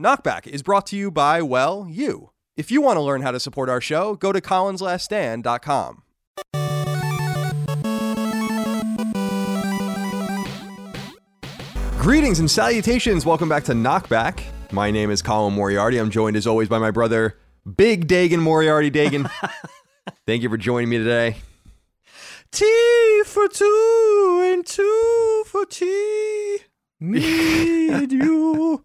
Knockback is brought to you by, well, you. If you want to learn how to support our show, go to colinslaststand.com. Greetings and salutations. Welcome back to Knockback. My name is Colin Moriarty. I'm joined as always by my brother, Big Dagan Moriarty Dagan. Thank you for joining me today. T for two and two for T. Me and you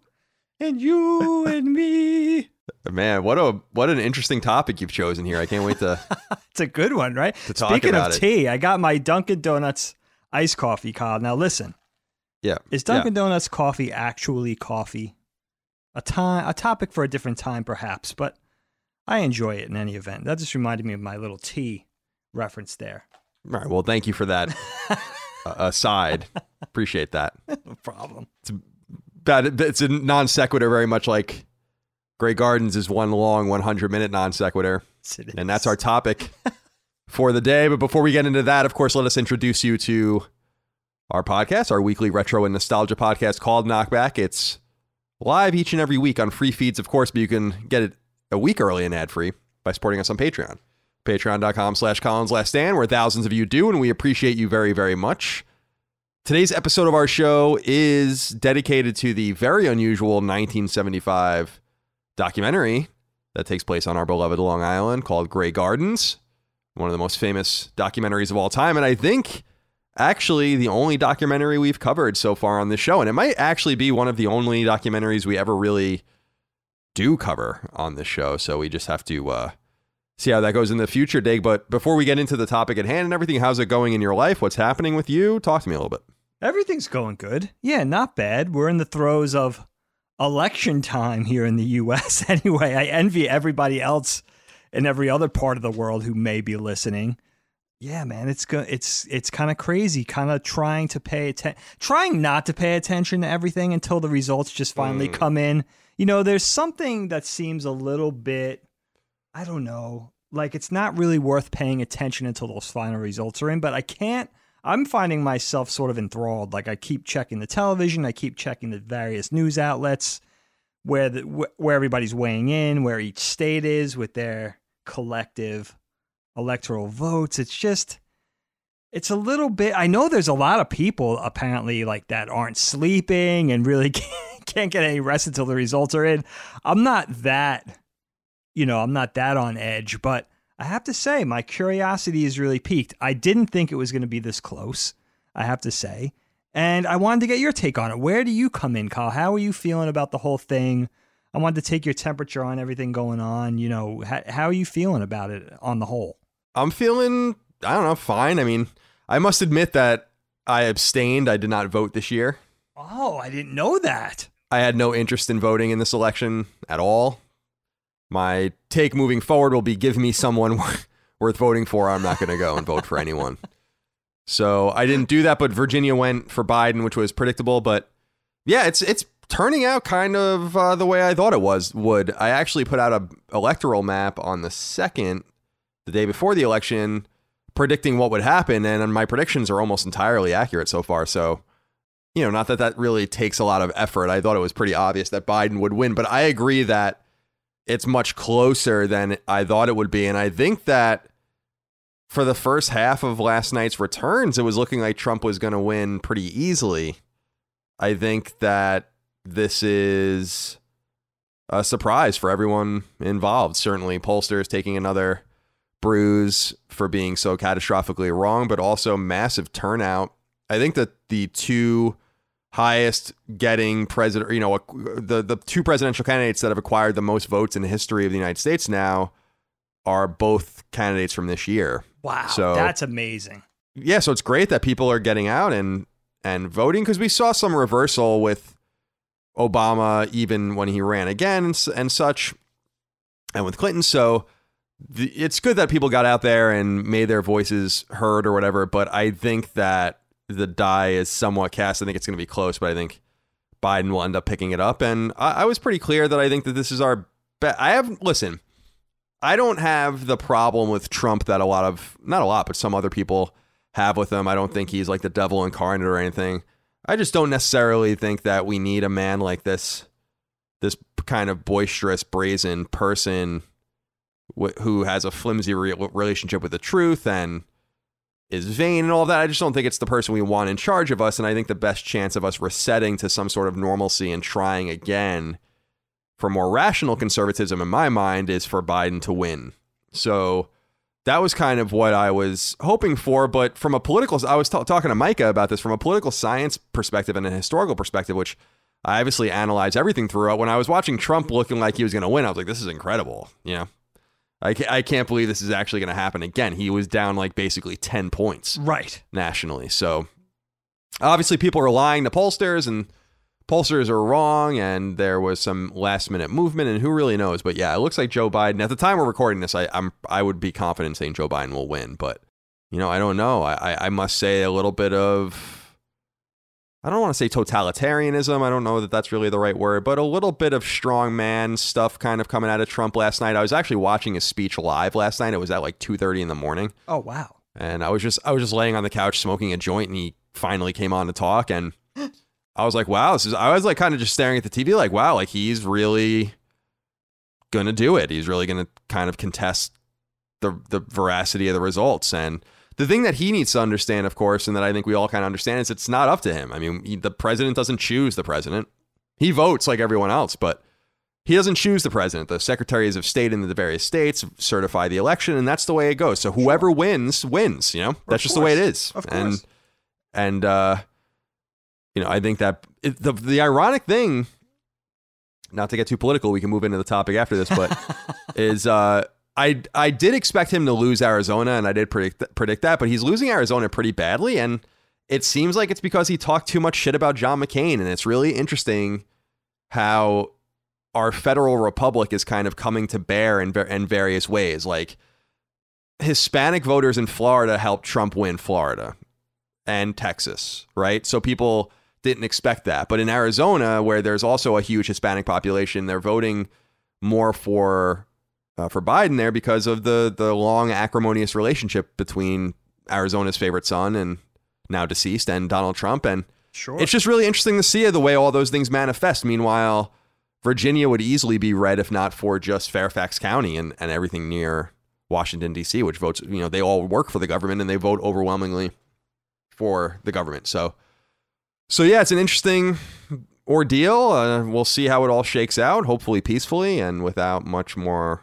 and you and me. Man, what a what an interesting topic you've chosen here. I can't wait to It's a good one, right? To talk Speaking about of it. tea, I got my Dunkin' Donuts iced coffee, Kyle. Now listen, yeah. is Dunkin' Donuts coffee actually coffee? A time, a topic for a different time, perhaps, but I enjoy it in any event. That just reminded me of my little tea reference there. All right. Well, thank you for that uh, aside. Appreciate that. No problem. That it's a non sequitur, very much like Grey Gardens is one long 100 minute non sequitur, and that's our topic for the day. But before we get into that, of course, let us introduce you to our podcast, our weekly retro and nostalgia podcast called Knockback. It's live each and every week on free feeds, of course, but you can get it a week early and ad free by supporting us on Patreon. Patreon.com slash Colin's Last Stand, where thousands of you do, and we appreciate you very, very much. Today's episode of our show is dedicated to the very unusual 1975 documentary that takes place on our beloved Long Island called Grey Gardens, one of the most famous documentaries of all time. And I think actually the only documentary we've covered so far on this show. And it might actually be one of the only documentaries we ever really do cover on this show. So we just have to uh, see how that goes in the future, Dig. But before we get into the topic at hand and everything, how's it going in your life? What's happening with you? Talk to me a little bit. Everything's going good. Yeah, not bad. We're in the throes of election time here in the US anyway. I envy everybody else in every other part of the world who may be listening. Yeah, man, it's go- it's it's kind of crazy, kind of trying to pay attention trying not to pay attention to everything until the results just finally Mm. come in. You know, there's something that seems a little bit I don't know, like it's not really worth paying attention until those final results are in, but I can't I'm finding myself sort of enthralled. Like I keep checking the television, I keep checking the various news outlets where the where everybody's weighing in, where each state is with their collective electoral votes. It's just it's a little bit I know there's a lot of people apparently like that aren't sleeping and really can't, can't get any rest until the results are in. I'm not that you know, I'm not that on edge, but I have to say, my curiosity is really piqued. I didn't think it was going to be this close, I have to say. And I wanted to get your take on it. Where do you come in, Kyle? How are you feeling about the whole thing? I wanted to take your temperature on everything going on. You know, how, how are you feeling about it on the whole? I'm feeling, I don't know, fine. I mean, I must admit that I abstained. I did not vote this year. Oh, I didn't know that. I had no interest in voting in this election at all. My take moving forward will be give me someone worth voting for. I'm not going to go and vote for anyone. So I didn't do that, but Virginia went for Biden, which was predictable. But yeah, it's it's turning out kind of uh, the way I thought it was would. I actually put out a electoral map on the second, the day before the election, predicting what would happen, and my predictions are almost entirely accurate so far. So you know, not that that really takes a lot of effort. I thought it was pretty obvious that Biden would win, but I agree that it's much closer than I thought it would be. And I think that for the first half of last night's returns, it was looking like Trump was going to win pretty easily. I think that this is a surprise for everyone involved. Certainly, pollsters taking another bruise for being so catastrophically wrong, but also massive turnout. I think that the two highest getting president, you know, the the two presidential candidates that have acquired the most votes in the history of the United States now are both candidates from this year. Wow, So- that's amazing. Yeah, so it's great that people are getting out and and voting because we saw some reversal with Obama even when he ran again and, and such, and with Clinton. So the, it's good that people got out there and made their voices heard or whatever. But I think that the die is somewhat cast. I think it's going to be close, but I think Biden will end up picking it up. And I, I was pretty clear that I think that this is our bet. I have listen. I don't have the problem with Trump that a lot of not a lot, but some other people have with him. I don't think he's like the devil incarnate or anything. I just don't necessarily think that we need a man like this this kind of boisterous, brazen person wh- who has a flimsy re- relationship with the truth and is vain and all of that. I just don't think it's the person we want in charge of us. And I think the best chance of us resetting to some sort of normalcy and trying again for more rational conservatism in my mind is for Biden to win. So that was kind of what I was hoping for. But from a political, I was t- talking to Micah about this from a political science perspective and a historical perspective, which I obviously analyze everything throughout. When I was watching Trump looking like he was going to win, I was like, this is incredible. You know, I can't, I can't believe this is actually going to happen again. He was down like basically 10 points Right. nationally. So obviously people are lying to pollsters and pollsters are wrong and there was some last minute movement and who really knows. But yeah, it looks like Joe Biden at the time we're recording this, I, I'm I would be confident saying Joe Biden will win. But you know, I don't know. I, I, I must say a little bit of I don't want to say totalitarianism. I don't know that that's really the right word, but a little bit of strong man stuff kind of coming out of Trump last night. I was actually watching his speech live last night. It was at like 2:30 in the morning Oh wow. and I was just I was just laying on the couch smoking a joint, and he finally came on to talk, and I was like, wow, this is. I was like kind of just staring at the TV, like, wow, like he's really gonna do it. He's really gonna kind of contest the the veracity of the results, and the thing that he needs to understand, of course, and that I think we all kind of understand is it's not up to him. I mean, he, the president doesn't choose the president; he votes like everyone else, but. He doesn't choose the president. The secretaries of state in the various states certify the election, and that's the way it goes. So whoever wins, wins. You know, that's just the way it is. Of And course. and uh, you know, I think that it, the the ironic thing, not to get too political, we can move into the topic after this, but is uh, I I did expect him to lose Arizona, and I did predict predict that, but he's losing Arizona pretty badly, and it seems like it's because he talked too much shit about John McCain, and it's really interesting how our federal republic is kind of coming to bear in, in various ways. Like Hispanic voters in Florida helped Trump win Florida and Texas, right? So people didn't expect that. But in Arizona, where there's also a huge Hispanic population, they're voting more for uh, for Biden there because of the the long acrimonious relationship between Arizona's favorite son and now deceased and Donald Trump and Sure. it's just really interesting to see the way all those things manifest. Meanwhile, Virginia would easily be red if not for just Fairfax County and, and everything near Washington, D.C., which votes, you know, they all work for the government and they vote overwhelmingly for the government. So, so yeah, it's an interesting ordeal. Uh, we'll see how it all shakes out, hopefully peacefully and without much more,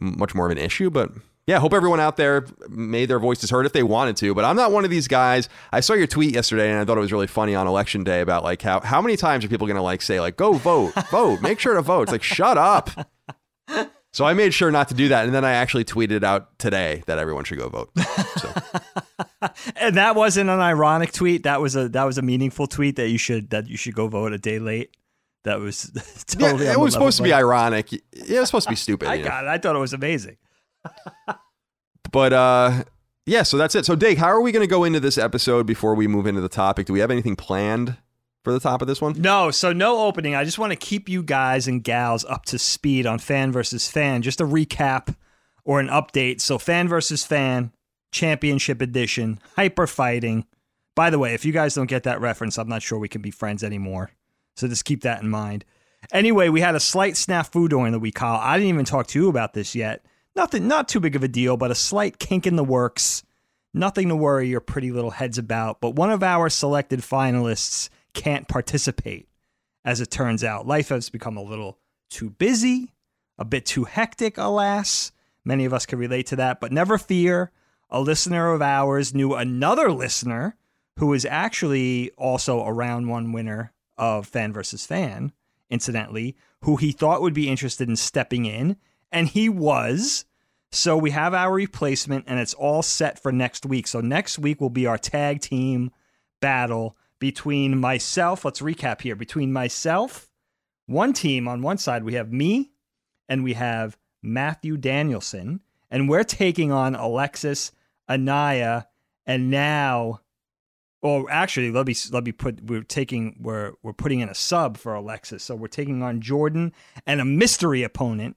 much more of an issue. But yeah, hope everyone out there made their voices heard if they wanted to. But I'm not one of these guys. I saw your tweet yesterday and I thought it was really funny on election day about like how how many times are people to like say like go vote, vote, make sure to vote. It's like shut up. So I made sure not to do that, and then I actually tweeted out today that everyone should go vote. So and that wasn't an ironic tweet. That was a that was a meaningful tweet that you should that you should go vote a day late. That was yeah, totally. on it was supposed to be ironic. It was supposed to be stupid. I you know? got it. I thought it was amazing. But uh, yeah, so that's it. So Dave, how are we going to go into this episode before we move into the topic? Do we have anything planned for the top of this one? No, so no opening. I just want to keep you guys and gals up to speed on fan versus fan. Just a recap or an update. So fan versus fan, championship edition, hyper fighting. By the way, if you guys don't get that reference, I'm not sure we can be friends anymore. So just keep that in mind. Anyway, we had a slight snafu during the week, Kyle. I didn't even talk to you about this yet. Nothing, not too big of a deal, but a slight kink in the works. Nothing to worry your pretty little heads about. But one of our selected finalists can't participate, as it turns out. Life has become a little too busy, a bit too hectic, alas. Many of us can relate to that, but never fear. A listener of ours knew another listener who is actually also a round one winner of Fan versus Fan, incidentally, who he thought would be interested in stepping in, and he was. So we have our replacement, and it's all set for next week. So next week will be our tag team battle between myself. Let's recap here. Between myself, one team on one side, we have me, and we have Matthew Danielson, and we're taking on Alexis, Anaya, and now or actually let me let me put we're taking we're we're putting in a sub for Alexis. So we're taking on Jordan and a mystery opponent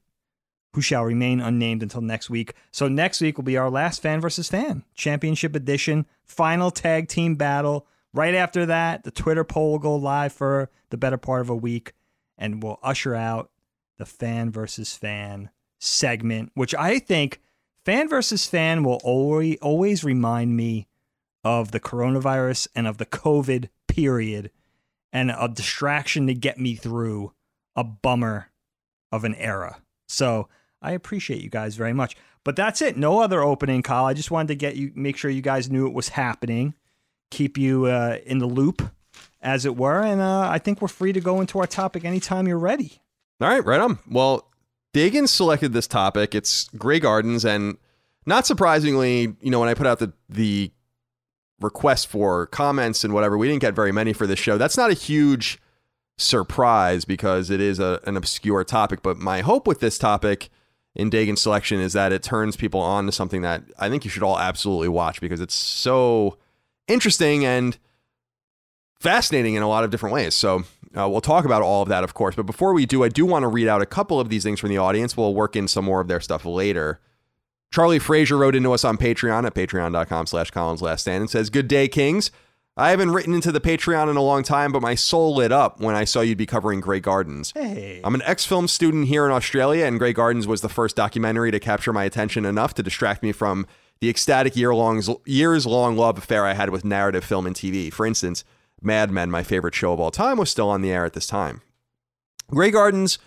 who shall remain unnamed until next week. So next week will be our last fan versus fan championship edition final tag team battle. Right after that, the Twitter poll will go live for the better part of a week. and we'll usher out the fan versus fan segment, which I think fan versus fan will always always remind me of the coronavirus and of the COVID period and a distraction to get me through a bummer of an era. So I appreciate you guys very much. But that's it. No other opening, Kyle. I just wanted to get you, make sure you guys knew it was happening, keep you uh, in the loop, as it were. And uh, I think we're free to go into our topic anytime you're ready. All right, right on. Well, Dagan selected this topic. It's Grey Gardens, and not surprisingly, you know, when I put out the the request for comments and whatever, we didn't get very many for this show. That's not a huge surprise because it is a, an obscure topic. But my hope with this topic in Dagan's selection is that it turns people on to something that I think you should all absolutely watch because it's so interesting and fascinating in a lot of different ways. So uh, we'll talk about all of that, of course. But before we do, I do want to read out a couple of these things from the audience. We'll work in some more of their stuff later. Charlie Frazier wrote into us on Patreon at patreon.com slash Colin's Last Stand and says, Good day, Kings. I haven't written into the Patreon in a long time, but my soul lit up when I saw you'd be covering Grey Gardens. Hey. I'm an ex film student here in Australia, and Grey Gardens was the first documentary to capture my attention enough to distract me from the ecstatic year long, years long love affair I had with narrative film and TV. For instance, Mad Men, my favorite show of all time, was still on the air at this time. Grey Gardens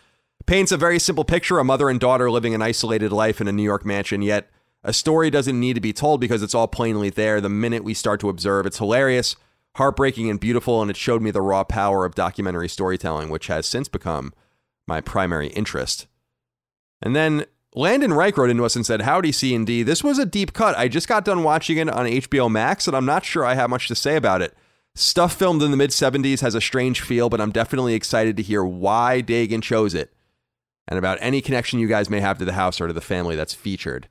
paints a very simple picture a mother and daughter living an isolated life in a New York mansion, yet a story doesn't need to be told because it's all plainly there the minute we start to observe. It's hilarious, heartbreaking, and beautiful, and it showed me the raw power of documentary storytelling, which has since become my primary interest. And then Landon Reich wrote into us and said, Howdy, C&D. This was a deep cut. I just got done watching it on HBO Max, and I'm not sure I have much to say about it. Stuff filmed in the mid 70s has a strange feel, but I'm definitely excited to hear why Dagan chose it and about any connection you guys may have to the house or to the family that's featured.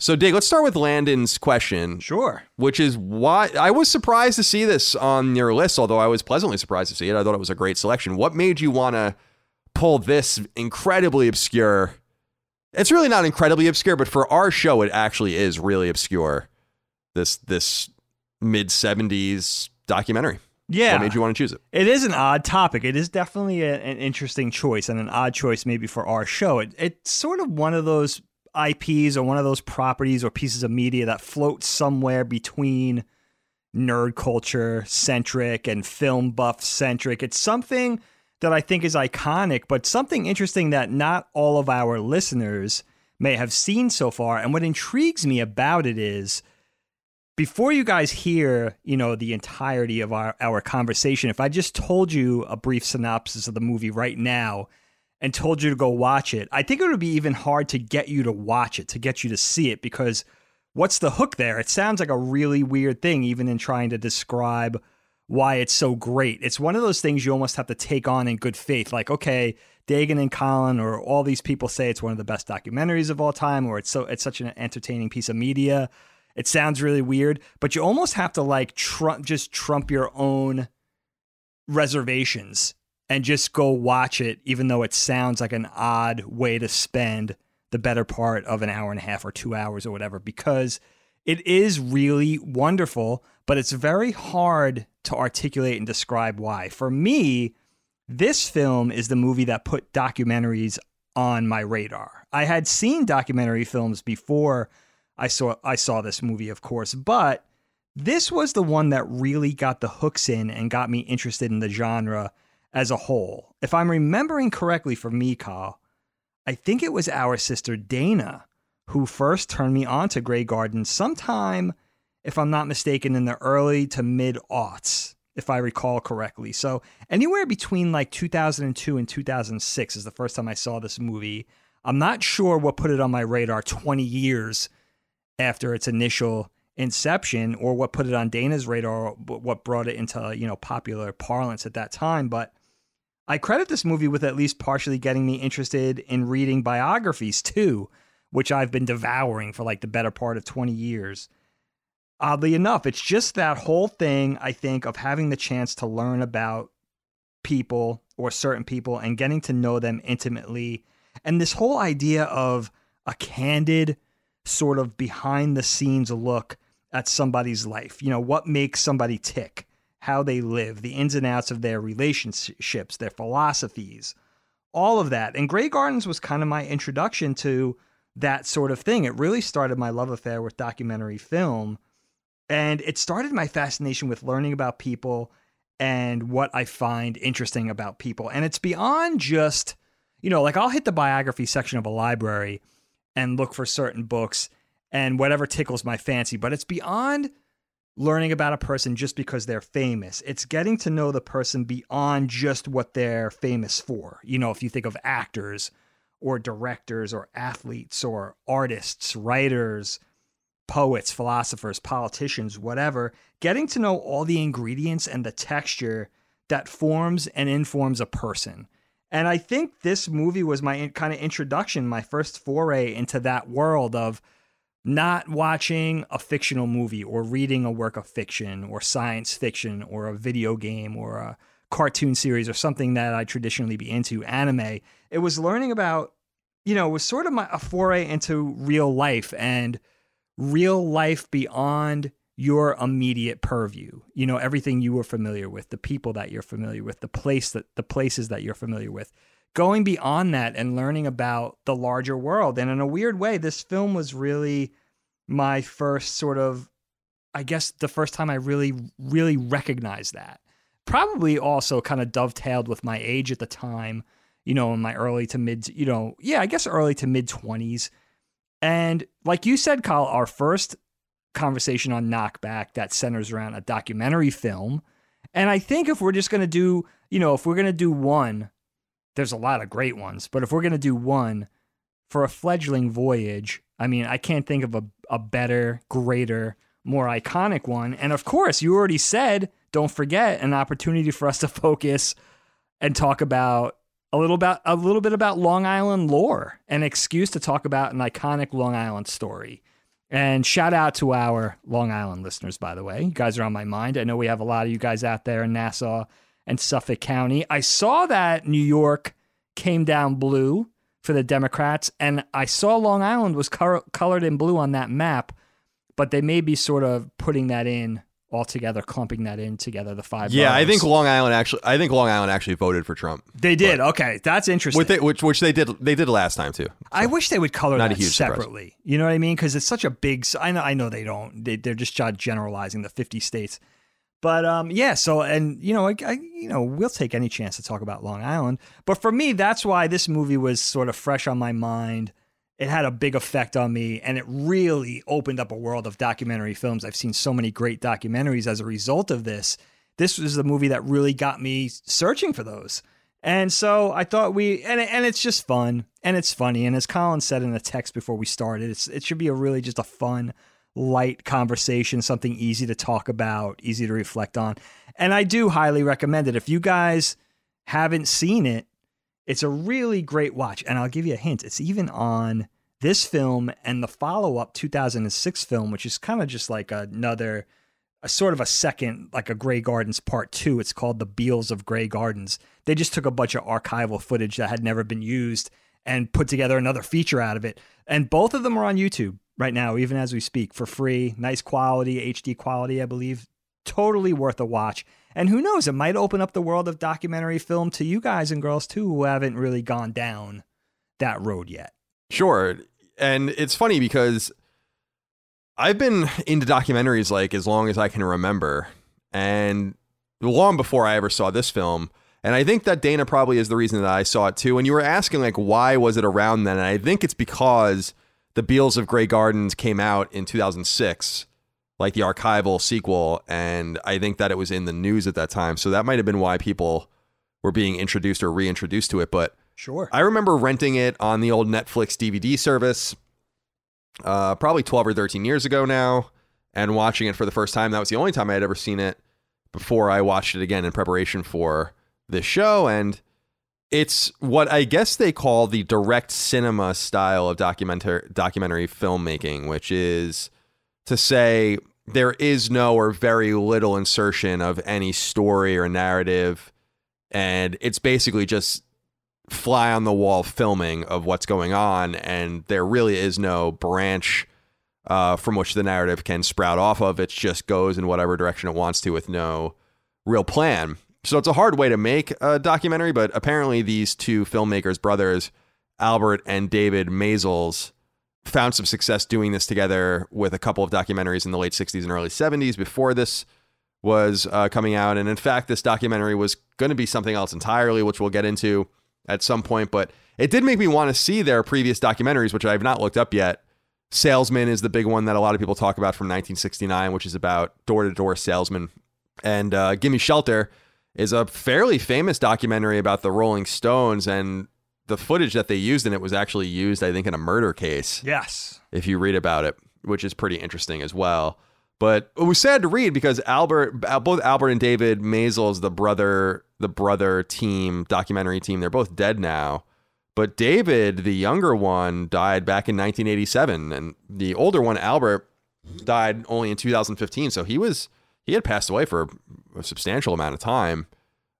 So, Dig, let's start with Landon's question. Sure. Which is why I was surprised to see this on your list, although I was pleasantly surprised to see it. I thought it was a great selection. What made you want to pull this incredibly obscure? It's really not incredibly obscure, but for our show, it actually is really obscure. This this mid '70s documentary. Yeah. What made you want to choose it? It is an odd topic. It is definitely a, an interesting choice and an odd choice maybe for our show. It, it's sort of one of those IPs or one of those properties or pieces of media that floats somewhere between nerd culture centric and film buff centric. It's something that I think is iconic, but something interesting that not all of our listeners may have seen so far. And what intrigues me about it is before you guys hear, you know, the entirety of our, our conversation, if I just told you a brief synopsis of the movie right now and told you to go watch it, I think it would be even hard to get you to watch it, to get you to see it, because what's the hook there? It sounds like a really weird thing, even in trying to describe why it's so great. It's one of those things you almost have to take on in good faith. Like, okay, Dagan and Colin or all these people say it's one of the best documentaries of all time, or it's so it's such an entertaining piece of media. It sounds really weird, but you almost have to like trump just trump your own reservations and just go watch it, even though it sounds like an odd way to spend the better part of an hour and a half or two hours or whatever, because it is really wonderful, but it's very hard to articulate and describe why. For me, this film is the movie that put documentaries on my radar. I had seen documentary films before I saw I saw this movie, of course, but this was the one that really got the hooks in and got me interested in the genre as a whole. If I'm remembering correctly for me, Kyle, I think it was our sister Dana who first turned me on to Grey Garden sometime, if I'm not mistaken, in the early to mid aughts, if I recall correctly. So anywhere between like 2002 and 2006 is the first time I saw this movie. I'm not sure what put it on my radar 20 years after its initial inception or what put it on Dana's radar, what brought it into, you know, popular parlance at that time. But I credit this movie with at least partially getting me interested in reading biographies too, which I've been devouring for like the better part of 20 years. Oddly enough, it's just that whole thing, I think, of having the chance to learn about people or certain people and getting to know them intimately. And this whole idea of a candid, sort of behind the scenes look at somebody's life. You know, what makes somebody tick? how they live, the ins and outs of their relationships, their philosophies, all of that. And Grey Gardens was kind of my introduction to that sort of thing. It really started my love affair with documentary film. And it started my fascination with learning about people and what I find interesting about people. And it's beyond just, you know, like I'll hit the biography section of a library and look for certain books and whatever tickles my fancy, but it's beyond learning about a person just because they're famous. It's getting to know the person beyond just what they're famous for. You know, if you think of actors or directors or athletes or artists, writers, poets, philosophers, politicians, whatever, getting to know all the ingredients and the texture that forms and informs a person. And I think this movie was my kind of introduction, my first foray into that world of not watching a fictional movie or reading a work of fiction or science fiction or a video game or a cartoon series or something that I traditionally be into, anime. It was learning about, you know, it was sort of my, a foray into real life and real life beyond your immediate purview. You know, everything you were familiar with, the people that you're familiar with, the place that the places that you're familiar with. Going beyond that and learning about the larger world. And in a weird way, this film was really my first sort of I guess the first time I really really recognized that. Probably also kind of dovetailed with my age at the time, you know, in my early to mid, you know, yeah, I guess early to mid 20s and like you said, Kyle, our first conversation on Knockback that centers around a documentary film. And I think if we're just going to do, you know, if we're going to do one, there's a lot of great ones, but if we're going to do one for a fledgling voyage, I mean, I can't think of a, a better, greater, more iconic one. And of course, you already said, don't forget, an opportunity for us to focus and talk about a little about a little bit about Long Island lore, an excuse to talk about an iconic Long Island story. And shout out to our Long Island listeners, by the way. You guys are on my mind. I know we have a lot of you guys out there in Nassau and Suffolk County. I saw that New York came down blue for the Democrats, and I saw Long Island was colored in blue on that map, but they may be sort of putting that in all together, clumping that in together. The five. Yeah. I think Long Island actually. I think Long Island actually voted for Trump. They did. okay, that's interesting. With it, which which they did. They did last time too. So. I wish they would color Not that separately. Surprise. You know what I mean? Because it's such a big. I know. I know they don't. They, they're just generalizing the fifty states. But um, yeah. So and you know, I, I, you know, we'll take any chance to talk about Long Island. But for me, that's why this movie was sort of fresh on my mind it had a big effect on me and it really opened up a world of documentary films. I've seen so many great documentaries as a result of this. This was the movie that really got me searching for those. And so I thought we and and it's just fun and it's funny and as Colin said in the text before we started, it's it should be a really just a fun light conversation, something easy to talk about, easy to reflect on. And I do highly recommend it. If you guys haven't seen it, it's a really great watch. And I'll give you a hint. It's even on this film and the follow up 2006 film, which is kind of just like another, a sort of a second, like a Grey Gardens part two. It's called The Beales of Grey Gardens. They just took a bunch of archival footage that had never been used and put together another feature out of it. And both of them are on YouTube right now, even as we speak, for free. Nice quality, HD quality, I believe. Totally worth a watch. And who knows, it might open up the world of documentary film to you guys and girls too who haven't really gone down that road yet. Sure. And it's funny because I've been into documentaries like as long as I can remember. And long before I ever saw this film. And I think that Dana probably is the reason that I saw it too. And you were asking like why was it around then? And I think it's because the Beales of Grey Gardens came out in 2006 like the archival sequel, and I think that it was in the news at that time. So that might have been why people were being introduced or reintroduced to it. But sure, I remember renting it on the old Netflix DVD service, uh, probably twelve or thirteen years ago now, and watching it for the first time. That was the only time I had ever seen it before I watched it again in preparation for this show, and it's what I guess they call the direct cinema style of documentary documentary filmmaking, which is to say there is no or very little insertion of any story or narrative. And it's basically just fly on the wall filming of what's going on. And there really is no branch uh, from which the narrative can sprout off of. It just goes in whatever direction it wants to with no real plan. So it's a hard way to make a documentary, but apparently these two filmmakers, brothers, Albert and David Maysles, found some success doing this together with a couple of documentaries in the late 60s and early 70s before this was uh, coming out. And in fact, this documentary was going to be something else entirely, which we'll get into at some point. But it did make me want to see their previous documentaries, which I've not looked up yet. Salesman is the big one that a lot of people talk about from 1969, which is about door to door salesmen. And uh, Gimme Shelter is a fairly famous documentary about the Rolling Stones. And the footage that they used in it was actually used, I think, in a murder case. Yes. If you read about it, which is pretty interesting as well. But it was sad to read because Albert, both Albert and David Maysles, the brother, the brother team, documentary team, they're both dead now. But David, the younger one, died back in 1987, and the older one, Albert, died only in 2015. So he was he had passed away for a substantial amount of time.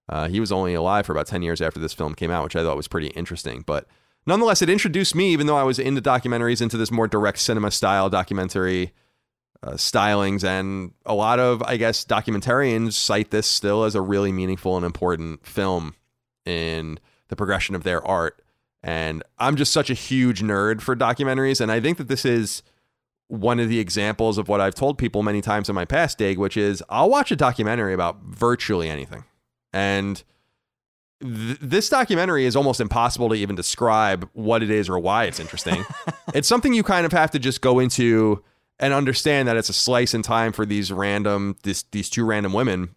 Uh, he was only alive for about 10 years after this film came out, which I thought was pretty interesting. But nonetheless, it introduced me, even though I was into documentaries, into this more direct cinema style documentary uh, stylings. And a lot of, I guess, documentarians cite this still as a really meaningful and important film in the progression of their art. And I'm just such a huge nerd for documentaries. And I think that this is one of the examples of what I've told people many times in my past, Dig, which is I'll watch a documentary about virtually anything. And th- this documentary is almost impossible to even describe what it is or why it's interesting. it's something you kind of have to just go into and understand that it's a slice in time for these random this these two random women.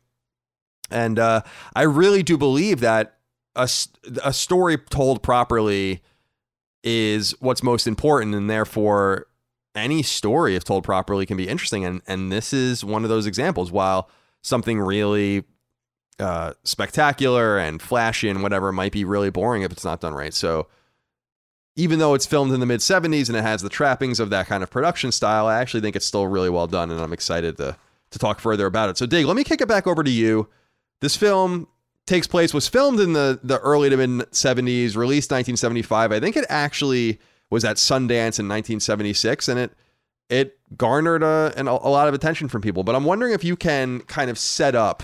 And uh, I really do believe that a, a story told properly is what's most important, and therefore any story, if told properly, can be interesting. And and this is one of those examples. While something really uh, spectacular and flashy and whatever might be really boring if it's not done right. So even though it's filmed in the mid 70s and it has the trappings of that kind of production style, I actually think it's still really well done and I'm excited to to talk further about it. So Dig, let me kick it back over to you. This film takes place was filmed in the the early to mid 70s, released 1975. I think it actually was at Sundance in 1976 and it it garnered a, a, a lot of attention from people. But I'm wondering if you can kind of set up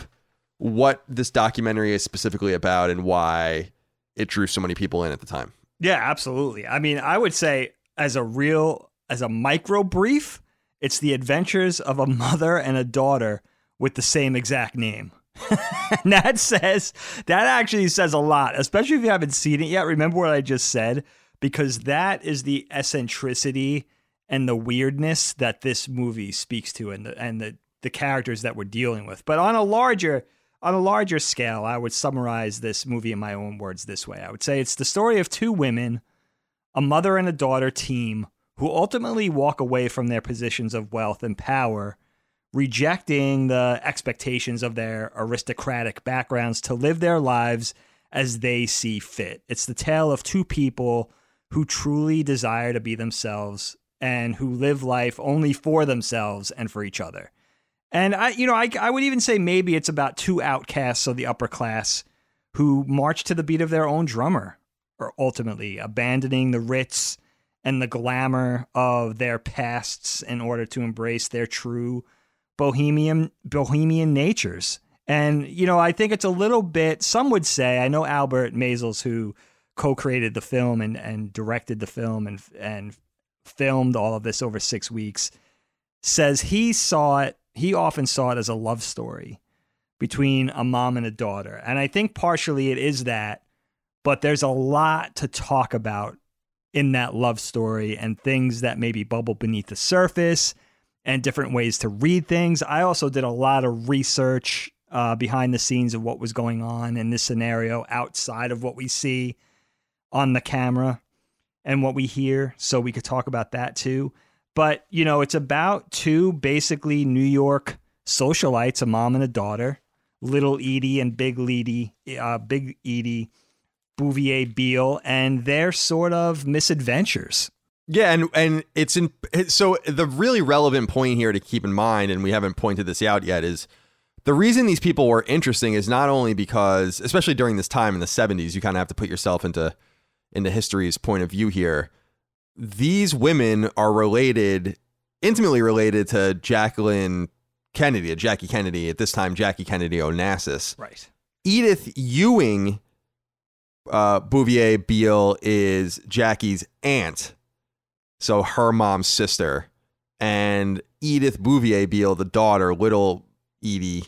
what this documentary is specifically about and why it drew so many people in at the time. Yeah, absolutely. I mean, I would say as a real as a micro brief, it's the adventures of a mother and a daughter with the same exact name. that says that actually says a lot, especially if you haven't seen it yet. Remember what I just said because that is the eccentricity and the weirdness that this movie speaks to and the and the the characters that we're dealing with. But on a larger on a larger scale, I would summarize this movie in my own words this way. I would say it's the story of two women, a mother and a daughter team, who ultimately walk away from their positions of wealth and power, rejecting the expectations of their aristocratic backgrounds to live their lives as they see fit. It's the tale of two people who truly desire to be themselves and who live life only for themselves and for each other. And I, you know, I, I would even say maybe it's about two outcasts of the upper class who march to the beat of their own drummer, or ultimately abandoning the ritz and the glamour of their pasts in order to embrace their true bohemian bohemian natures. And you know, I think it's a little bit. Some would say, I know Albert Maysles, who co-created the film and and directed the film and and filmed all of this over six weeks, says he saw it he often saw it as a love story between a mom and a daughter. And I think partially it is that, but there's a lot to talk about in that love story and things that maybe bubble beneath the surface and different ways to read things. I also did a lot of research uh, behind the scenes of what was going on in this scenario outside of what we see on the camera and what we hear. So we could talk about that too. But, you know, it's about two basically New York socialites, a mom and a daughter, little Edie and big Edie, uh, big Edie, Bouvier Beale, and their sort of misadventures. Yeah, and and it's in so the really relevant point here to keep in mind, and we haven't pointed this out yet, is the reason these people were interesting is not only because, especially during this time in the '70s, you kind of have to put yourself into into history's point of view here these women are related, intimately related to Jacqueline Kennedy, Jackie Kennedy, at this time Jackie Kennedy Onassis. Right. Edith Ewing uh, Bouvier Beale is Jackie's aunt, so her mom's sister, and Edith Bouvier Beale, the daughter, little Edie,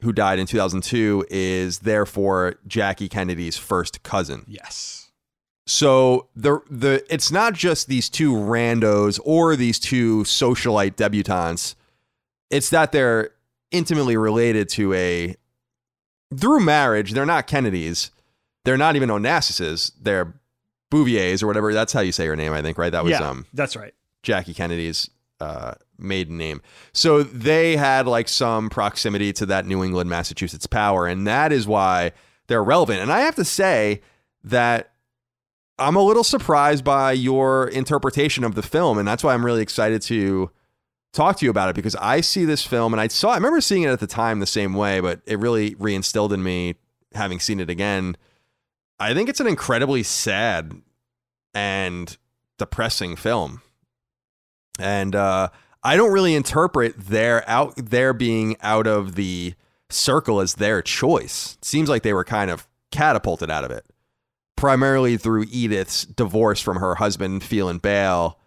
who died in 2002, is therefore Jackie Kennedy's first cousin. Yes. So the the it's not just these two randos or these two socialite debutantes. It's that they're intimately related to a through marriage. They're not Kennedys. They're not even Onassises. They're Bouviers or whatever. That's how you say her name, I think, right? That was yeah, um that's right. Jackie Kennedy's uh, maiden name. So they had like some proximity to that New England, Massachusetts power, and that is why they're relevant. And I have to say that I'm a little surprised by your interpretation of the film, and that's why I'm really excited to talk to you about it because I see this film and I saw I remember seeing it at the time the same way, but it really reinstilled in me having seen it again. I think it's an incredibly sad and depressing film. And uh, I don't really interpret their out their being out of the circle as their choice. It seems like they were kind of catapulted out of it, primarily through Edith's divorce from her husband, Phelan Beale,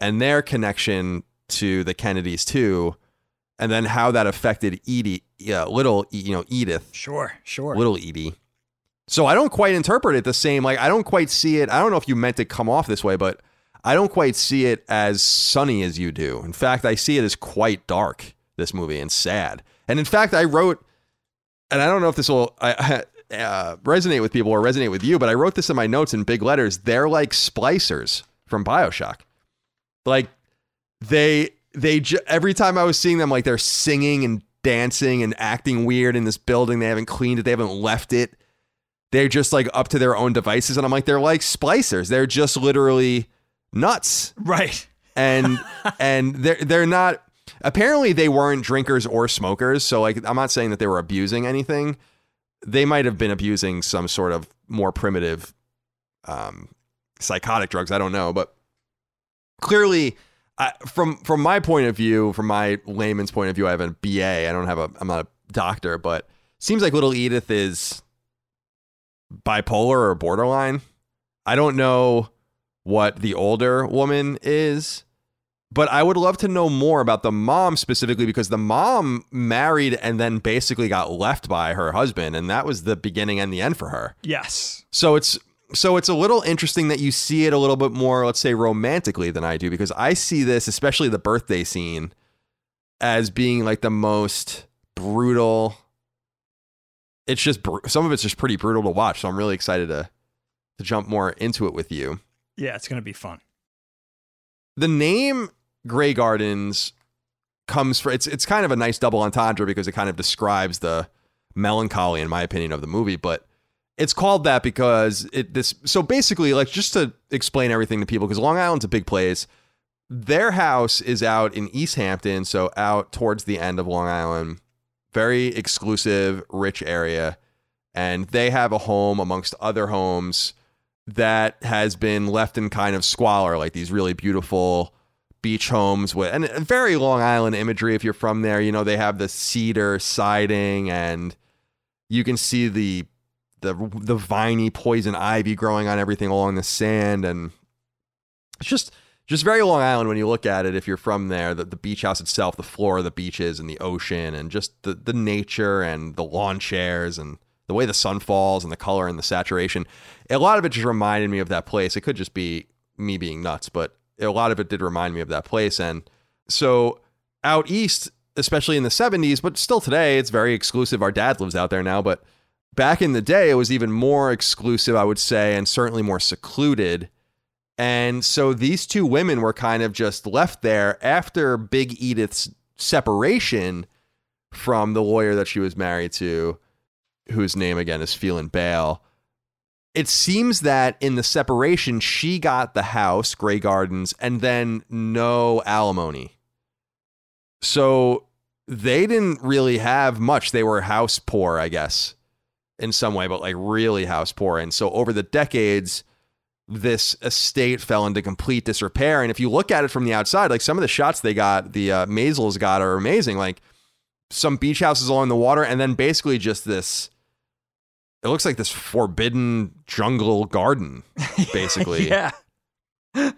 and their connection to the Kennedys too, and then how that affected Edie, little you know Edith, Sure, sure. little Edie. So I don't quite interpret it the same. Like I don't quite see it. I don't know if you meant to come off this way, but I don't quite see it as sunny as you do. In fact, I see it as quite dark. This movie and sad. And in fact, I wrote, and I don't know if this will uh, resonate with people or resonate with you, but I wrote this in my notes in big letters. They're like splicers from Bioshock. Like they they ju- every time I was seeing them, like they're singing and dancing and acting weird in this building. They haven't cleaned it. They haven't left it. They're just like up to their own devices, and I'm like, they're like splicers. They're just literally nuts, right. and and they're they're not. Apparently, they weren't drinkers or smokers. So, like, I'm not saying that they were abusing anything. They might have been abusing some sort of more primitive, um, psychotic drugs. I don't know, but clearly I, from from my point of view, from my layman's point of view, I have a BA. I don't have a. I'm not a doctor, but seems like little Edith is bipolar or borderline. I don't know what the older woman is, but I would love to know more about the mom specifically because the mom married and then basically got left by her husband, and that was the beginning and the end for her. Yes. So it's so it's a little interesting that you see it a little bit more, let's say, romantically than I do, because I see this, especially the birthday scene, as being like the most brutal. It's just some of it's just pretty brutal to watch. So I'm really excited to to jump more into it with you. Yeah, it's gonna be fun. The name Grey Gardens comes for it's it's kind of a nice double entendre because it kind of describes the melancholy, in my opinion, of the movie, but it's called that because it this so basically like just to explain everything to people because Long Island's a big place. Their house is out in East Hampton, so out towards the end of Long Island, very exclusive, rich area, and they have a home amongst other homes that has been left in kind of squalor, like these really beautiful beach homes with and very Long Island imagery. If you're from there, you know they have the cedar siding and you can see the the the viney poison ivy growing on everything along the sand. And it's just just very long island when you look at it if you're from there the, the beach house itself the floor of the beaches and the ocean and just the, the nature and the lawn chairs and the way the sun falls and the color and the saturation. A lot of it just reminded me of that place. It could just be me being nuts but a lot of it did remind me of that place and so out east especially in the 70s but still today it's very exclusive our dad lives out there now but back in the day, it was even more exclusive, I would say, and certainly more secluded. And so these two women were kind of just left there after Big Edith's separation from the lawyer that she was married to, whose name again is Phelan Beale. It seems that in the separation, she got the house, Grey Gardens, and then no alimony. So they didn't really have much. They were house poor, I guess in some way, but like really house poor. And so over the decades, this estate fell into complete disrepair. And if you look at it from the outside, like some of the shots they got, the uh, Maysles got are amazing. Like some beach houses along the water, and then basically just this. It looks like this forbidden jungle garden, basically. yeah. uh,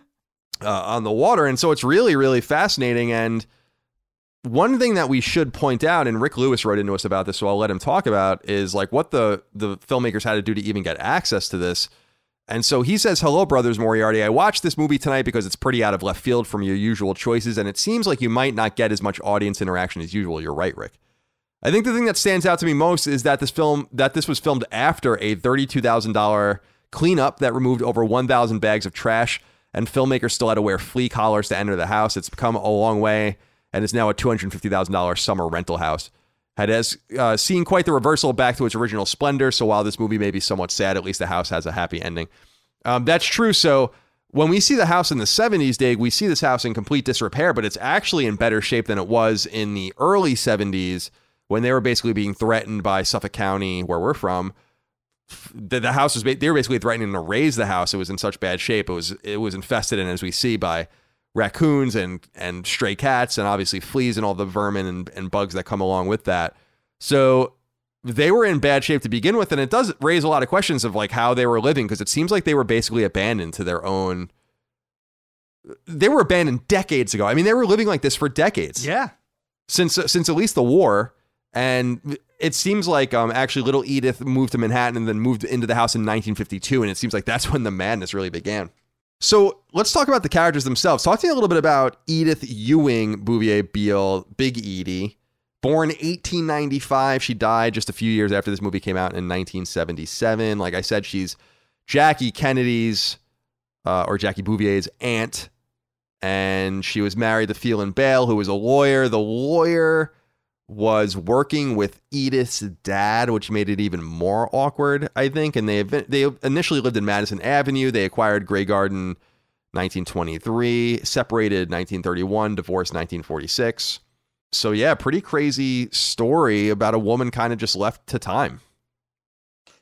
on the water. And so it's really, really fascinating. And one thing that we should point out, and Rick Lewis wrote into us about this, so I'll let him talk about, is like what the the filmmakers had to do to even get access to this. And so he says, Hello, Brothers Moriarty. I watched this movie tonight because it's pretty out of left field from your usual choices, and it seems like you might not get as much audience interaction as usual. You're right, Rick. I think the thing that stands out to me most is that this film that this was filmed after a $32,000 cleanup that removed over 1,000 bags of trash, and filmmakers still had to wear flea collars to enter the house. It's come a long way, and is now a $250,000 summer rental house had as uh, seen quite the reversal back to its original splendor. So while this movie may be somewhat sad, at least the house has a happy ending. Um, that's true. So when we see the house in the 70s, Dave, we see this house in complete disrepair, but it's actually in better shape than it was in the early 70s when they were basically being threatened by Suffolk County, where we're from. The, the house was they were basically threatening to raise the house. It was in such bad shape. It was it was infested, and as we see by raccoons and and stray cats and obviously fleas and all the vermin and, and bugs that come along with that. So they were in bad shape to begin with, and it does raise a lot of questions of like how they were living because it seems like they were basically abandoned to their own. They were abandoned decades ago. I mean, they were living like this for decades. Yeah. Since since at least the war, and it seems like um actually little Edith moved to Manhattan and then moved into the house in 1952, and it seems like that's when the madness really began. So let's talk about the characters themselves. Talk to me a little bit about Edith Ewing Bouvier Beale, Big Edie. Born 1895, she died just a few years after this movie came out in 1977. Like I said, she's Jackie Kennedy's uh, or Jackie Bouvier's aunt, and she was married to Phelan Beale, who was a lawyer. The lawyer was working with Edith's dad, which made it even more awkward, I think. And they they initially lived in Madison Avenue. They acquired Grey Garden 1923, separated 1931, divorced 1946. So yeah, pretty crazy story about a woman kind of just left to time.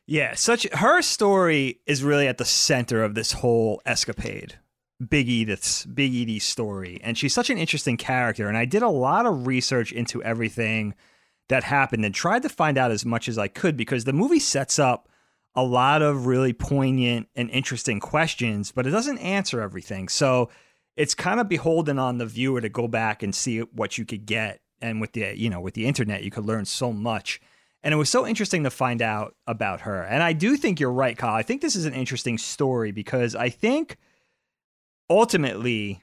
Yeah, such her story is really at the center of this whole escapade. Big Edith's Big Edie's story, and she's such an interesting character. And I did a lot of research into everything that happened and tried to find out as much as I could because the movie sets up a lot of really poignant and interesting questions, but it doesn't answer everything. So it's kind of beholden on the viewer to go back and see what you could get. And with the you know with the internet, you could learn so much. And it was so interesting to find out about her. And I do think you're right, Kyle. I think this is an interesting story because I think ultimately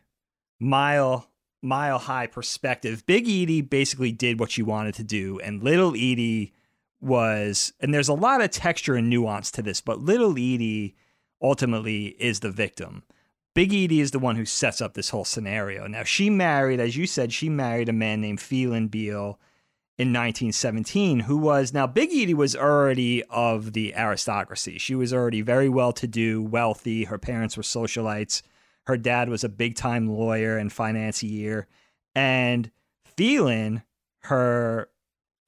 mile mile high perspective big edie basically did what she wanted to do and little edie was and there's a lot of texture and nuance to this but little edie ultimately is the victim. Big edie is the one who sets up this whole scenario. Now she married as you said she married a man named phelan beale in 1917 who was now big edie was already of the aristocracy. She was already very well to do wealthy her parents were socialites her dad was a big time lawyer and financier. And Phelan, her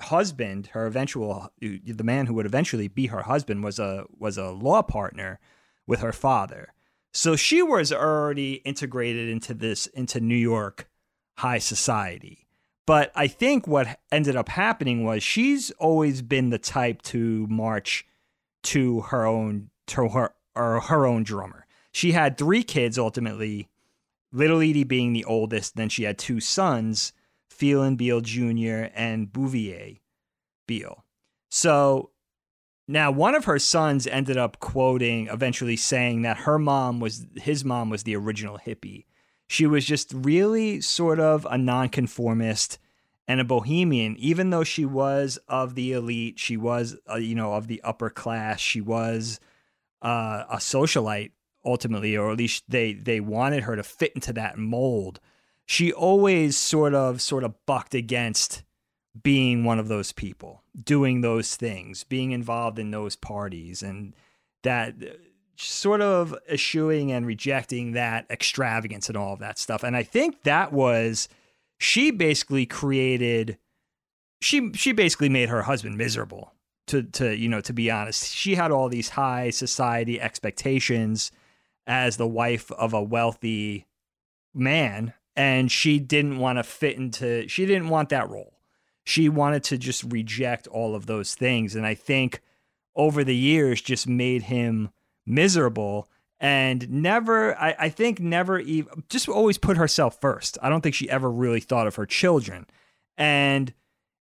husband, her eventual the man who would eventually be her husband was a was a law partner with her father. So she was already integrated into this into New York high society. But I think what ended up happening was she's always been the type to march to her own to her or her own drummer she had three kids ultimately, Little Edie being the oldest. Then she had two sons, Phelan Beale Jr. and Bouvier Beale. So now one of her sons ended up quoting, eventually saying that her mom was his mom was the original hippie. She was just really sort of a nonconformist and a bohemian even though she was of the elite she was uh, you know of the upper class she was uh, a socialite ultimately, or at least they they wanted her to fit into that mold. She always sort of sort of bucked against being one of those people, doing those things, being involved in those parties, and that sort of eschewing and rejecting that extravagance and all of that stuff. And I think that was she basically created she she basically made her husband miserable to to you know to be honest she had all these high society expectations as the wife of a wealthy man and she didn't want to fit into she didn't want that role. She wanted to just reject all of those things and I think over the years just made him miserable and never I, I think never even just always put herself first. I don't think she ever really thought of her children. And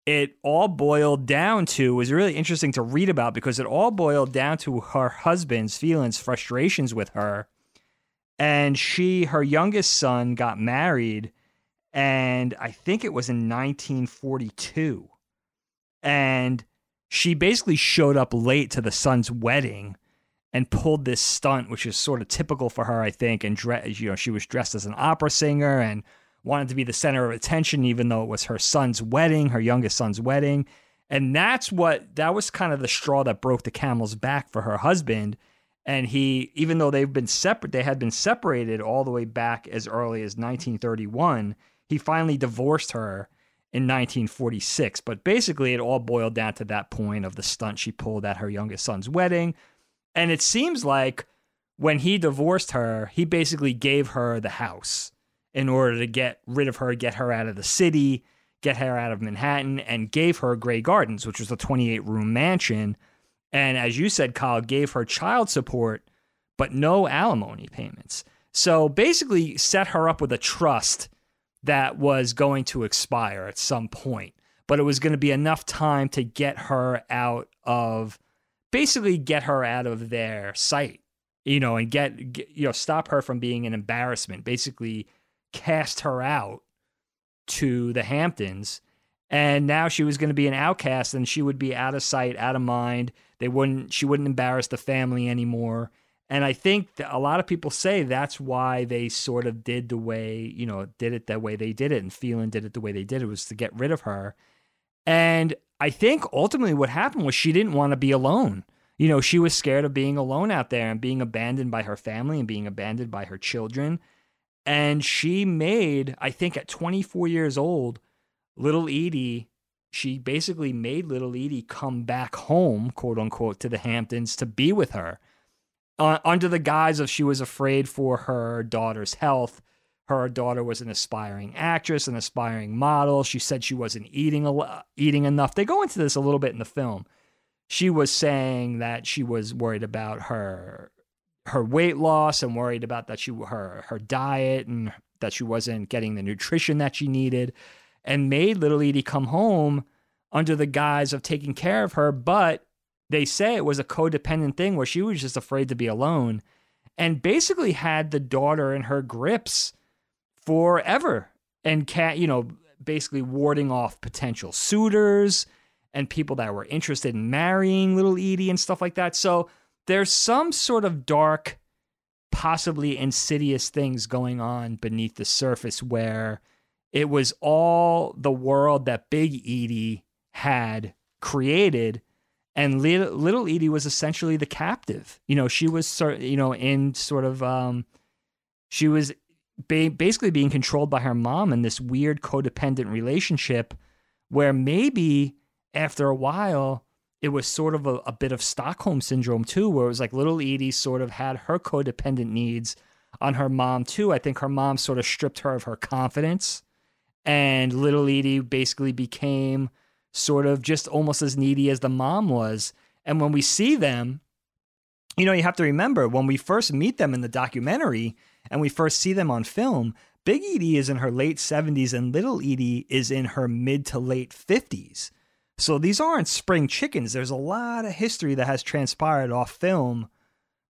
it all boiled down to was really interesting to read about because it all boiled down to her husband's feelings, frustrations with her. And she, her youngest son, got married, and I think it was in 1942. And she basically showed up late to the son's wedding and pulled this stunt, which is sort of typical for her, I think. And dre- you know, she was dressed as an opera singer and wanted to be the center of attention, even though it was her son's wedding, her youngest son's wedding. And that's what that was kind of the straw that broke the camel's back for her husband. And he, even though they've been separate, they had been separated all the way back as early as 1931. He finally divorced her in 1946. But basically, it all boiled down to that point of the stunt she pulled at her youngest son's wedding. And it seems like when he divorced her, he basically gave her the house in order to get rid of her, get her out of the city, get her out of Manhattan, and gave her Grey Gardens, which was a 28 room mansion. And as you said, Kyle, gave her child support, but no alimony payments. So basically, set her up with a trust that was going to expire at some point, but it was going to be enough time to get her out of basically get her out of their sight, you know, and get, get you know, stop her from being an embarrassment. Basically, cast her out to the Hamptons. And now she was going to be an outcast and she would be out of sight, out of mind. They wouldn't, she wouldn't embarrass the family anymore. And I think a lot of people say that's why they sort of did the way, you know, did it the way they did it. And Phelan did it the way they did it was to get rid of her. And I think ultimately what happened was she didn't want to be alone. You know, she was scared of being alone out there and being abandoned by her family and being abandoned by her children. And she made, I think at 24 years old, little Edie, she basically made little Edie come back home, quote unquote, to the Hamptons to be with her uh, under the guise of she was afraid for her daughter's health. Her daughter was an aspiring actress, an aspiring model. She said she wasn't eating eating enough. They go into this a little bit in the film. She was saying that she was worried about her her weight loss and worried about that she her her diet and that she wasn't getting the nutrition that she needed and made little Edie come home under the guise of taking care of her. But they say it was a codependent thing where she was just afraid to be alone and basically had the daughter in her grips forever and cat you know basically warding off potential suitors and people that were interested in marrying little Edie and stuff like that. So there's some sort of dark, possibly insidious things going on beneath the surface where it was all the world that Big Edie had created. And little, Edie was essentially the captive. You know, she was, you know, in sort of, um, she was basically being controlled by her mom in this weird codependent relationship where maybe after a while it was sort of a, a, bit of Stockholm syndrome too, where it was like little Edie sort of had her codependent needs on her mom too. I think her mom sort of stripped her of her confidence, and little Edie basically became sort of just almost as needy as the mom was. And when we see them, you know, you have to remember when we first meet them in the documentary and we first see them on film, Big Edie is in her late 70s and little Edie is in her mid to late 50s. So these aren't spring chickens. There's a lot of history that has transpired off film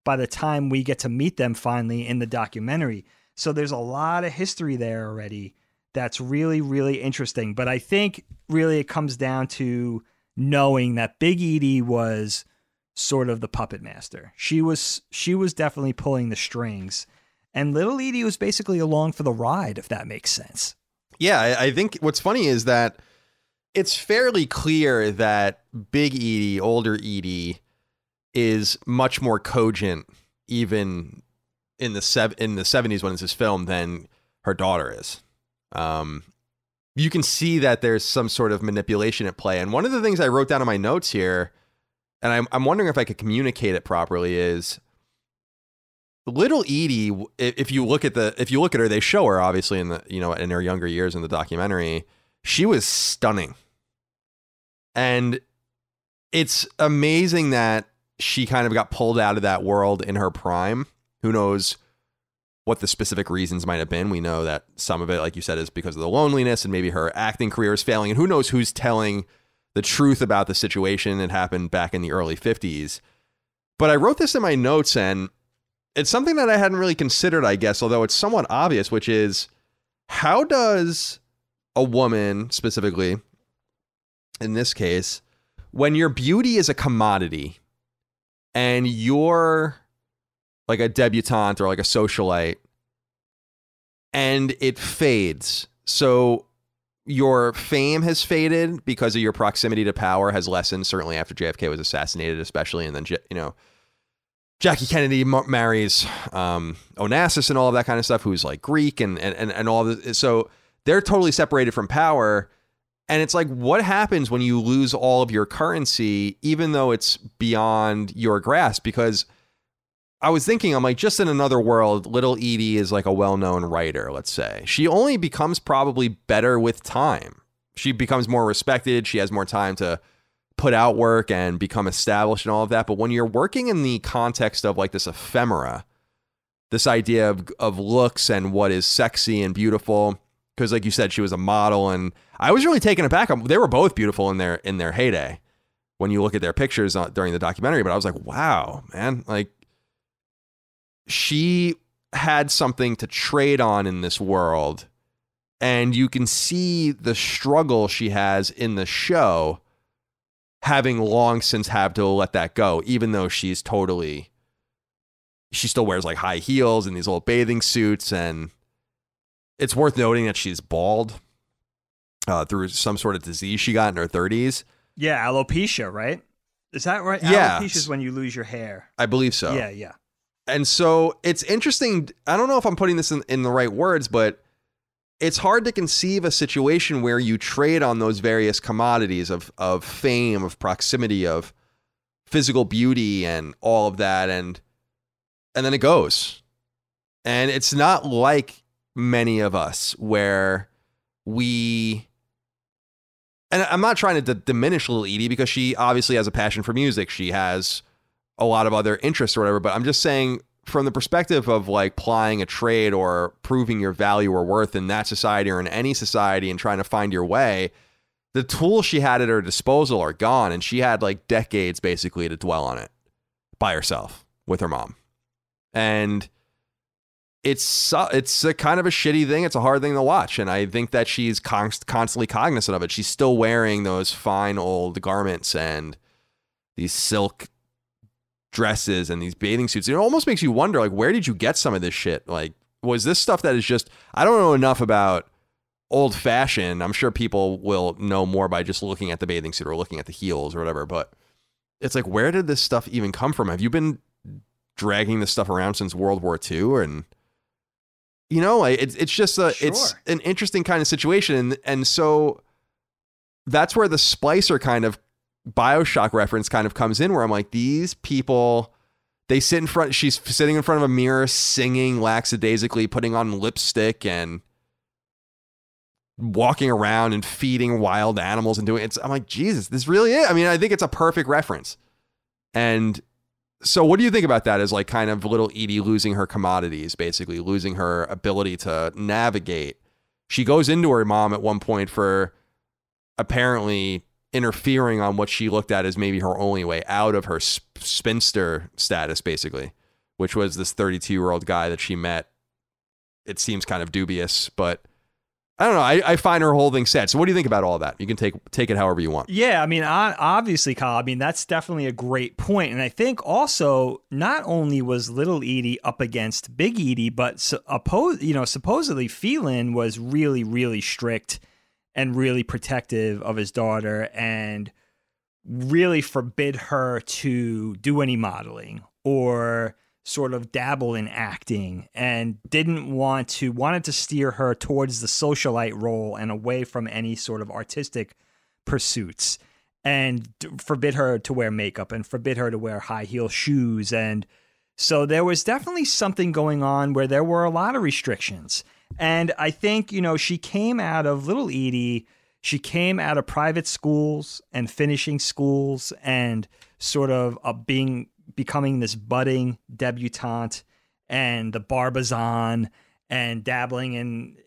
by the time we get to meet them finally in the documentary. So there's a lot of history there already that's really, really interesting. But I think really it comes down to knowing that Big Edie was sort of the puppet master. She was she was definitely pulling the strings. And little Edie was basically along for the ride, if that makes sense. Yeah, I think what's funny is that it's fairly clear that Big Edie, older Edie, is much more cogent, even in the sev- in the seventies when it's his film, than her daughter is. Um, you can see that there's some sort of manipulation at play. And one of the things I wrote down in my notes here, and I'm I'm wondering if I could communicate it properly, is little Edie, if you look at the if you look at her, they show her obviously in the you know in her younger years in the documentary. She was stunning, and it's amazing that she kind of got pulled out of that world in her prime. Who knows what the specific reasons might have been? We know that some of it, like you said, is because of the loneliness and maybe her acting career is failing, and who knows who's telling the truth about the situation that happened back in the early 50s. But I wrote this in my notes, and it's something that I hadn't really considered, I guess, although it's somewhat obvious, which is how does a woman, specifically in this case, when your beauty is a commodity and you're like a debutante or like a socialite and it fades. So your fame has faded because of your proximity to power has lessened certainly after JFK was assassinated especially and then you know Jackie Kennedy marries um, Onassis and all of that kind of stuff who's like Greek and and and, and all this so they're totally separated from power and it's like what happens when you lose all of your currency even though it's beyond your grasp because I was thinking, I'm like, just in another world, little Edie is like a well known writer, let's say. She only becomes probably better with time. She becomes more respected. She has more time to put out work and become established and all of that. But when you're working in the context of like this ephemera, this idea of, of looks and what is sexy and beautiful, because like you said, she was a model, and I was really taken aback. They were both beautiful in their in their heyday. When you look at their pictures uh, during the documentary, but I was like, wow, man, like she had something to trade on in this world and you can see the struggle she has in the show having long since had to let that go even though she's totally she still wears like high heels and these little bathing suits and it's worth noting that she's bald uh, through some sort of disease she got in her 30s Yeah, alopecia, right? Is that right? Yeah. Alopecia is when you lose your hair. i believe so Yeah, yeah. and so it's interesting. I don't know if I'm putting this in, in the right words, but it's hard to conceive a situation where you trade on those various commodities of of fame, of proximity, of physical beauty, and all of that, and and then it goes. And it's not like many of us where we and I'm not trying to d- diminish little Edie because she obviously has a passion for music. She has a lot of other interests or whatever, but I'm just saying from the perspective of like plying a trade or proving your value or worth in that society or in any society and trying to find your way, the tools she had at her disposal are gone and she had like decades basically to dwell on it by herself with her mom. And it's it's a kind of a shitty thing. It's a hard thing to watch, and I think that she's const- constantly cognizant of it. She's still wearing those fine old garments and these silk dresses and these bathing suits. It almost makes you wonder, like, where did you get some of this shit? Like, was this stuff that is just? I don't know enough about old fashioned. I'm sure people will know more by just looking at the bathing suit or looking at the heels or whatever. But it's like, where did this stuff even come from? Have you been dragging this stuff around since World War II? And you know, like, it's it's just a it's an interesting kind of situation, and and so that's where the splicer kind of Bioshock reference kind of comes in, where I'm like, these people. They sit in front. She's sitting in front of a mirror, singing lackadaisically, putting on lipstick, and walking around and feeding wild animals and doing it's I'm like Jesus this really is I mean I think it's a perfect reference and so what do you think about that as like kind of little Edie losing her commodities basically losing her ability to navigate? She goes into her mom at one point for apparently interfering on what she looked at as maybe her only way out of her sp- spinster status basically which was this 32 year old guy that she met. It seems kind of dubious but I don't know. I, I find her whole thing sad. So, what do you think about all that? You can take take it however you want. Yeah, I mean, obviously, Kyle. I mean, that's definitely a great point, and I think also not only was Little Edie up against Big Edie, but oppo- you know, supposedly Phelan was really, really strict and really protective of his daughter, and really forbid her to do any modeling or sort of dabble in acting and didn't want to wanted to steer her towards the socialite role and away from any sort of artistic pursuits and forbid her to wear makeup and forbid her to wear high heel shoes and So there was definitely something going on where there were a lot of restrictions. And I think, you know, she came out of Little Edie, she came out of private schools and finishing schools and sort of uh, being becoming this budding debutante and the Barbizon and dabbling in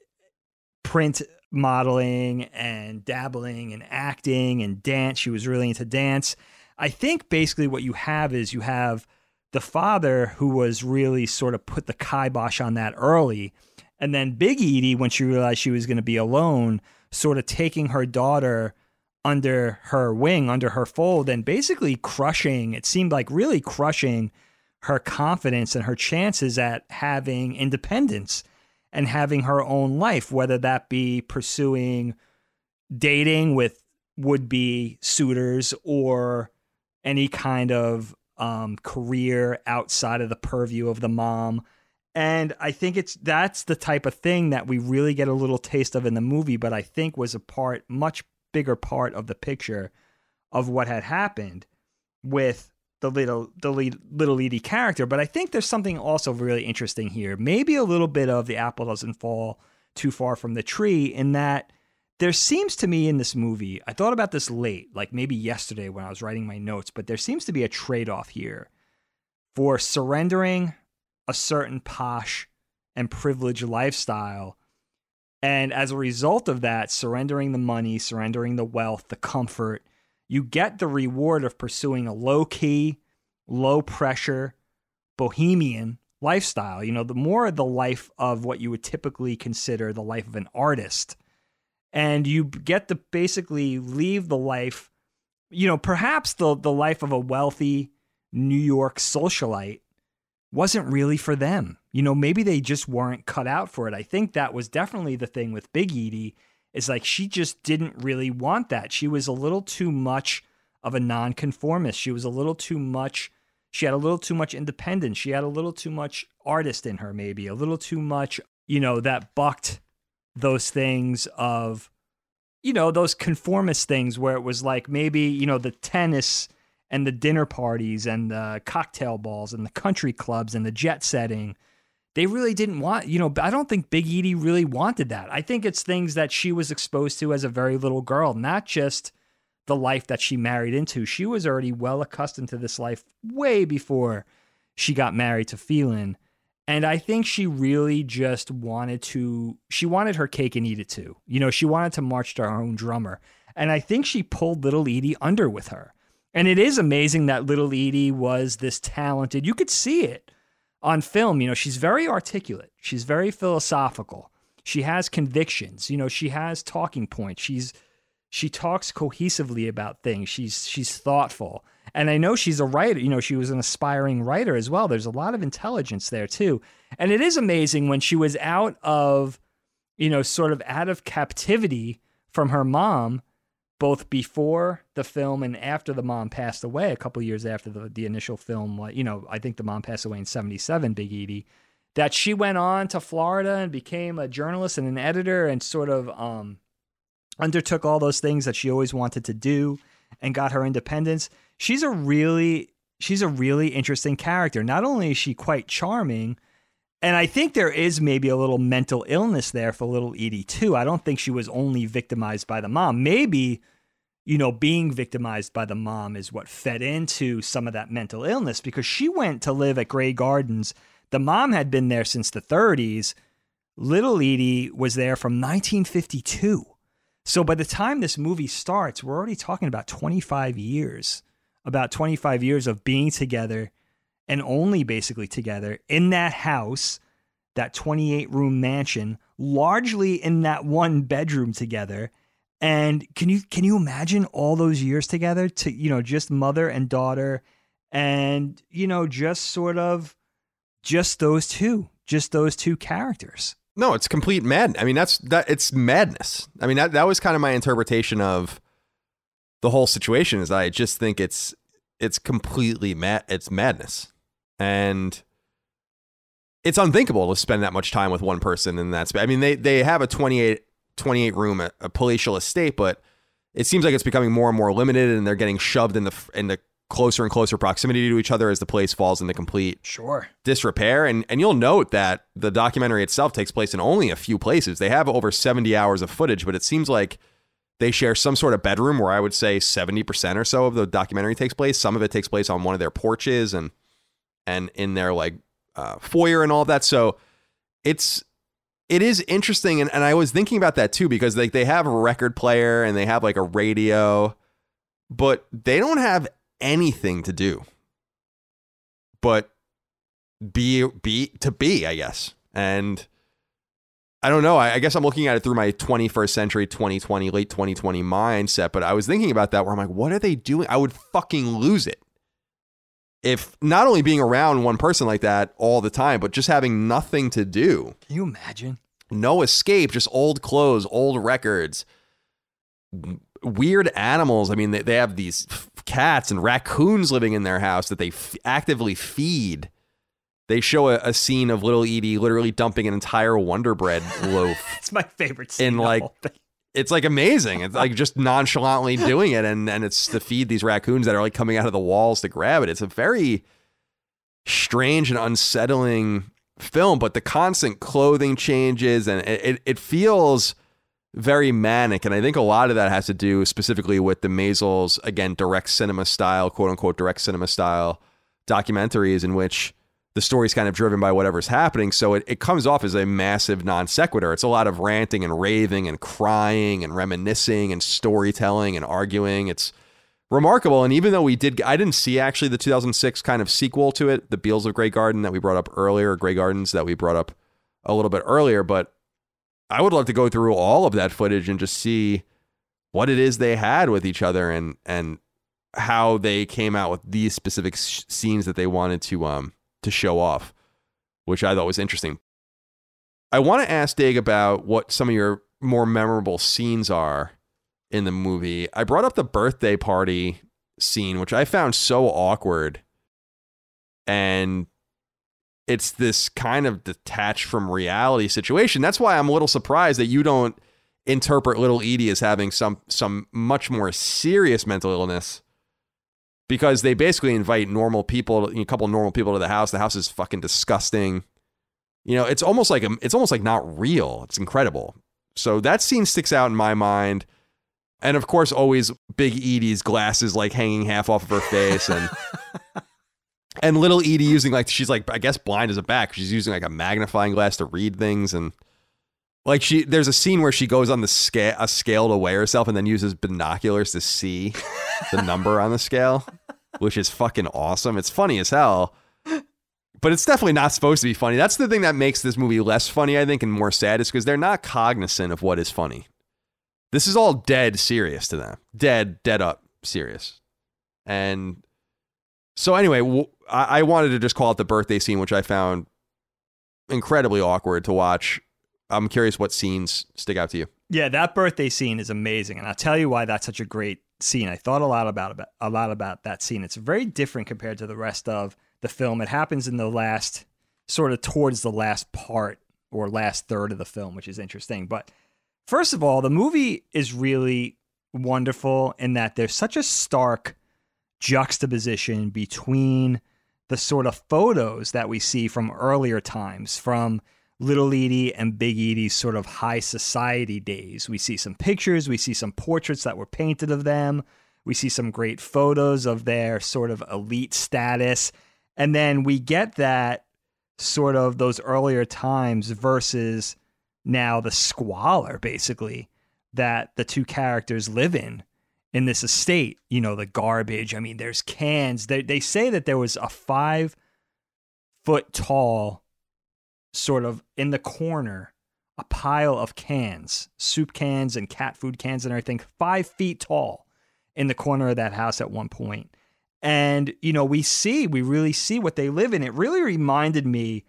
print modeling and dabbling in acting and dance. She was really into dance. I think basically what you have is you have the father who was really sort of put the kibosh on that early. And then Big Edie, when she realized she was going to be alone, sort of taking her daughter under her wing, under her fold, and basically crushing, it seemed like really crushing her confidence and her chances at having independence and having her own life, whether that be pursuing dating with would be suitors or any kind of um, career outside of the purview of the mom. And I think it's that's the type of thing that we really get a little taste of in the movie, but I think was a part, much bigger part of the picture of what had happened with the little the lead, little Edie character. But I think there's something also really interesting here. Maybe a little bit of the apple doesn't fall too far from the tree in that there seems to me in this movie, I thought about this late, like maybe yesterday when I was writing my notes, but there seems to be a trade off here for surrendering a certain posh and privileged lifestyle. And as a result of that, surrendering the money, surrendering the wealth, the comfort, you get the reward of pursuing a low key, low pressure, bohemian lifestyle. You know, the more the life of what you would typically consider the life of an artist and you get to basically leave the life, you know, perhaps the the life of a wealthy New York socialite wasn't really for them. You know, maybe they just weren't cut out for it. I think that was definitely the thing with Big Edie is like she just didn't really want that. She was a little too much of a nonconformist. She was a little too much she had a little too much independence. She had a little too much artist in her maybe, a little too much, you know, that bucked those things of you know those conformist things where it was like maybe you know the tennis and the dinner parties and the cocktail balls and the country clubs and the jet setting they really didn't want you know i don't think big edie really wanted that i think it's things that she was exposed to as a very little girl not just the life that she married into she was already well accustomed to this life way before she got married to Phelan and I think she really just wanted to, she wanted her cake and eat it too. You know, she wanted to march to her own drummer. And I think she pulled little Edie under with her. And it is amazing that little Edie was this talented, you could see it on film. You know, she's very articulate, she's very philosophical, she has convictions, you know, she has talking points. She's, she talks cohesively about things. She's she's thoughtful. And I know she's a writer, you know, she was an aspiring writer as well. There's a lot of intelligence there too. And it is amazing when she was out of, you know, sort of out of captivity from her mom, both before the film and after the mom passed away, a couple years after the, the initial film, you know, I think the mom passed away in 77, Big Edie, that she went on to Florida and became a journalist and an editor and sort of um, undertook all those things that she always wanted to do and got her independence she's a really she's a really interesting character. Not only is she quite charming, and I think there is maybe a little mental illness there for little Edie too. I don't think she was only victimized by the mom. Maybe, you know, being victimized by the mom is what fed into some of that mental illness because she went to live at Grey Gardens. The mom had been there since the 30s. Little Edie was there from 1952. So by the time this movie starts, we're already talking about 25 years about 25 years of being together and only basically together in that house, that 28 room mansion, largely in that one bedroom together. And can you can you imagine all those years together to you know just mother and daughter and you know just sort of just those two, just those two characters. No, it's complete mad. I mean, that's that. It's madness. I mean, that that was kind of my interpretation of the whole situation. Is I just think it's it's completely mad. It's madness, and it's unthinkable to spend that much time with one person in that space. I mean, they they have a 28, 28 room a, a palatial estate, but it seems like it's becoming more and more limited, and they're getting shoved in the in the closer and closer proximity to each other as the place falls into complete Sure. disrepair. And and you'll note that the documentary itself takes place in only a few places. They have over 70 hours of footage, but it seems like they share some sort of bedroom where I would say 70% or so of the documentary takes place. Some of it takes place on one of their porches and and in their like uh, foyer and all that. So it's it is interesting and, and I was thinking about that too because like they have a record player and they have like a radio, but they don't have anything to do but be be to be, I guess. And I don't know. I, I guess I'm looking at it through my 21st century, 2020, late 2020 mindset. But I was thinking about that where I'm like, what are they doing? I would fucking lose it if not only being around one person like that all the time, but just having nothing to do, Can you imagine? no escape, just old clothes, old records, w- weird animals. I mean, they, they have these f- cats and raccoons living in their house that they f- actively feed. They show a, a scene of little Edie literally dumping an entire Wonder Bread loaf. It's my favorite scene. In, like, whole thing. It's like amazing. It's like just nonchalantly doing it, and and it's to feed these raccoons that are like coming out of the walls to grab it. It's a very strange and unsettling film, but the constant clothing changes and it, it, it feels very manic. And I think a lot of that has to do specifically with the Maysles, again, direct cinema style, quote unquote, direct cinema style documentaries in which the story's kind of driven by whatever's happening. So it, it comes off as a massive non sequitur. It's a lot of ranting and raving and crying and reminiscing and storytelling and arguing. It's remarkable. And even though we did, I didn't see actually the 2006 kind of sequel to it, The Beales of Grey Garden that we brought up earlier, Grey Gardens that we brought up a little bit earlier. But I would love to go through all of that footage and just see what it is they had with each other and and how they came out with these specific sh- scenes that they wanted to um to show off, which I thought was interesting. I want to ask Dig about what some of your more memorable scenes are in the movie. I brought up the birthday party scene, which I found so awkward. And it's this kind of detached from reality situation. That's why I'm a little surprised that you don't interpret little Edie as having some some much more serious mental illness because they basically invite normal people, a couple normal people to the house. The house is fucking disgusting. You know, it's almost like a, it's almost like not real. It's incredible. So that scene sticks out in my mind. And of course, always Big Edie's glasses like hanging half off of her face, and and little Edie using like she's like I guess blind as a bat. She's using like a magnifying glass to read things, and like she there's a scene where she goes on the scale a scale to weigh herself, and then uses binoculars to see the number on the scale, which is fucking awesome. It's funny as hell. But it's definitely not supposed to be funny. That's the thing that makes this movie less funny, I think, and more sad is because they're not cognizant of what is funny. This is all dead serious to them. Dead, dead up serious. And so, anyway, I wanted to just call it the birthday scene, which I found incredibly awkward to watch. I'm curious what scenes stick out to you. Yeah, that birthday scene is amazing, and I'll tell you why that's such a great scene. I thought a lot about, about a lot about that scene. It's very different compared to the rest of the film. It happens in the last, sort of towards the last part or last third of the film, which is interesting. But first of all, the movie is really wonderful in that there's such a stark juxtaposition between the sort of photos that we see from earlier times, from Little Edie and Big Edie's sort of high society days. We see some pictures, we see some portraits that were painted of them, we see some great photos of their sort of elite status. And then we get that sort of those earlier times versus now the squalor, basically, that the two characters live in in this estate. You know, the garbage. I mean, there's cans. They, they say that there was a five foot tall, sort of in the corner, a pile of cans, soup cans and cat food cans and everything, five feet tall in the corner of that house at one point. And, you know, we see, we really see what they live in. It really reminded me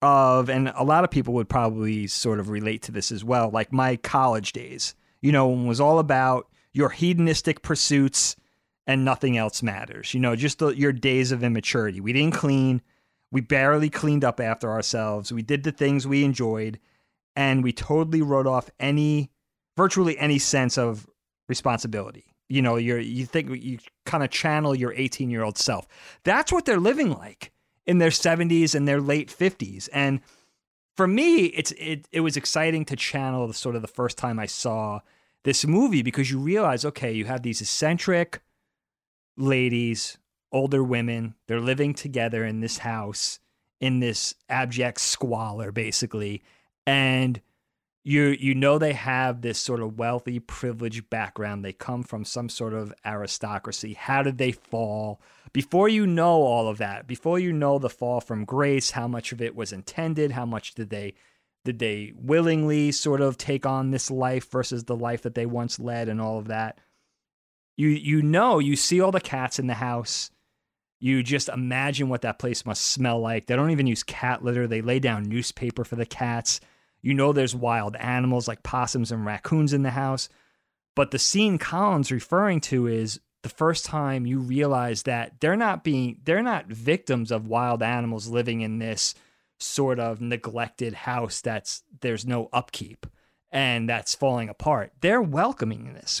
of, and a lot of people would probably sort of relate to this as well, like my college days, you know, was all about your hedonistic pursuits and nothing else matters. You know, just the, your days of immaturity. We didn't clean. We barely cleaned up after ourselves. We did the things we enjoyed, and we totally wrote off any, virtually any sense of responsibility. You know, you're you think you kind of channel your 18 year old self. That's what they're living like in their 70s and their late 50s. And for me, it's it it was exciting to channel the sort of the first time I saw this movie because you realize, okay, you have these eccentric ladies, older women, they're living together in this house in this abject squalor, basically. And you you know they have this sort of wealthy, privileged background. They come from some sort of aristocracy. How did they fall? Before you know all of that, before you know the fall from grace, how much of it was intended, how much did they did they willingly sort of take on this life versus the life that they once led and all of that? You you know, you see all the cats in the house. You just imagine what that place must smell like. They don't even use cat litter. They lay down newspaper for the cats you know there's wild animals like possums and raccoons in the house. But the scene Colin's referring to is the first time you realize that they're not being they're not victims of wild animals living in this sort of neglected house that's there's no upkeep and that's falling apart. They're welcoming this.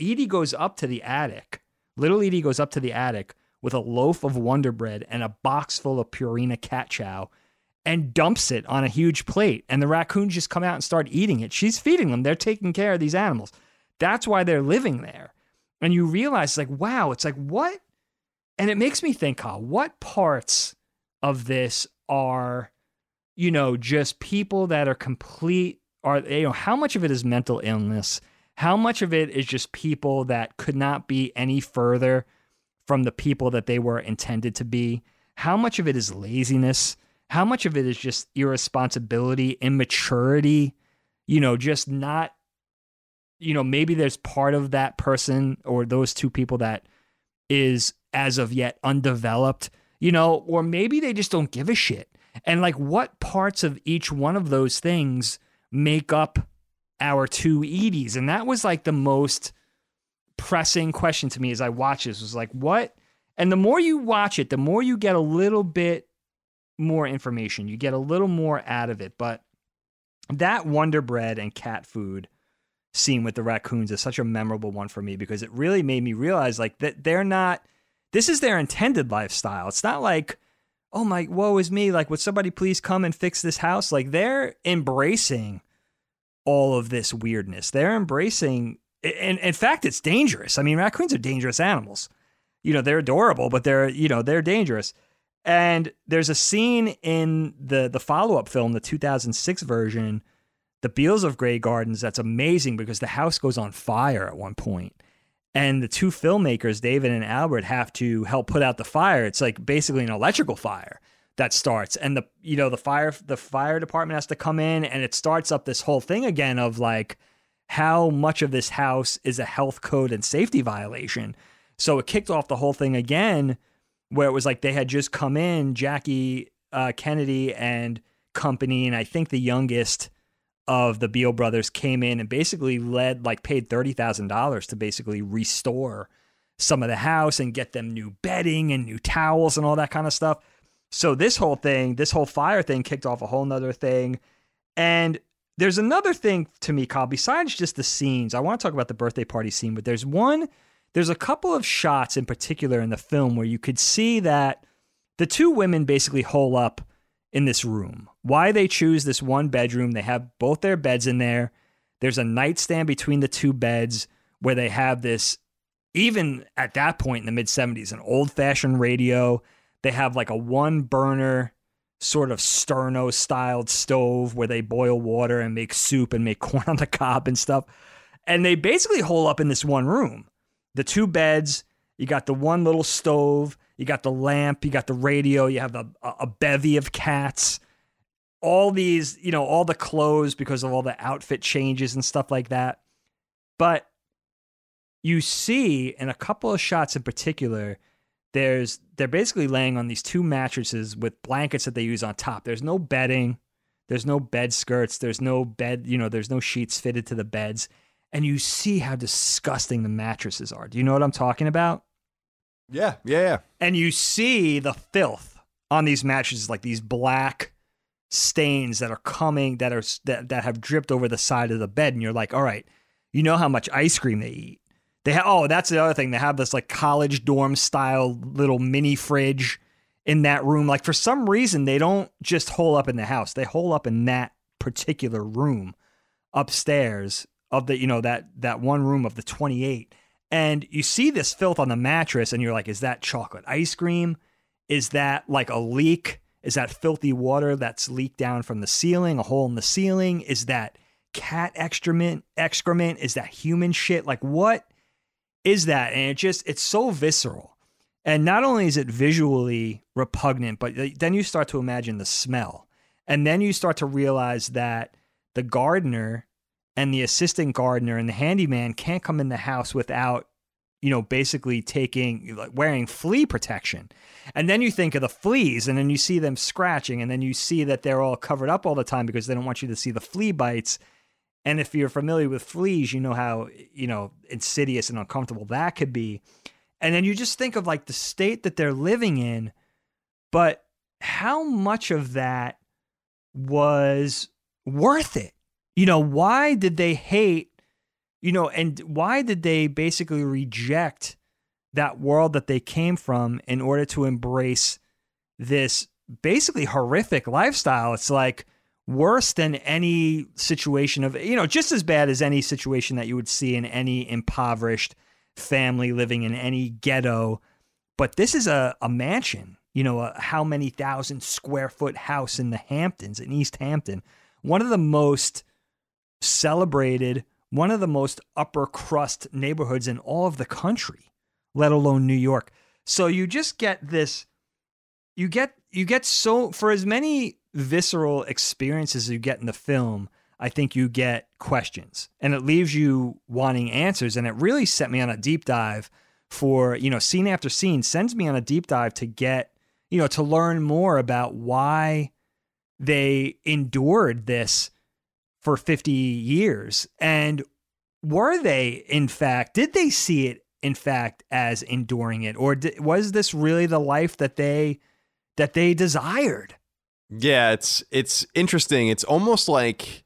Edie goes up to the attic. Little Edie goes up to the attic with a loaf of Wonder Bread and a box full of Purina cat chow and dumps it on a huge plate. And the raccoons just come out and start eating it. She's feeding them. They're taking care of these animals. That's why they're living there. And you realize, like, wow, it's like, what? And it makes me think, Kyle, what parts of this are, you know, just people that are complete, are, you know, how much of it is mental illness? How much of it is just people that could not be any further from the people that they were intended to be? How much of it is laziness? how much of it is just irresponsibility, immaturity, you know, just not, you know, maybe there's part of that person or those two people that is as of yet undeveloped, you know, or maybe they just don't give a shit. And like, what parts of each one of those things make up our two Edies? And that was like the most pressing question to me as I watch this was like, what? And the more you watch it, the more you get a little bit more information. You get a little more out of it. But that Wonder Bread and cat food scene with the raccoons is such a memorable one for me because it really made me realize like that they're not this is their intended lifestyle. It's not like, oh my woe is me, like would somebody please come and fix this house? Like they're embracing all of this weirdness. They're embracing and in fact it's dangerous. I mean, raccoons are dangerous animals. You know, they're adorable, but they're, you know, they're dangerous. And there's a scene in the the follow up film, the 2006 version, The Beales of Grey Gardens, that's amazing because the house goes on fire at one point. And the two filmmakers, David and Albert, have to help put out the fire. It's like basically an electrical fire that starts, and the you know the fire the fire department has to come in, and it starts up this whole thing again of like how much of this house is a health code and safety violation. So it kicked off the whole thing again where it was like they had just come in, Jackie uh, Kennedy and company, and I think the youngest of the Beale brothers came in and basically led, like, paid thirty thousand dollars to basically restore some of the house and get them new bedding and new towels and all that kind of stuff. So this whole thing, this whole fire thing, kicked off a whole nother thing, and there's another thing to me, Kyle. Besides just the scenes, I want to talk about the birthday party scene, but there's one there's a couple of shots in particular in the film where you could see that the two women basically hole up in this room. Why they choose this one bedroom, they have both their beds in there. There's a nightstand between the two beds where they have this, even at that point in the mid 70s, an old fashioned radio. They have like a one burner sort of sterno styled stove where they boil water and make soup and make corn on the cob and stuff. And they basically hole up in this one room the two beds, you got the one little stove, you got the lamp, you got the radio, you have a, a bevy of cats, all these, you know, all the clothes because of all the outfit changes and stuff like that. But you see in a couple of shots in particular, there's they're basically laying on these two mattresses with blankets that they use on top. There's no bedding, there's no bed skirts, there's no bed, you know, there's no sheets fitted to the beds and you see how disgusting the mattresses are. Do you know what I'm talking about? Yeah, yeah, yeah. And you see the filth on these mattresses, like these black stains that are coming that are that, that have dripped over the side of the bed, and you're like, all right, you know how much ice cream they eat. They oh, that's the other thing. They have this like college dorm style little mini fridge in that room. Like for some reason, they don't just hole up in the house. They hole up in that particular room upstairs of the you know that that one room of the 28 and you see this filth on the mattress and you're like is that chocolate ice cream is that like a leak is that filthy water that's leaked down from the ceiling a hole in the ceiling is that cat excrement excrement is that human shit like what is that and it just it's so visceral. And not only is it visually repugnant but then you start to imagine the smell. And then you start to realize that the gardener and the assistant gardener and the handyman can't come in the house without you know basically taking like wearing flea protection. And then you think of the fleas and then you see them scratching and then you see that they're all covered up all the time because they don't want you to see the flea bites and if you're familiar with fleas you know how you know insidious and uncomfortable that could be and then you just think of like the state that they're living in but how much of that was worth it you know, why did they hate, you know, and why did they basically reject that world that they came from in order to embrace this basically horrific lifestyle? It's like worse than any situation of, you know, just as bad as any situation that you would see in any impoverished family living in any ghetto. But this is a, a mansion, you know, a how many thousand square foot house in the Hamptons, in East Hampton. One of the most celebrated one of the most upper crust neighborhoods in all of the country, let alone New York. So you just get this you get you get so for as many visceral experiences you get in the film, I think you get questions and it leaves you wanting answers and it really set me on a deep dive for, you know, scene after scene sends me on a deep dive to get, you know, to learn more about why they endured this for 50 years. And were they, in fact, did they see it, in fact, as enduring it? Or did, was this really the life that they that they desired? Yeah, it's it's interesting. It's almost like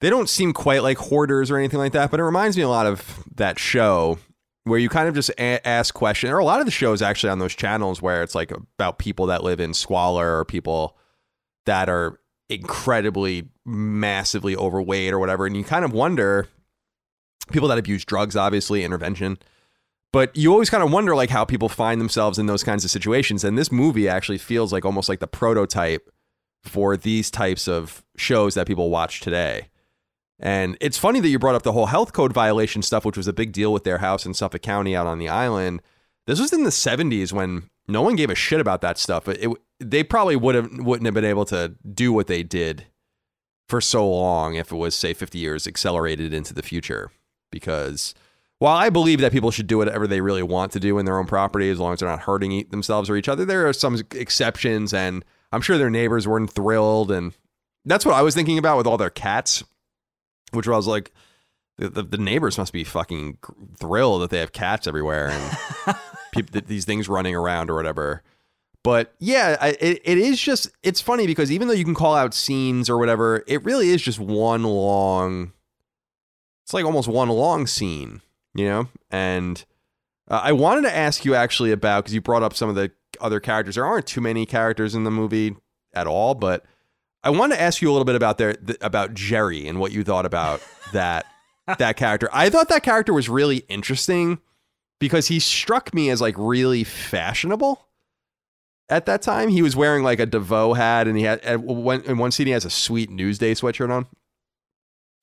they don't seem quite like hoarders or anything like that, but it reminds me a lot of that show where you kind of just a- ask questions, or a lot of the shows actually on those channels where it's like about people that live in squalor or people that are incredibly massively overweight or whatever and you kind of wonder people that abuse drugs obviously intervention but you always kind of wonder like how people find themselves in those kinds of situations and this movie actually feels like almost like the prototype for these types of shows that people watch today and it's funny that you brought up the whole health code violation stuff which was a big deal with their house in Suffolk County out on the island this was in the 70s when no one gave a shit about that stuff. It, they probably would have wouldn't have been able to do what they did for so long if it was say 50 years accelerated into the future because while I believe that people should do whatever they really want to do in their own property as long as they're not hurting themselves or each other, there are some exceptions, and I'm sure their neighbors weren't thrilled, and that's what I was thinking about with all their cats, which was like, the, the, the neighbors must be fucking thrilled that they have cats everywhere and people, these things running around or whatever. But yeah, I, it, it is just it's funny because even though you can call out scenes or whatever, it really is just one long. It's like almost one long scene, you know. And uh, I wanted to ask you actually about because you brought up some of the other characters. There aren't too many characters in the movie at all, but I want to ask you a little bit about their about Jerry and what you thought about that that character. I thought that character was really interesting because he struck me as like really fashionable at that time. He was wearing like a DeVoe hat, and he had at one, in one scene he has a sweet Newsday sweatshirt on.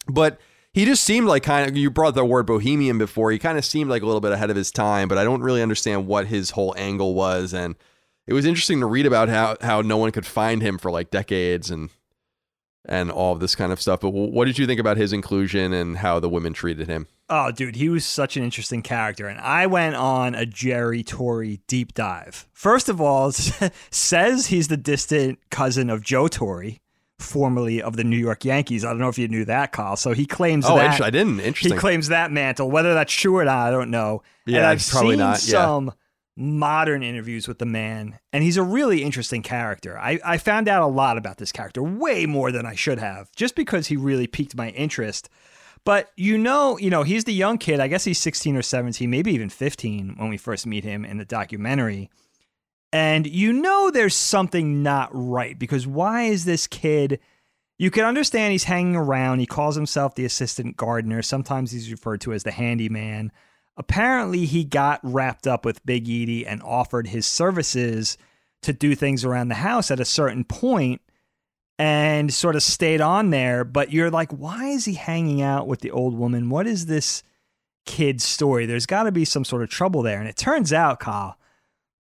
But he just seemed like kind of you brought the word bohemian before. He kind of seemed like a little bit ahead of his time, but I don't really understand what his whole angle was. And it was interesting to read about how how no one could find him for like decades and and all of this kind of stuff. But what did you think about his inclusion and how the women treated him? Oh, dude, he was such an interesting character. And I went on a Jerry Torre deep dive. First of all, says he's the distant cousin of Joe Torre, formerly of the New York Yankees. I don't know if you knew that, Kyle. So he claims oh, that. I didn't. Interesting. He claims that mantle. Whether that's true or not, I don't know. Yeah, and I've probably seen not. Yeah. some modern interviews with the man, and he's a really interesting character. I, I found out a lot about this character, way more than I should have, just because he really piqued my interest. But you know, you know, he's the young kid. I guess he's 16 or 17, maybe even 15 when we first meet him in the documentary. And you know there's something not right because why is this kid you can understand he's hanging around. He calls himself the assistant gardener. Sometimes he's referred to as the handyman. Apparently, he got wrapped up with Big Edie and offered his services to do things around the house at a certain point and sort of stayed on there. But you're like, why is he hanging out with the old woman? What is this kid's story? There's got to be some sort of trouble there. And it turns out, Kyle,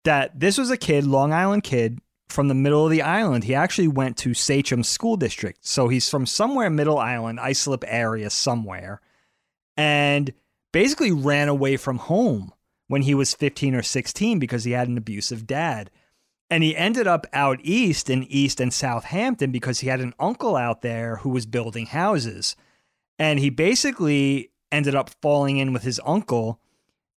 that this was a kid, Long Island kid, from the middle of the island. He actually went to Sachem School District. So he's from somewhere middle island, Islip area somewhere. And basically ran away from home when he was 15 or 16 because he had an abusive dad. And he ended up out east in East and Southampton because he had an uncle out there who was building houses. And he basically ended up falling in with his uncle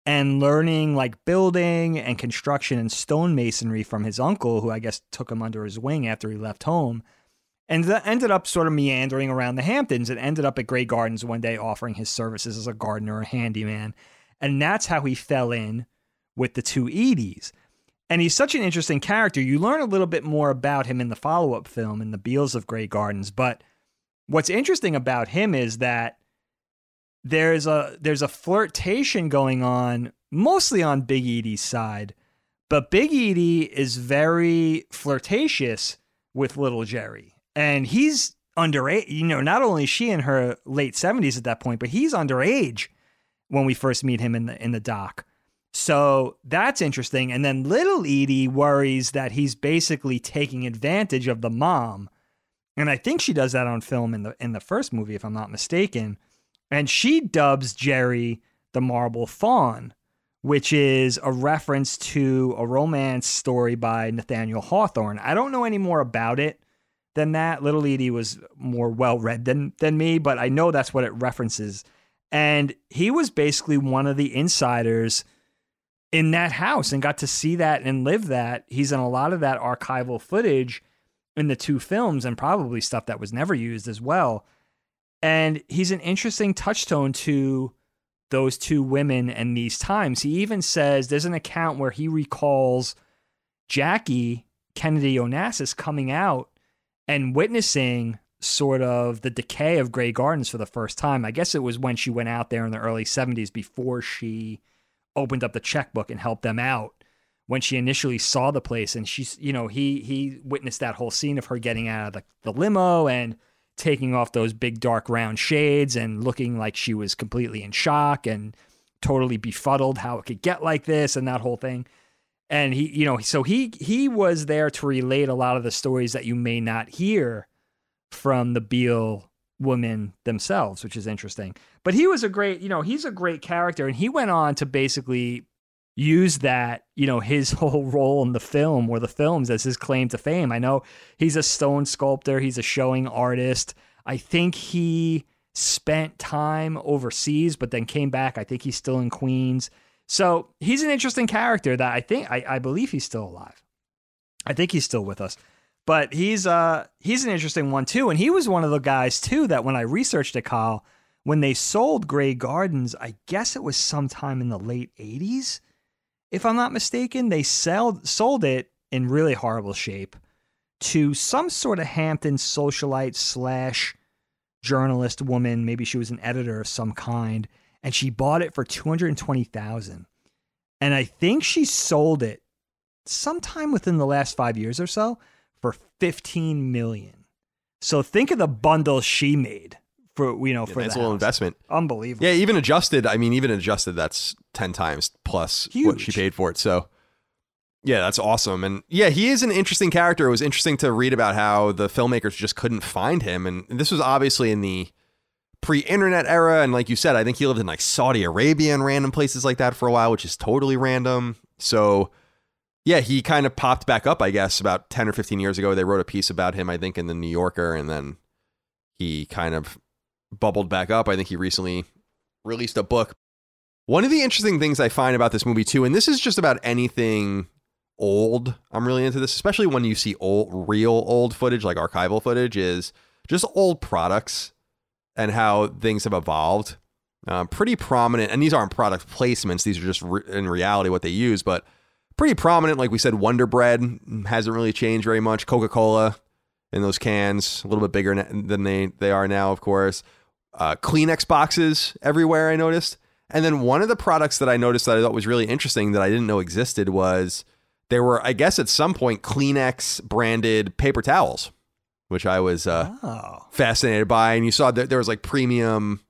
and learning like building and construction and stonemasonry from his uncle, who I guess took him under his wing after he left home. And that ended up sort of meandering around the Hamptons and ended up at Grey Gardens one day offering his services as a gardener or handyman. And that's how he fell in with the two Edies. And he's such an interesting character. You learn a little bit more about him in the follow up film in The Beales of Grey Gardens. But what's interesting about him is that there's a there's a flirtation going on mostly on Big Edie's side, but Big Edie is very flirtatious with little Jerry. And he's underage, you know, not only she in her late 70s at that point, but he's underage when we first meet him in the in the dock. So that's interesting. And then little Edie worries that he's basically taking advantage of the mom. And I think she does that on film in the in the first movie, if I'm not mistaken and she dubs Jerry the Marble Faun, which is a reference to a romance story by Nathaniel Hawthorne. I don't know any more about it than that. Little Edie was more well read than than me, but I know that's what it references. And he was basically one of the insiders in that house and got to see that and live that. He's in a lot of that archival footage in the two films and probably stuff that was never used as well. And he's an interesting touchstone to those two women and these times. He even says there's an account where he recalls Jackie Kennedy Onassis coming out and witnessing sort of the decay of Grey Gardens for the first time. I guess it was when she went out there in the early 70s before she opened up the checkbook and helped them out when she initially saw the place and she's you know he he witnessed that whole scene of her getting out of the, the limo and taking off those big dark round shades and looking like she was completely in shock and totally befuddled how it could get like this and that whole thing. And he, you know, so he he was there to relate a lot of the stories that you may not hear from the Beale women themselves, which is interesting. But he was a great, you know, he's a great character and he went on to basically use that, you know, his whole role in the film or the films as his claim to fame. I know he's a stone sculptor, he's a showing artist. I think he spent time overseas, but then came back. I think he's still in Queens. So he's an interesting character that I think I, I believe he's still alive. I think he's still with us. But he's uh he's an interesting one too. And he was one of the guys too that when I researched it, Kyle, when they sold Grey Gardens, I guess it was sometime in the late 80s if I'm not mistaken, they sell, sold it in really horrible shape to some sort of Hampton socialite slash journalist woman. Maybe she was an editor of some kind, and she bought it for two hundred twenty thousand. And I think she sold it sometime within the last five years or so for fifteen million. So think of the bundle she made for you know yeah, for nice that little investment. Unbelievable. Yeah, even adjusted. I mean, even adjusted, that's ten times plus Huge. what she paid for it. So, yeah, that's awesome. And yeah, he is an interesting character. It was interesting to read about how the filmmakers just couldn't find him, and this was obviously in the pre-internet era. And like you said, I think he lived in like Saudi Arabia and random places like that for a while, which is totally random. So. Yeah, he kind of popped back up, I guess, about 10 or 15 years ago. They wrote a piece about him, I think, in the New Yorker, and then he kind of bubbled back up. I think he recently released a book. One of the interesting things I find about this movie too, and this is just about anything old. I'm really into this, especially when you see old, real old footage like archival footage, is just old products. and how things have evolved. Uh, pretty prominent, and these aren't product placements; these are just re- in reality what they use. But pretty prominent, like we said, Wonder Bread hasn't really changed very much. Coca Cola in those cans, a little bit bigger than they they are now, of course. Uh, Kleenex boxes everywhere. I noticed, and then one of the products that I noticed that I thought was really interesting that I didn't know existed was there were, I guess, at some point Kleenex branded paper towels, which I was uh, Oh. fascinated by. And you saw that there was like premium,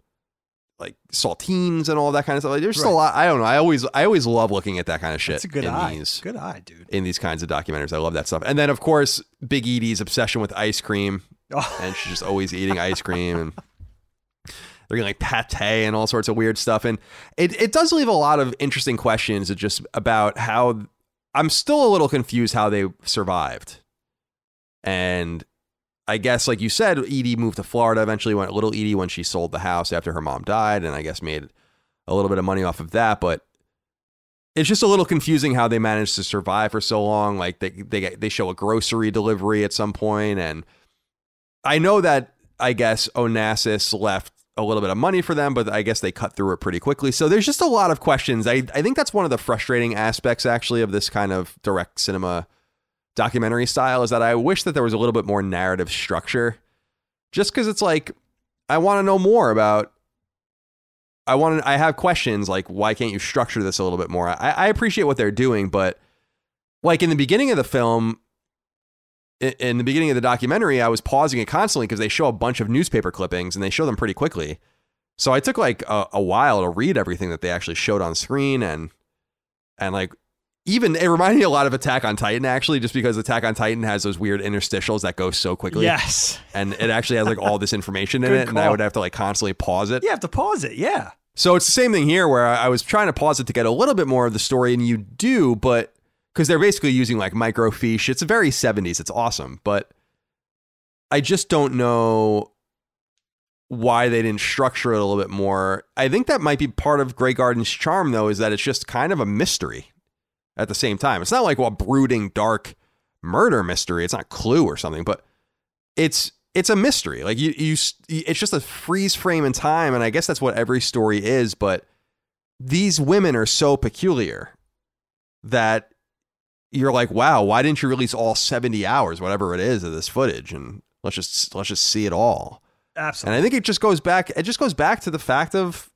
like saltines and all that kind of stuff. Like, there's just a lot. I don't know. I always, I always love looking at that kind of shit. It's a good eye. These, Good eye, dude. in these kinds of documentaries, I love that stuff. And then, of course, Big Edie's obsession with ice cream, Oh, and she's just always eating ice cream and. They're getting like pate and all sorts of weird stuff. And it, it does leave a lot of interesting questions just about how I'm still a little confused how they survived. And I guess, like you said, Edie moved to Florida. Eventually, went little Edie when she sold the house after her mom died, and I guess made a little bit of money off of that. But it's just a little confusing how they managed to survive for so long. Like they they they show a grocery delivery at some point, and I know that I guess Onassis left a little bit of money for them, but I guess they cut through it pretty quickly. So there's just a lot of questions. I I think that's one of the frustrating aspects actually of this kind of direct cinema documentary style is that I wish that there was a little bit more narrative structure. Just because it's like I want to know more about. I want to. I have questions like why can't you structure this a little bit more? I, I appreciate what they're doing, but like in the beginning of the film, in the beginning of the documentary, I was pausing it constantly because they show a bunch of newspaper clippings and they show them pretty quickly. So I took like a, a while to read everything that they actually showed on screen and and like even it reminded me a lot of Attack on Titan actually, just because Attack on Titan has those weird interstitials that go so quickly. yes. And it actually has like all this information in it, and I would have to like constantly pause it. You have to pause it. Yeah. So it's the same thing here where I was trying to pause it to get a little bit more of the story, and you do, but because they're basically using like microfiche. It's very 70s. It's awesome. But I just don't know why they didn't structure it a little bit more. I think that might be part of Grey Garden's charm, though, is that it's just kind of a mystery at the same time. It's not like a brooding, dark murder mystery. It's not Clue or something, but it's it's a mystery. Like you, you, it's just a freeze frame in time, and I guess that's what every story is. But these women are so peculiar that you're like, wow, why didn't you release all 70 hours, whatever it is, of this footage, and let's just let's just see it all. Absolutely. And I think it just goes back. It just goes back to the fact of,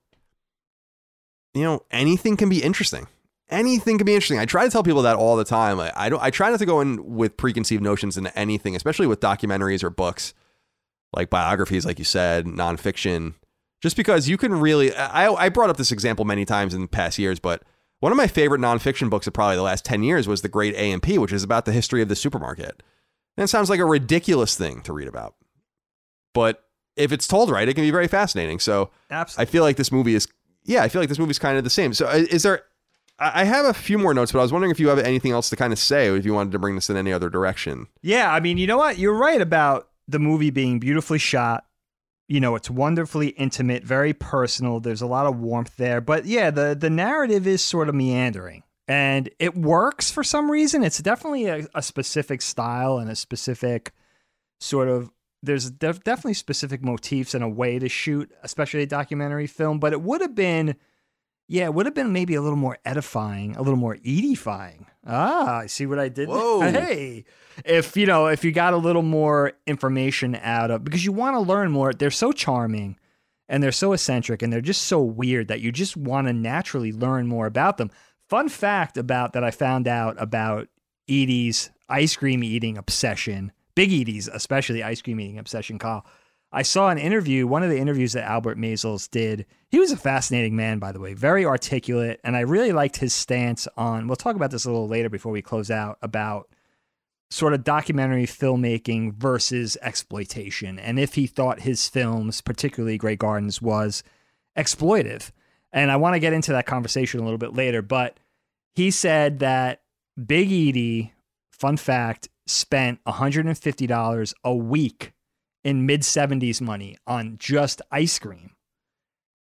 you know, anything can be interesting. Anything can be interesting. I try to tell people that all the time. I, I don't. I try not to go in with preconceived notions into anything, especially with documentaries or books, like biographies, like you said, nonfiction. Just because you can really. I I brought up this example many times in past years, but one of my favorite nonfiction books of probably the last ten years was The Great A and P, which is about the history of the supermarket. And it sounds like a ridiculous thing to read about, but if it's told right, it can be very fascinating. So Absolutely. I feel like this movie is, yeah, I feel like this movie is kind of the same. So uh, is there? I I have a few more notes, but I was wondering if you have anything else to kind of say, if you wanted to bring this in any other direction. Yeah, I mean, you know what? You're right about the movie being beautifully shot. You know, it's wonderfully intimate, very personal. There's a lot of warmth there. But yeah, the the narrative is sort of meandering. And it works for some reason. It's definitely a, a specific style and a specific sort of there's def- definitely specific motifs and a way to shoot, especially a documentary film. But it would have been, yeah, it would have been maybe a little more edifying, a little more edifying. Ah, I see what I did. Whoa. Hey, if you know, if you got a little more information out of, because you want to learn more. They're so charming, and they're so eccentric, and they're just so weird that you just want to naturally learn more about them. Fun fact about that I found out about Edie's ice cream eating obsession, Big Edie's especially ice cream eating obsession, Kyle. I saw an interview, one of the interviews that Albert Maysles did. He was a fascinating man, by the way, very articulate, and I really liked his stance on. We'll talk about this a little later before we close out about sort of documentary filmmaking versus exploitation, and if he thought his films, particularly Grey Gardens, was exploitive. And I want to get into that conversation a little bit later, but he said that Big Edie, fun fact, spent $150 a week in mid 70s money on just ice cream.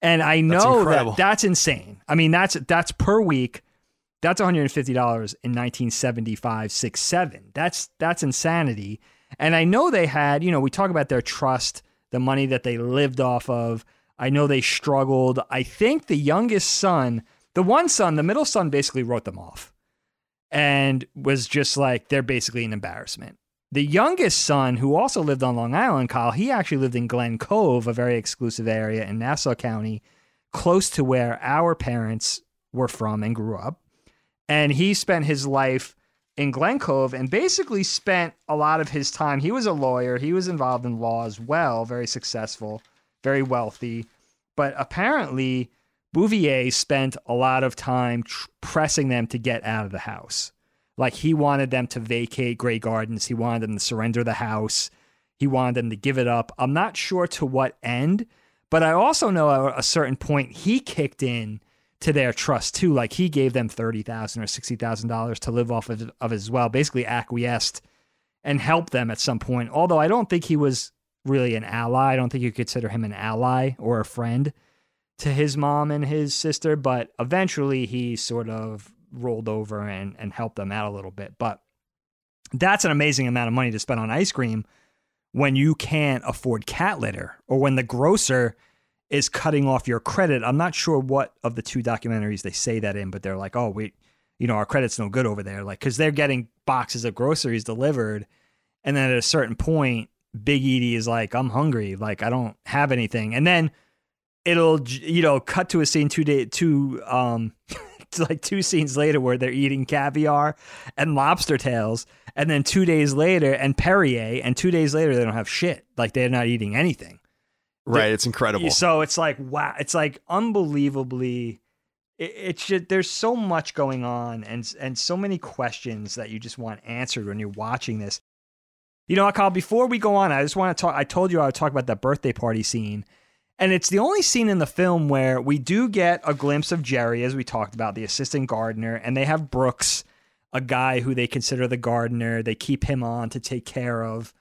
And I know incredible. that that's insane. I mean, that's that's per week. That's $150 in 1975, 6, 7. That's that's insanity. And I know they had, you know, we talk about their trust, the money that they lived off of. I know they struggled. I think the youngest son, the one son, the middle son basically wrote them off and was just like, they're basically an embarrassment. The youngest son, who also lived on Long Island, Kyle, he actually lived in Glen Cove, a very exclusive area in Nassau County, close to where our parents were from and grew up. And he spent his life in Glen Cove and basically spent a lot of his time. He was a lawyer, he was involved in law as well, very successful, very wealthy. But apparently, Bouvier spent a lot of time tr- pressing them to get out of the house. Like he wanted them to vacate Grey Gardens, he wanted them to surrender the house, he wanted them to give it up. I'm not sure to what end, but I also know at a certain point he kicked in to their trust too. Like he gave them thirty thousand or sixty thousand dollars to live off of, of as well. Basically acquiesced and helped them at some point. Although I don't think he was really an ally. I don't think you consider him an ally or a friend to his mom and his sister. But eventually he sort of rolled over and and helped them out a little bit. But that's an amazing amount of money to spend on ice cream when you can't afford cat litter or when the grocer is cutting off your credit. I'm not sure what of the two documentaries they say that in, but they're like, oh, we, you know, our credit's no good over there. Like, because they're getting boxes of groceries delivered. And then at a certain point, Big Edie is like, I'm hungry. Like, I don't have anything. And then it'll, you know, cut to a scene two day, two, um, like two scenes later where they're eating caviar and lobster tails. And then two days later, and Perrier, and two days later, they don't have shit. Like, they're not eating anything. Right, it's incredible. So it's like wow, it's like unbelievably. It, it's just there's so much going on and and so many questions that you just want answered when you're watching this. You know, Kyle. Before we go on, I just want to talk. I told you I would talk about that birthday party scene, and it's the only scene in the film where we do get a glimpse of Jerry, as we talked about, the assistant gardener, and they have Brooks, a guy who they consider the gardener. They keep him on to take care of,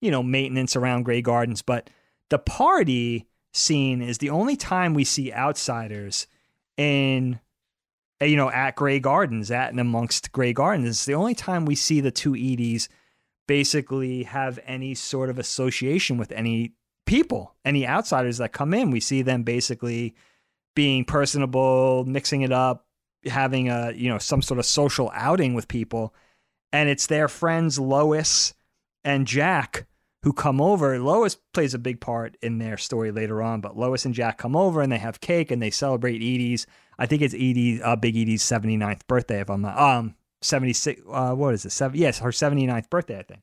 you know, maintenance around Grey Gardens, but the party scene is the only time we see outsiders in eh, you know at Grey Gardens at and amongst Grey Gardens. It's the only time we see the two Edies basically have any sort of association with any people, any outsiders that come in. We see them basically being personable, mixing it up, having a you know some sort of social outing with people, and it's their friends Lois and Jack who come over. Lois plays a big part in their story later on, but Lois and Jack come over and they have cake and they celebrate Edie's. I think it's Edie, uh, Big Edie's 79th birthday, if I'm not, um, 76, uh, what is it? Seven, yes, her 79th birthday, I think.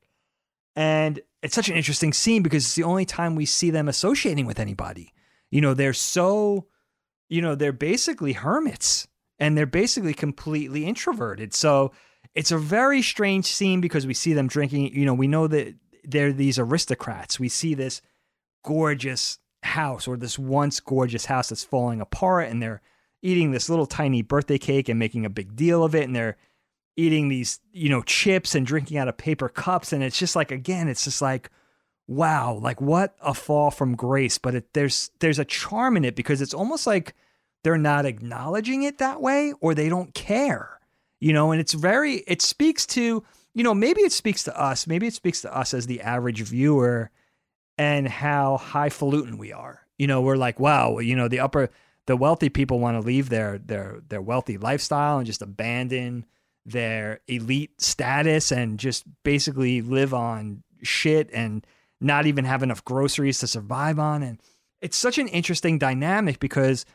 And it's such an interesting scene because it's the only time we see them associating with anybody. You know, they're so, you know, they're basically hermits and they're basically completely introverted. So it's a very strange scene because we see them drinking. You know, we know that they're these aristocrats. We see this gorgeous house or this once gorgeous house that's falling apart and they're eating this little tiny birthday cake and making a big deal of it and they're eating these you know chips and drinking out of paper cups and it's just like again it's just like wow like what a fall from grace but it, there's there's a charm in it because it's almost like they're not acknowledging it that way or they don't care you know and it's very it speaks to you know, maybe it speaks to us. Maybe it speaks to us as the average viewer and how highfalutin we are. You know, we're like, wow, you know, the upper, the wealthy people want to leave their their their wealthy lifestyle and just abandon their elite status and just basically live on shit and not even have enough groceries to survive on. And it's such an interesting dynamic because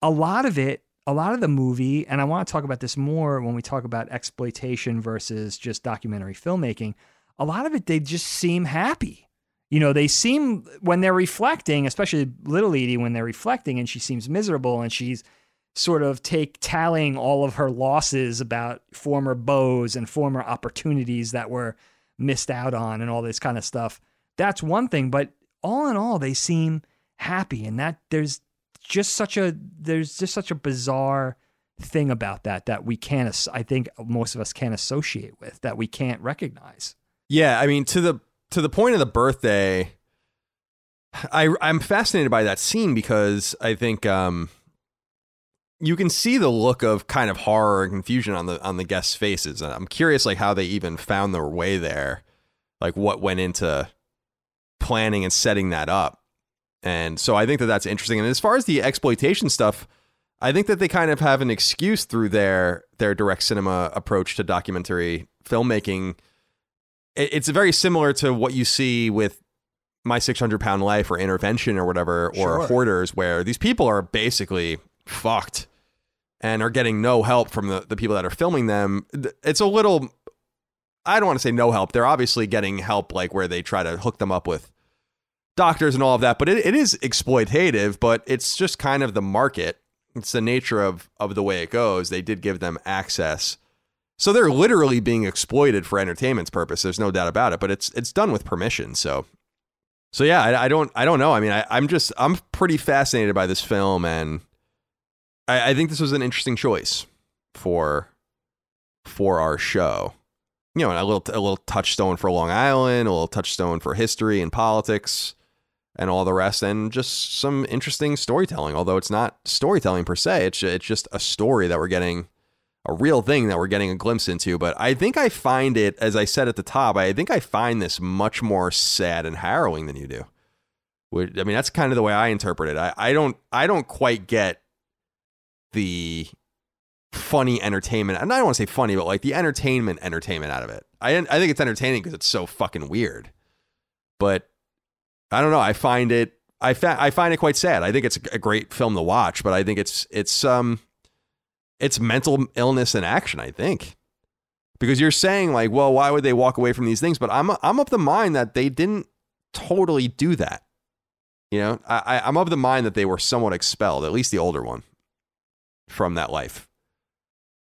a lot of it a lot of the movie, and I want to talk about this more when we talk about exploitation versus just documentary filmmaking, a lot of it, they just seem happy. You know, they seem, when they're reflecting, especially Little Edie, when they're reflecting and she seems miserable and she's sort of take tallying all of her losses about former beaux and former opportunities that were missed out on and all this kind of stuff. That's one thing, but all in all, they seem happy, and that there's just such a there's just such a bizarre thing about that that we can't I think most of us can't associate with that we can't recognize. Yeah, I mean to the to the point of the birthday I I'm fascinated by that scene because I think um you can see the look of kind of horror and confusion on the on the guests' faces. I'm curious like how they even found their way there. Like what went into planning and setting that up. And so I think that that's interesting. And as far as the exploitation stuff, I think that they kind of have an excuse through their their direct cinema approach to documentary filmmaking. It's very similar to what you see with my 600 pound life or intervention or whatever or Sure. hoarders where these people are basically fucked and are getting no help from the, the people that are filming them it's a little i don't want to say no help. They're obviously getting help like where they try to hook them up with doctors and all of that but it, it is exploitative but it's just kind of the market. It's the nature of of the way it goes. They did give them access. So they're literally being exploited for entertainment's purpose there's no doubt about it but it's it's done with permission so. So yeah, I, I don't I don't know. I mean, I, I'm just I'm pretty fascinated by this film, and I, I think this was an interesting choice for for our show. You know, a little a little touchstone for Long Island, a little touchstone for history and politics, and all the rest, and just some interesting storytelling. Although it's not storytelling per se, it's it's just a story that we're getting a real thing that we're getting a glimpse into. But I think I find it, as I said at the top, I think I find this much more sad and harrowing than you do. I mean, that's kind of the way I interpret it. I, I don't I don't quite get the funny entertainment. And I don't want to say funny, but like the entertainment entertainment out of it. I I think it's entertaining because it's so fucking weird. But I don't know. I find it I fa- I find it quite sad. I think it's a great film to watch, but I think it's it's um it's mental illness in action, I think. Because you're saying like, well, why would they walk away from these things? But I'm I'm of the mind that they didn't totally do that. You know, I, I I'm of the mind that they were somewhat expelled, at least the older one, from that life,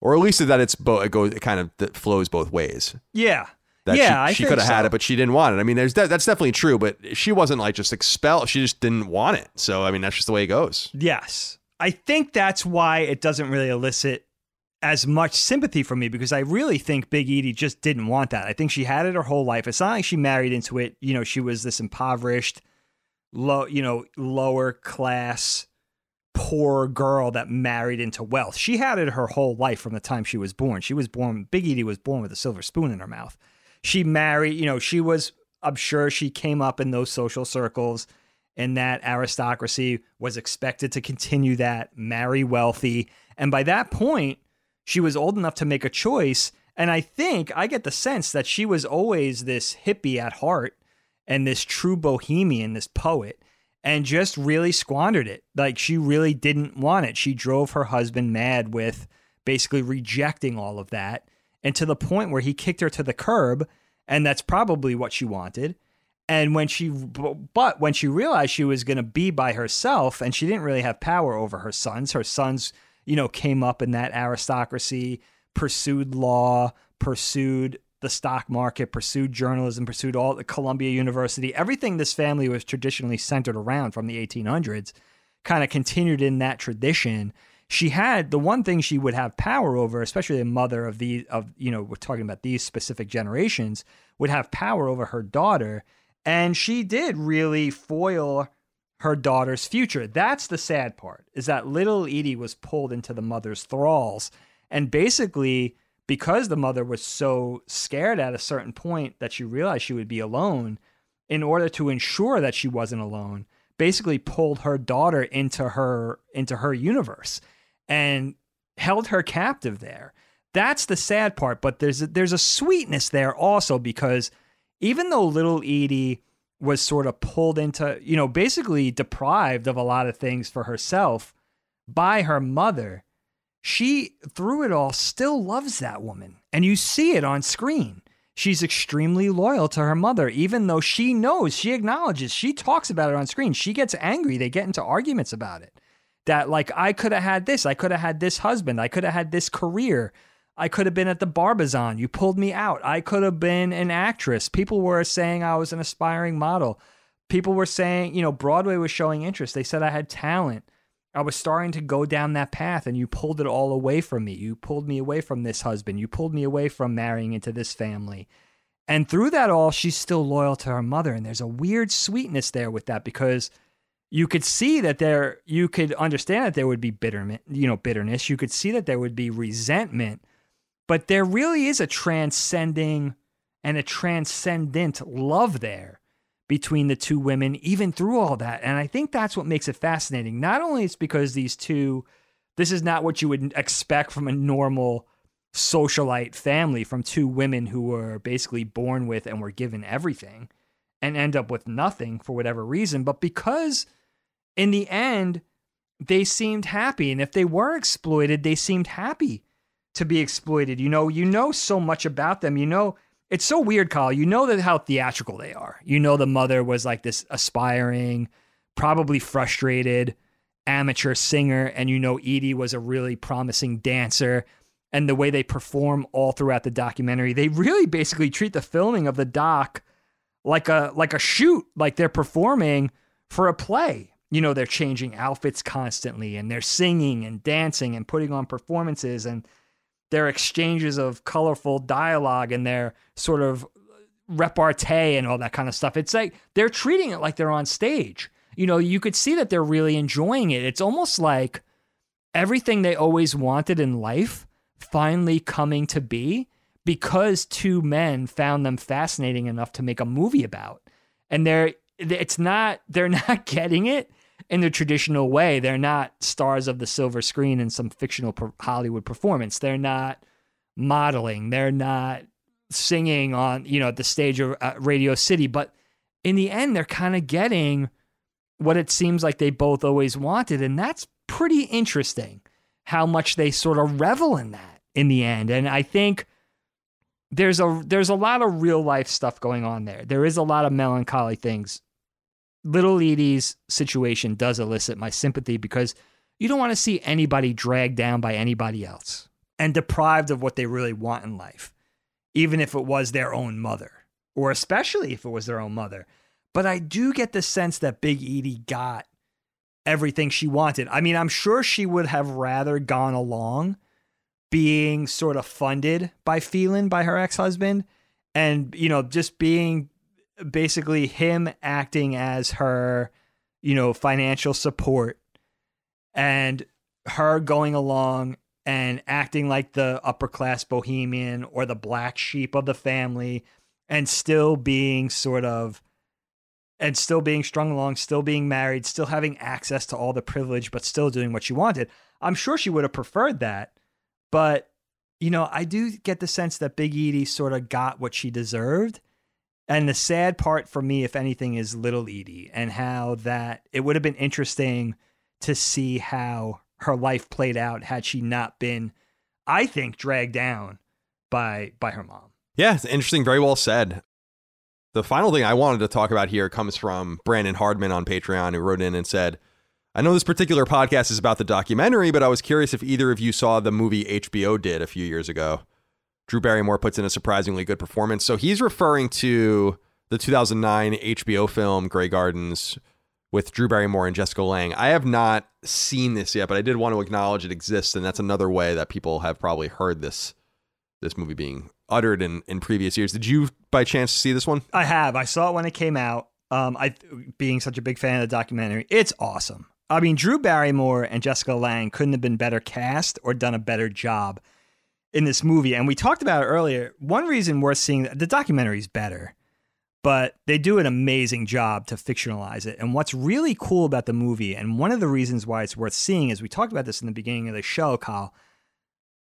or at least that it's bo- it goes it kind of that flows both ways. Yeah. That Yeah, she, she could have had it, but she didn't want it. I mean, there's de- that's definitely true, but she wasn't like just expelled. She just didn't want it. So I mean, that's just the way it goes. Yes. I think that's why it doesn't really elicit as much sympathy from me because I really think Big Edie just didn't want that. I think she had it her whole life. It's not like she married into it. You know, she was this impoverished, low, you know, lower class, poor girl that married into wealth. She had it her whole life from the time she was born. She was born, Big Edie was born with a silver spoon in her mouth. She married, you know, she was, I'm sure she came up in those social circles and that aristocracy was expected to continue that, marry wealthy. And by that point, she was old enough to make a choice. And I think I get the sense that she was always this hippie at heart and this true bohemian, this poet, and just really squandered it. Like she really didn't want it. She drove her husband mad with basically rejecting all of that. And to the point where he kicked her to the curb. And that's probably what she wanted. And when she, but when she realized she was going to be by herself and she didn't really have power over her sons, her sons, you know, came up in that aristocracy, pursued law, pursued the stock market, pursued journalism, pursued all the Columbia University, everything this family was traditionally centered around from the 1800s, kind of continued in that tradition. She had the one thing she would have power over, especially the mother of the of you know we're talking about these specific generations, would have power over her daughter, and she did really foil her daughter's future. That's the sad part is that little Edie was pulled into the mother's thralls, and basically because the mother was so scared at a certain point that she realized she would be alone, in order to ensure that she wasn't alone, basically pulled her daughter into her into her universe and held her captive there. That's the sad part, but there's a, there's a sweetness there also because even though little Edie was sort of pulled into, you know, basically deprived of a lot of things for herself by her mother, she through it all still loves that woman. And you see it on screen. She's extremely loyal to her mother, even though she knows, she acknowledges, she talks about it on screen. She gets angry. They get into arguments about it. That, like, I could have had this. I could have had this husband. I could have had this career. I could have been at the Barbizon. You pulled me out. I could have been an actress. People were saying I was an aspiring model. People were saying, you know, Broadway was showing interest. They said I had talent. I was starting to go down that path and you pulled it all away from me. You pulled me away from this husband. You pulled me away from marrying into this family. And through that all, she's still loyal to her mother. And there's a weird sweetness there with that because you could see that there, you could understand that there would be bitterment, you know, bitterness. You could see that there would be resentment, but there really is a transcending and a transcendent love there between the two women, even through all that. And I think that's what makes it fascinating. Not only it's because these two, this is not what you would expect from a normal socialite family from two women who were basically born with and were given everything and end up with nothing for whatever reason, but because in the end, they seemed happy. And if they were exploited, they seemed happy to be exploited. You know, you know so much about them. You know, it's so weird, Kyle. You know that how theatrical they are. You know, the mother was like this aspiring, probably frustrated amateur singer, and you know Edie was a really promising dancer. And the way they perform all throughout the documentary, they really basically treat the filming of the doc like a like a shoot, like they're performing for a play. You know, they're changing outfits constantly and they're singing and dancing and putting on performances and their exchanges of colorful dialogue and their sort of repartee and all that kind of stuff. It's like they're treating it like they're on stage. You know, you could see that they're really enjoying it. It's almost like everything they always wanted in life finally coming to be because two men found them fascinating enough to make a movie about. And they're it's not they're not getting it in the traditional way. They're not stars of the silver screen in some fictional Hollywood performance. They're not modeling. They're not singing on, you know, at the stage of uh, Radio City, but in the end they're kind of getting what it seems like they both always wanted and that's pretty interesting how much they sort of revel in that in the end. And I think there's a there's a lot of real life stuff going on there. There is a lot of melancholy things Little Edie's situation does elicit my sympathy because you don't want to see anybody dragged down by anybody else and deprived of what they really want in life, even if it was their own mother, or especially if it was their own mother. But I do get the sense that Big Edie got everything she wanted. I mean, I'm sure she would have rather gone along being sort of funded by Phelan, by her ex husband, and, you know, just being basically him acting as her, you know, financial support and her going along and acting like the upper class bohemian or the black sheep of the family and still being sort of and still being strung along, still being married, still having access to all the privilege, but still doing what she wanted. I'm sure she would have preferred that. But, you know, I do get the sense that Big Edie sort of got what she deserved. And the sad part for me, if anything, is Little Edie and how that it would have been interesting to see how her life played out had she not been, I think, dragged down by by her mom. Yeah, it's interesting. Very well said. The final thing I wanted to talk about here comes from Brandon Hardman on Patreon, who wrote in and said, I know this particular podcast is about the documentary, but I was curious if either of you saw the movie HBO did a few years ago. Drew Barrymore puts in a surprisingly good performance. So he's referring to the 2009 HBO film Grey Gardens with Drew Barrymore and Jessica Lange. I have not seen this yet, but I did want to acknowledge it exists, and that's another way that people have probably heard this this movie being uttered in, in previous years. Did you by chance see this one? I have. I saw it when it came out. Um, I being such a big fan of the documentary, it's awesome. I mean, Drew Barrymore and Jessica Lange couldn't have been better cast or done a better job in this movie. And we talked about it earlier. One reason worth seeing the documentary is better, but they do an amazing job to fictionalize it. And what's really cool about the movie, and one of the reasons why it's worth seeing, is we talked about this in the beginning of the show, Kyle.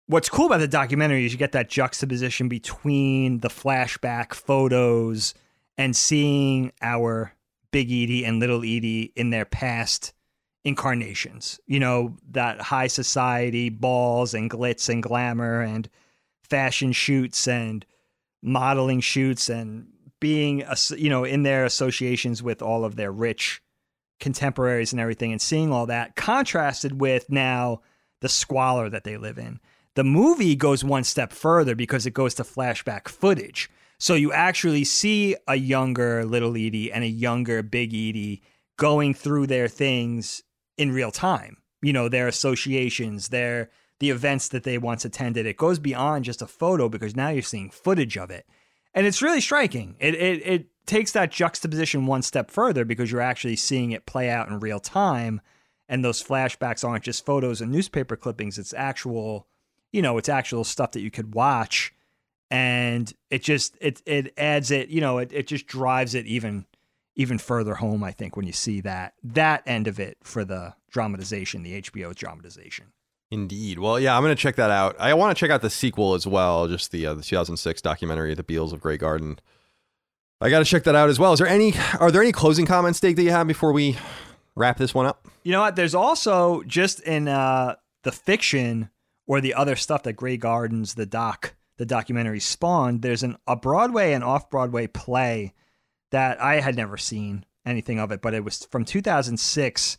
What's cool about the documentary is you get that juxtaposition between the flashback photos and seeing our Big Edie and Little Edie in their past incarnations. You know, that high society balls and glitz and glamour and fashion shoots and modeling shoots and being you know in their associations with all of their rich contemporaries and everything and seeing all that contrasted with now the squalor that they live in. The movie goes one step further because it goes to flashback footage. So you actually see a younger little Edie and a younger big Edie going through their things in real time. You know, their associations, their the events that they once attended. It goes beyond just a photo because now you're seeing footage of it. And it's really striking. It it it takes that juxtaposition one step further because you're actually seeing it play out in real time and those flashbacks aren't just photos and newspaper clippings, it's actual, you know, it's actual stuff that you could watch and it just it it adds it, you know, it it just drives it even even further home. I think when you see that that end of it for the dramatization, the HBO dramatization. Indeed. Well, yeah, I'm going to check that out. I want to check out the sequel as well, just the uh, the 2006 documentary, The Beales of Grey Garden. I got to check that out as well. Is there any are there any closing comments, Dave, that you have before we wrap this one up? You know what? There's also just in uh, the fiction or the other stuff that Grey Gardens, the doc, the documentary spawned. There's an a Broadway and off Broadway play that I had never seen anything of it, but it was from 2006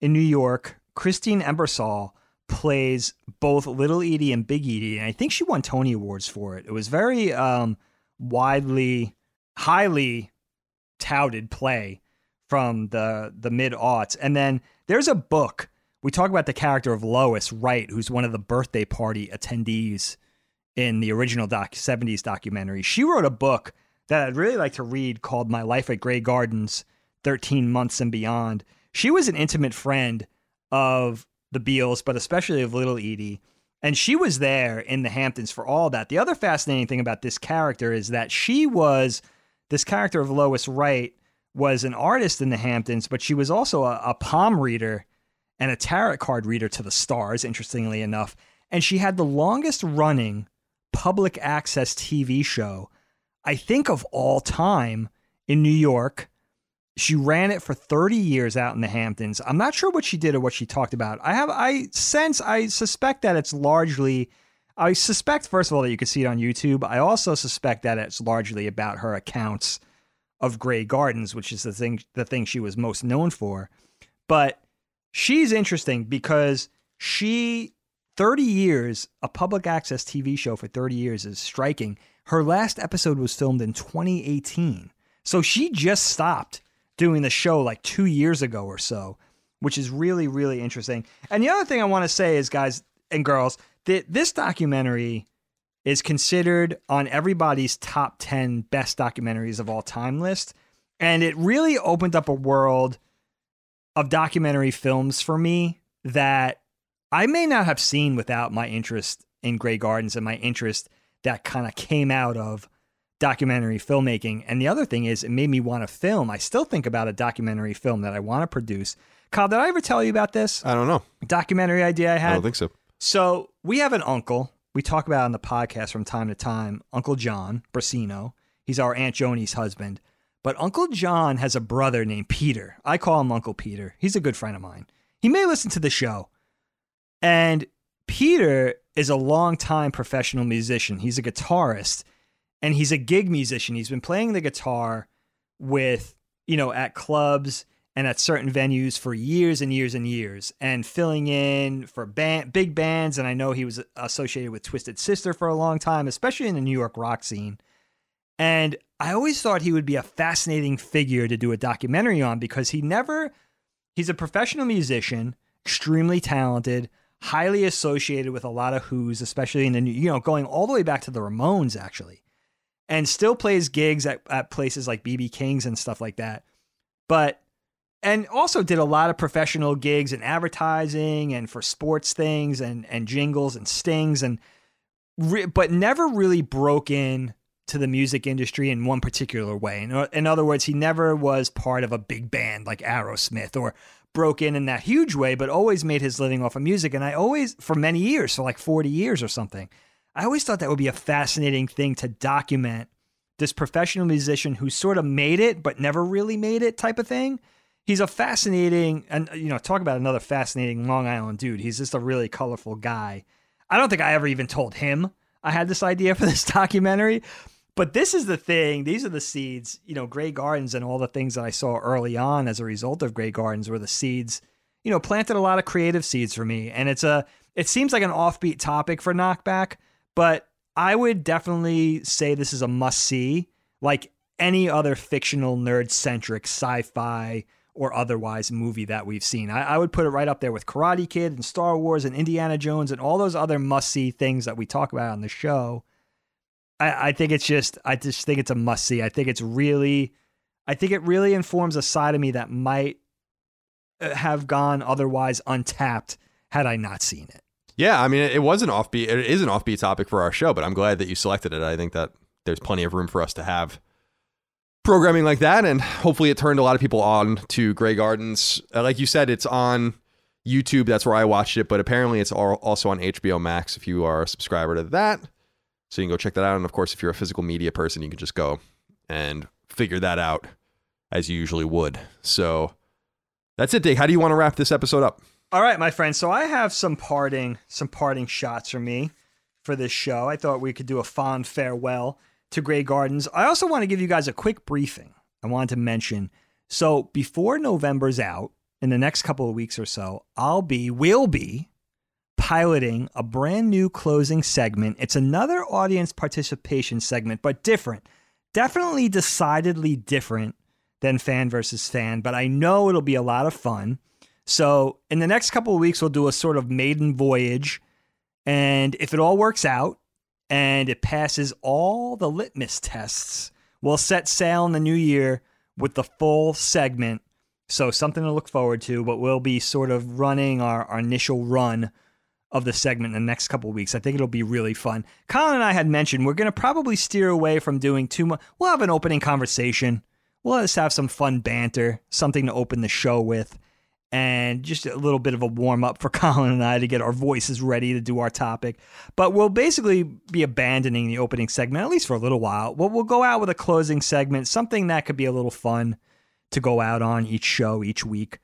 in New York. Christine Ebersole plays both Little Edie and Big Edie, and I think she won Tony Awards for it. It was very um, widely, highly touted play from the the mid aughts, and then there's a book. We talk about the character of Lois Wright, who's one of the birthday party attendees in the original doc 70s documentary. She wrote a book that I'd really like to read called My Life at Grey Gardens 13 Months and Beyond. She was an intimate friend of the Beales, but especially of Little Edie. And she was there in the Hamptons for all that. The other fascinating thing about this character is that she was this character of Lois Wright was an artist in the Hamptons, but she was also a, a palm reader and a tarot card reader to the stars, interestingly enough. And she had the longest running public access TV show, I think, of all time in New York she ran it for 30 years out in the Hamptons. I'm not sure what she did or what she talked about. I have I sense I suspect that it's largely I suspect first of all that you can see it on YouTube. I also suspect that it's largely about her accounts of Grey Gardens, which is the thing the thing she was most known for. But she's interesting because she 30 years, a public access TV show for 30 years is striking. Her last episode was filmed in 2018. So she just stopped doing the show like two years ago or so, which is really, really interesting. And the other thing I want to say is, guys and girls, that this documentary is considered on everybody's top 10 best documentaries of all time list. And it really opened up a world of documentary films for me that I may not have seen without my interest in Grey Gardens and my interest that kind of came out of documentary filmmaking. And the other thing is, it made me want to film. I still think about a documentary film that I want to produce. Kyle, did I ever tell you about this? I don't know. Documentary idea I had? I don't think so. So we have an uncle. We talk about on the podcast from time to time, Uncle John Brasino. He's our Aunt Joni's husband. But Uncle John has a brother named Peter. I call him Uncle Peter. He's a good friend of mine. He may listen to the show. And Peter is a longtime professional musician. He's a guitarist and he's a gig musician. He's been playing the guitar with, you know, at clubs and at certain venues for years and years and years and filling in for band, big bands. And I know he was associated with Twisted Sister for a long time, especially in the New York rock scene. And I always thought he would be a fascinating figure to do a documentary on because he never, he's a professional musician, extremely talented, highly associated with a lot of Who's, especially in the, new, you know, going all the way back to the Ramones, actually and still plays gigs at, at places like BB King's and stuff like that. But and also did a lot of professional gigs and advertising and for sports things and and jingles and stings and re- but never really broke in to the music industry in one particular way. In, in other words, he never was part of a big band like Aerosmith or broke in in that huge way, but always made his living off of music. And I always, for many years, for like 40 years or something, I always thought that would be a fascinating thing to document this professional musician who sort of made it but never really made it type of thing. He's a fascinating and uh, you know talk about another fascinating Long Island dude. He's just a really colorful guy. I don't think I ever even told him I had this idea for this documentary. But this is the thing. These are the seeds. You know, Grey Gardens and all the things that I saw early on as a result of Grey Gardens were the seeds. You know, planted a lot of creative seeds for me. And it's a. It seems like an offbeat topic for Knockback, but I would definitely say this is a must see, like any other fictional nerd centric sci fi or otherwise movie that we've seen. I, I, would put it right up there with Karate Kid and Star Wars and Indiana Jones and all those other must see things that we talk about on the show. I, I think it's just, I just think it's a must see. I think it's really, I think it really informs a side of me that might uh, have gone otherwise untapped had I not seen it. Yeah, I mean, it was an offbeat. It is an offbeat topic for our show, but I'm glad that you selected it. I think that there's plenty of room for us to have programming like that, and hopefully it turned a lot of people on to Grey Gardens. Uh, like you said, it's on YouTube. That's where I watched it, but apparently it's also on HBO Max if you are a subscriber to that. So you can go check that out. And of course, if you're a physical media person, you can just go and figure that out as you usually would. So that's it, Dave. How do you want to wrap this episode up? All right, my friend. So I have some parting some parting shots for me for this show. I thought we could do a fond farewell to Grey Gardens. I also want to give you guys a quick briefing. I wanted to mention so before November's out, in the next couple of weeks or so, I'll be will be piloting a brand new closing segment. It's another audience participation segment, but different. Definitely decidedly different than fan versus fan, but I know it'll be a lot of fun. So, in the next couple of weeks, we'll do a sort of maiden voyage. And if it all works out and it passes all the litmus tests, we'll set sail in the new year with the full segment. So, something to look forward to, but we'll be sort of running our, our initial run of the segment in the next couple weeks. I think it'll be really fun. Colin and I had mentioned we're going to probably steer away from doing too much. We'll have an opening conversation. We'll just have some fun banter, something to open the show with, and just a little bit of a warm up for Colin and I to get our voices ready to do our topic. But we'll basically be abandoning the opening segment, at least for a little while. We'll, we'll go out with a closing segment, something that could be a little fun to go out on each show, each week.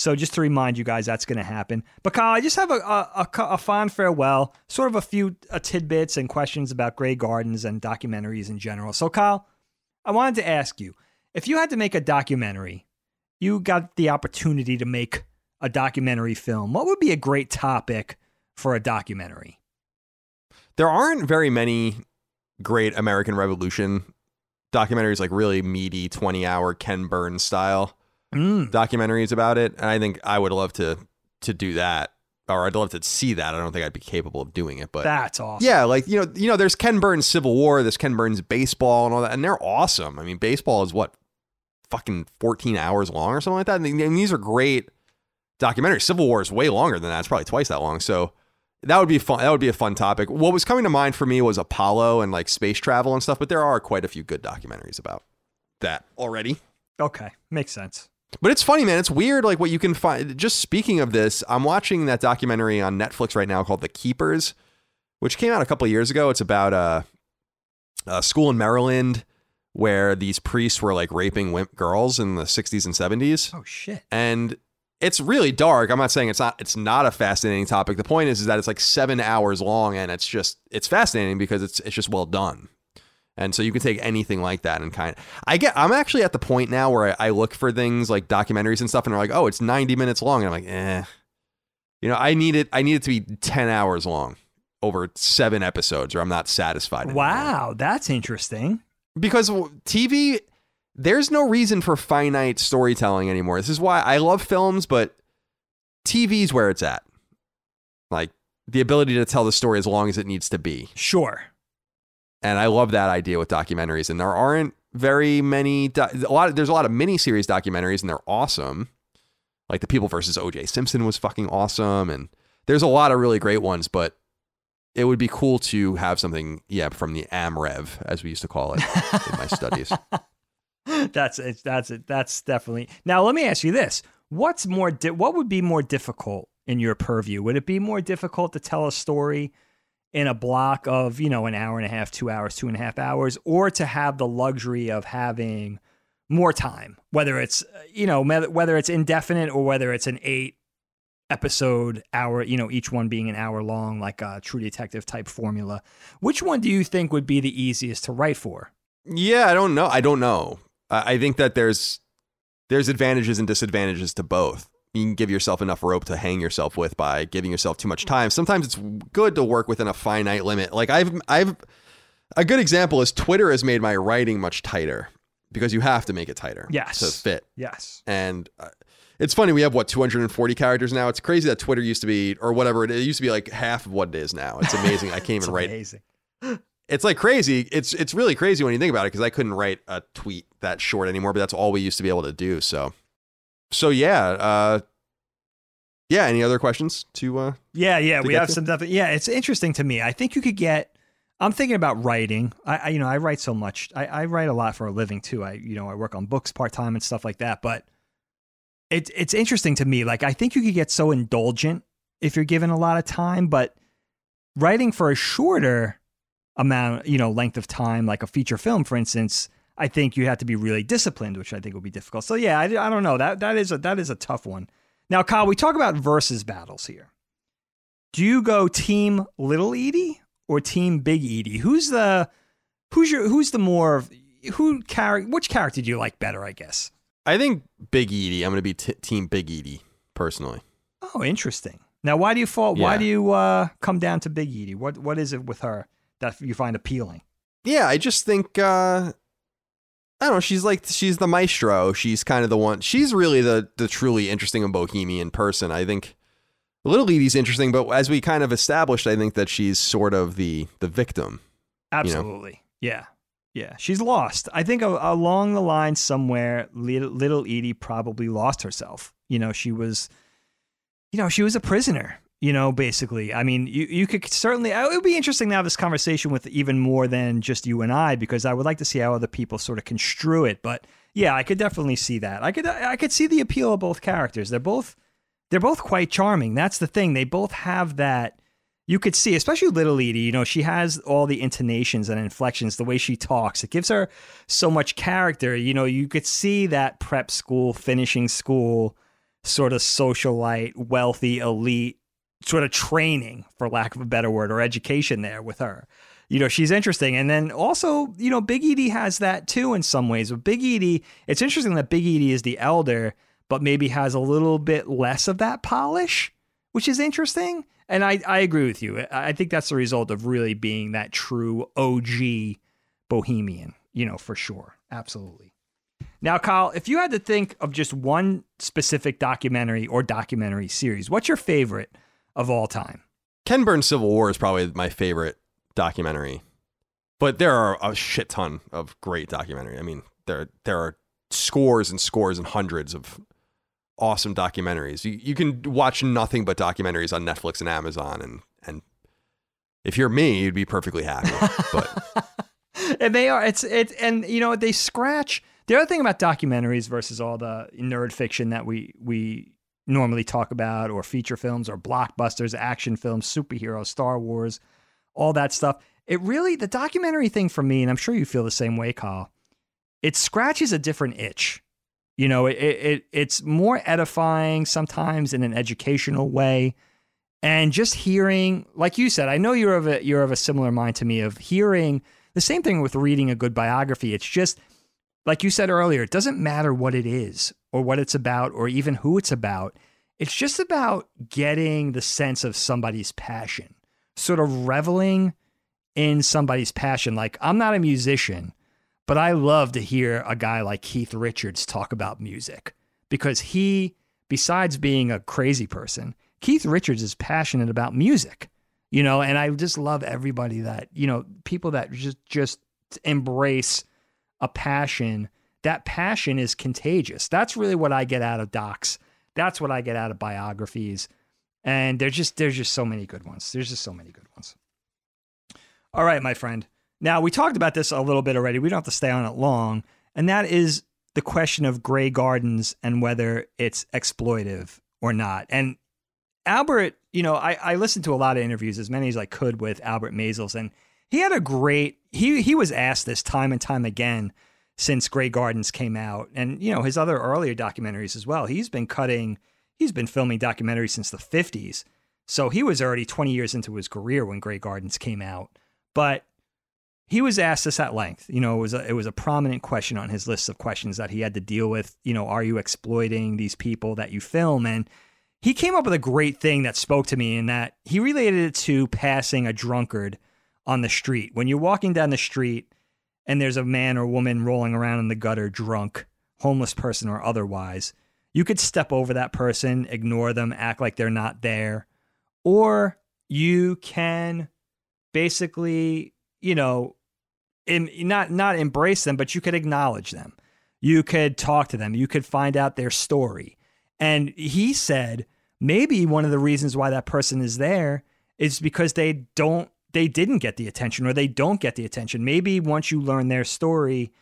So just to remind you guys, that's going to happen. But Kyle, I just have a, a, a, a fond farewell, sort of a few uh, tidbits and questions about Grey Gardens and documentaries in general. So Kyle, I wanted to ask you, if you had to make a documentary, you got the opportunity to make a documentary film, what would be a great topic for a documentary? There aren't very many great American Revolution documentaries, like really meaty 20 hour Ken Burns style Mm. documentaries about it. And I think I would love to to do that, or I'd love to see that. I don't think I'd be capable of doing it, but That's awesome. yeah, like you know, you know, there's Ken Burns Civil War, there's Ken Burns baseball, and all that, and they're awesome. I mean, baseball is what fucking 14 hours long or something like that. And these are great documentaries. Civil War is way longer than that. It's probably twice that long. So that would be fun. That would be a fun topic. What was coming to mind for me was Apollo and like space travel and stuff, but there are quite a few good documentaries about that already. Okay, makes sense. But it's funny, man. It's weird, like what you can find. Just speaking of this, I'm watching that documentary on Netflix right now called The Keepers, which came out a couple years ago. It's about a, a school in Maryland where these priests were like raping wimp girls in the 60s and 70s, Oh shit. and it's really dark. I'm not saying it's not. It's not a fascinating topic. The point is, is that it's like seven hours long, and it's just it's fascinating because it's it's just well done. And so you can take anything like that and kind of, I get, I'm actually at the point now where I, I look for things like documentaries and stuff and they're like, oh, it's 90 minutes long. And I'm like, eh, you know, I need it, I need it to be 10 hours long over seven episodes or I'm not satisfied. anymore. Wow, that's interesting. Because TV, there's no reason for finite storytelling anymore. This is why I love films, but TV's where it's at. Like the ability to tell the story as long as it needs to be. Sure. And I love that idea with documentaries. And there aren't very many. A lot. Of, there's a lot of miniseries documentaries, and they're awesome. Like the People versus O.J. Simpson was fucking awesome, and there's a lot of really great ones. But it would be cool to have something, yeah, from the AMREV, as we used to call it in my studies. that's it. That's it. That's definitely. Now, let me ask you this: What's more? Di- what would be more difficult in your purview? Would it be more difficult to tell a story in a block of you know an hour and a half, two hours, two and a half hours, or to have the luxury of having more time? Whether it's uh, you know whether it's indefinite or whether it's an eight episode hour, you know, each one being an hour long, like a True Detective type formula. Which one do you think would be the easiest to write for? Yeah, I don't know. I don't know. I I think that there's there's advantages and disadvantages to both. You can give yourself enough rope to hang yourself with by giving yourself too much time. Sometimes it's good to work within a finite limit. Like I've I've a good example is Twitter has made my writing much tighter because you have to make it tighter Yes. to fit. Yes. And uh, it's funny we have what 240 characters now. It's crazy that Twitter used to be or whatever it, it used to be like half of what it is now. It's amazing. I can't even write amazing. it's like crazy. It's it's really crazy when you think about it because I couldn't write a tweet that short anymore, but that's all we used to be able to do. So, so yeah, uh, yeah. Any other questions to? Uh, Yeah, yeah, to we have to? some stuff. Yeah, it's interesting to me. I think you could get I'm thinking about writing. I, I you know I write so much. I, I write a lot for a living too. I you know I work on books part time and stuff like that. But it's it's interesting to me. Like I think you could get so indulgent if you're given a lot of time, but writing for a shorter amount, you know, length of time, like a feature film, for instance, I think you have to be really disciplined, which I think will be difficult. So yeah, I, I don't know. That that is a that is a tough one. Now, Kyle, we talk about versus battles here. Do you go team Little Edie or team Big Edie? Who's the who's your who's the more who character which character do you like better? I guess. I think Big Edie. I'm going to be t- team Big Edie personally. Oh, interesting. Now, why do you fall? Why do you uh, come down to Big Edie? What what is it with her that you find appealing? Yeah, I just think uh I don't know, she's like she's the maestro. She's kind of the one she's really the the truly interesting and bohemian person. I think Little Edie's interesting, but as we kind of established, I think that she's sort of the the victim. Absolutely. Yeah. Yeah. She's lost. I think along the line somewhere, little Edie probably lost herself. You know, she was, you know, she was a prisoner, you know, basically. I mean, you, you could certainly, uh, it would be interesting to have this conversation with even more than just you and I, because I would like to see how other people sort of construe it. But yeah, I could definitely see that. I could, I could see the appeal of both characters. They're both, they're both quite charming. That's the thing. They both have that you could see, especially Little Edie, you know, she has all the intonations and inflections, the way she talks. It gives her so much character. You know, you could see that prep school, finishing school, sort of socialite, wealthy, elite, sort of training, for lack of a better word, or education there with her. You know, she's interesting. And then also, you know, Big Edie has that too in some ways. With Big Edie, it's interesting that Big Edie is the elder, but maybe has a little bit less of that polish, which is interesting. And I, I agree with you. I I think that's the result of really being that true OG bohemian, you know, for sure. Absolutely. Now, Kyle, if you had to think of just one specific documentary or documentary series, what's your favorite of all time? Ken Burns Civil War is probably my favorite documentary. But there are a shit ton of great documentary. I mean, there there are scores and scores and hundreds of awesome documentaries. You you can watch nothing but documentaries on Netflix and Amazon and and if you're me, you'd be perfectly happy. But and they are it's it and you know they scratch the other thing about documentaries versus all the nerd fiction that we we normally talk about or feature films or blockbusters action films superheroes star wars all that stuff. It really the documentary thing for me and i'm sure you feel the same way Kyle, it scratches a different itch. You know it, it it's more edifying sometimes in an educational way. And just hearing like you said i know you're of a you're of a similar mind to me of hearing the same thing with reading a good biography. It's just, like you said earlier, it doesn't matter what it is or what it's about or even who it's about. It's just about getting the sense of somebody's passion, sort of reveling in somebody's passion. Like, I'm not a musician, but I love to hear a guy like Keith Richards talk about music because he, besides being a crazy person, Keith Richards is passionate about music you know and i just love everybody that you know people that just just embrace a passion that passion is contagious. That's really what i get out of docs. That's what i get out of biographies. And there's just there's just so many good ones. There's just so many good ones. All right my friend. Now we talked about this a little bit already. We don't have to stay on it long. And that is the question of gray gardens and whether it's exploitive or not. And Albert, you know, I, I listened to a lot of interviews, as many as I could with Albert Maysles, and he had a great he he was asked this time and time again since Grey Gardens came out. And, you know, his other earlier documentaries as well. He's been cutting he's been filming documentaries since the fifties. So he was already 20 years into his career when Grey Gardens came out. But he was asked this at length. You know, it was a, it was a prominent question on his list of questions that he had to deal with. You know, are you exploiting these people that you film? And he came up with a great thing that spoke to me in that he related it to passing a drunkard on the street. When you're walking down the street and there's a man or woman rolling around in the gutter drunk, homeless person or otherwise, you could step over that person, ignore them, act like they're not there, or you can basically, you know, in, not not embrace them, but you could acknowledge them. You could talk to them. You could find out their story. And he said maybe one of the reasons why that person is there is because they don't they didn't get the attention or they don't get the attention. Maybe once you learn their story,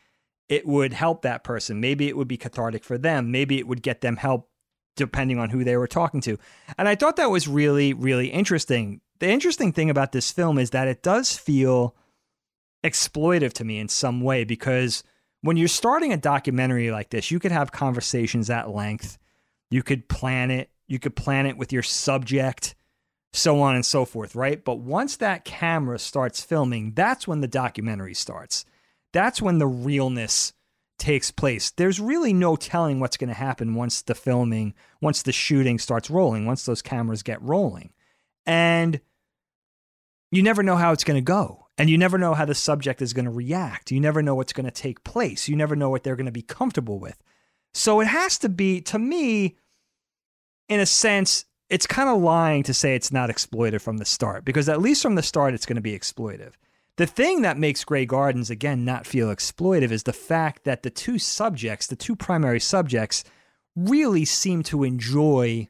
it would help that person. Maybe it would be cathartic for them. Maybe it would get them help depending on who they were talking to. And I thought that was really, really interesting. The interesting thing about this film is that it does feel exploitive to me in some way because when you're starting a documentary like this, you could have conversations at length. You could plan it. You could plan it with your subject, so on and so forth, right? But once that camera starts filming, that's when the documentary starts. That's when the realness takes place. There's really no telling what's going to happen once the filming, once the shooting starts rolling, once those cameras get rolling. And you never know how it's going to go. And you never know how the subject is going to react. You never know what's going to take place. You never know what they're going to be comfortable with. So it has to be, to me, in a sense, it's kind of lying to say it's not exploitive from the start, because at least from the start, it's going to be exploitive. The thing that makes Grey Gardens, again, not feel exploitive is the fact that the two subjects, the two primary subjects, really seem to enjoy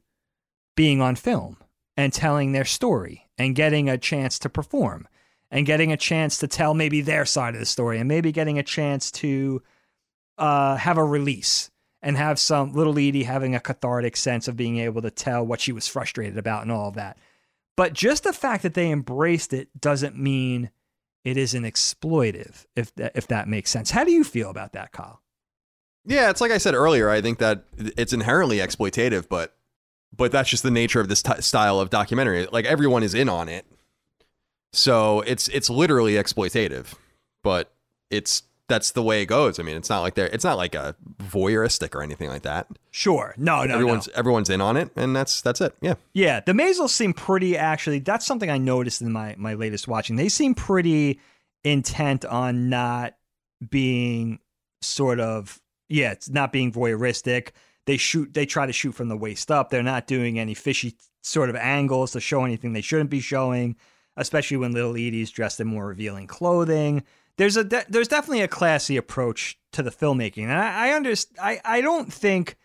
being on film and telling their story and getting a chance to perform and getting a chance to tell maybe their side of the story and maybe getting a chance to uh, have a release and have some little Edie having a cathartic sense of being able to tell what she was frustrated about and all of that. But just the fact that they embraced it doesn't mean it isn't exploitive, if that, if that makes sense. How do you feel about that, Kyle? Yeah, it's like I said earlier. I think that it's inherently exploitative, but but that's just the nature of this t- style of documentary. Like everyone is in on it, so it's it's literally exploitative, but it's that's the way it goes. I mean, it's not like they're it's not like a voyeuristic or anything like that. Sure, no, no, everyone's no. everyone's in on it, and that's that's it. Yeah, yeah. The Maysles seem pretty. Actually, that's something I noticed in my my latest watching. They seem pretty intent on not being sort of yeah, it's not being voyeuristic. They shoot. They try to shoot from the waist up. They're not doing any fishy sort of angles to show anything they shouldn't be showing especially when little Edie's dressed in more revealing clothing. There's a de- there's definitely a classy approach to the filmmaking, and I I, I I don't think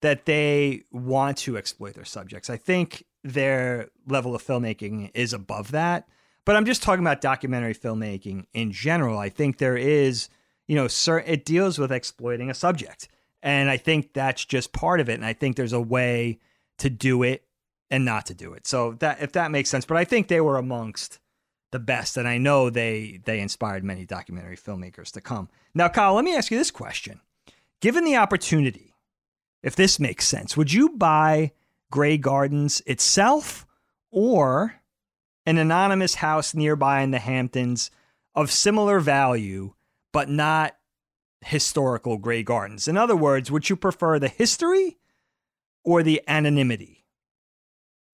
that they want to exploit their subjects. I think their level of filmmaking is above that. But I'm just talking about documentary filmmaking in general. I think there is, you know, certain, it deals with exploiting a subject. And I think that's just part of it. And I think there's a way to do it and not to do it. So that if that makes sense, but I think they were amongst the best, and I know they they inspired many documentary filmmakers to come. Now, Kyle, let me ask you this question: Given the opportunity, if this makes sense, would you buy Grey Gardens itself or an anonymous house nearby in the Hamptons of similar value, but not historical Grey Gardens? In other words, would you prefer the history or the anonymity?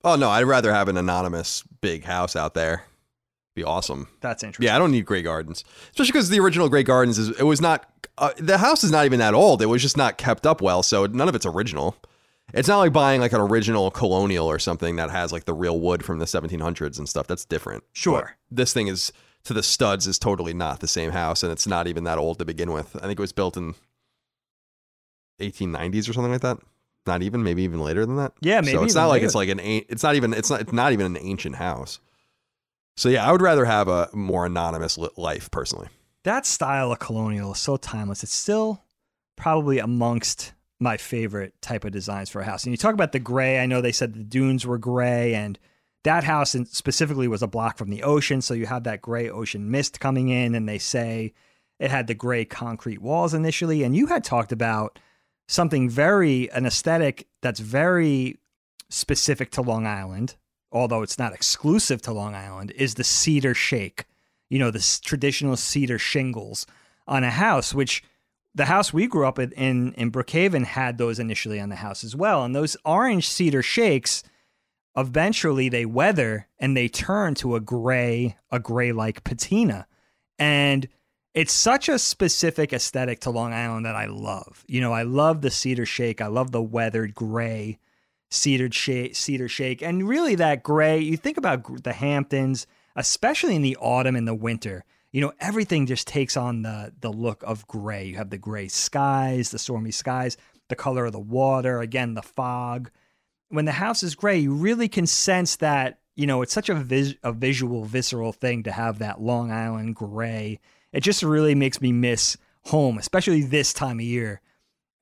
Oh no, I'd rather have an anonymous big house out there. Be awesome. That's interesting. Yeah, I don't need Grey Gardens, especially because the original Grey Gardens is it was not uh, the house is not even that old. It was just not kept up well, so none of it's original. It's not like buying like an original colonial or something that has like the real wood from the 1700s and stuff. That's different. Sure. But this thing is to the studs is totally not the same house, and it's not even that old to begin with. I think it was built in 1890s or something like that not even maybe even later than that. Yeah, maybe. So it's not like it's like an it's not even it's not it's not even an ancient house. So yeah, I would rather have a more anonymous life personally. That style of colonial is so timeless. It's still probably amongst my favorite type of designs for a house. And you talk about the gray. I know they said the dunes were gray, and that house specifically was a block from the ocean, so you have that gray ocean mist coming in. And they say it had the gray concrete walls initially. And you had talked about something very an aesthetic that's very specific to Long Island, although it's not exclusive to Long Island, is the cedar shake. You know, the traditional cedar shingles on a house, which the house we grew up in, in in Brookhaven had those initially on the house as well. And those orange cedar shakes, eventually they weather and they turn to a gray, a gray like patina. And it's such a specific aesthetic to Long Island that I love. You know, I love the cedar shake. I love the weathered gray cedar shake, cedar shake, and really that gray. You think about the Hamptons, especially in the autumn and the winter. You know, everything just takes on the the look of gray. You have the gray skies, the stormy skies, the color of the water, again the fog. When the house is gray, you really can sense that you know, it's such a vis- a visual, visceral thing to have that Long Island gray. It just really makes me miss home, especially this time of year.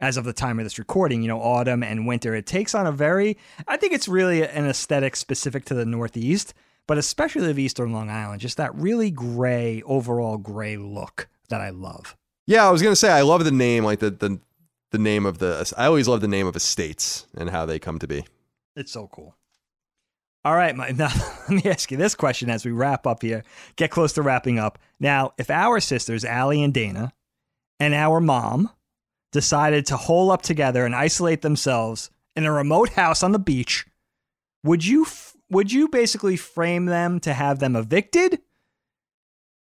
As of the time of this recording, you know, autumn and winter, it takes on a very, I think it's really an aesthetic specific to the Northeast, but especially of Eastern Long Island, just that really gray, overall gray look that I love. Yeah, I was gonna say I love the name, like the the the name of the. I always love the name of estates and how they come to be. It's so cool. All right, my, now let me ask you this question as we wrap up here, get close to wrapping up. Now, if our sisters, Allie and Dana, and our mom decided to hole up together and isolate themselves in a remote house on the beach, would you f- would you basically frame them to have them evicted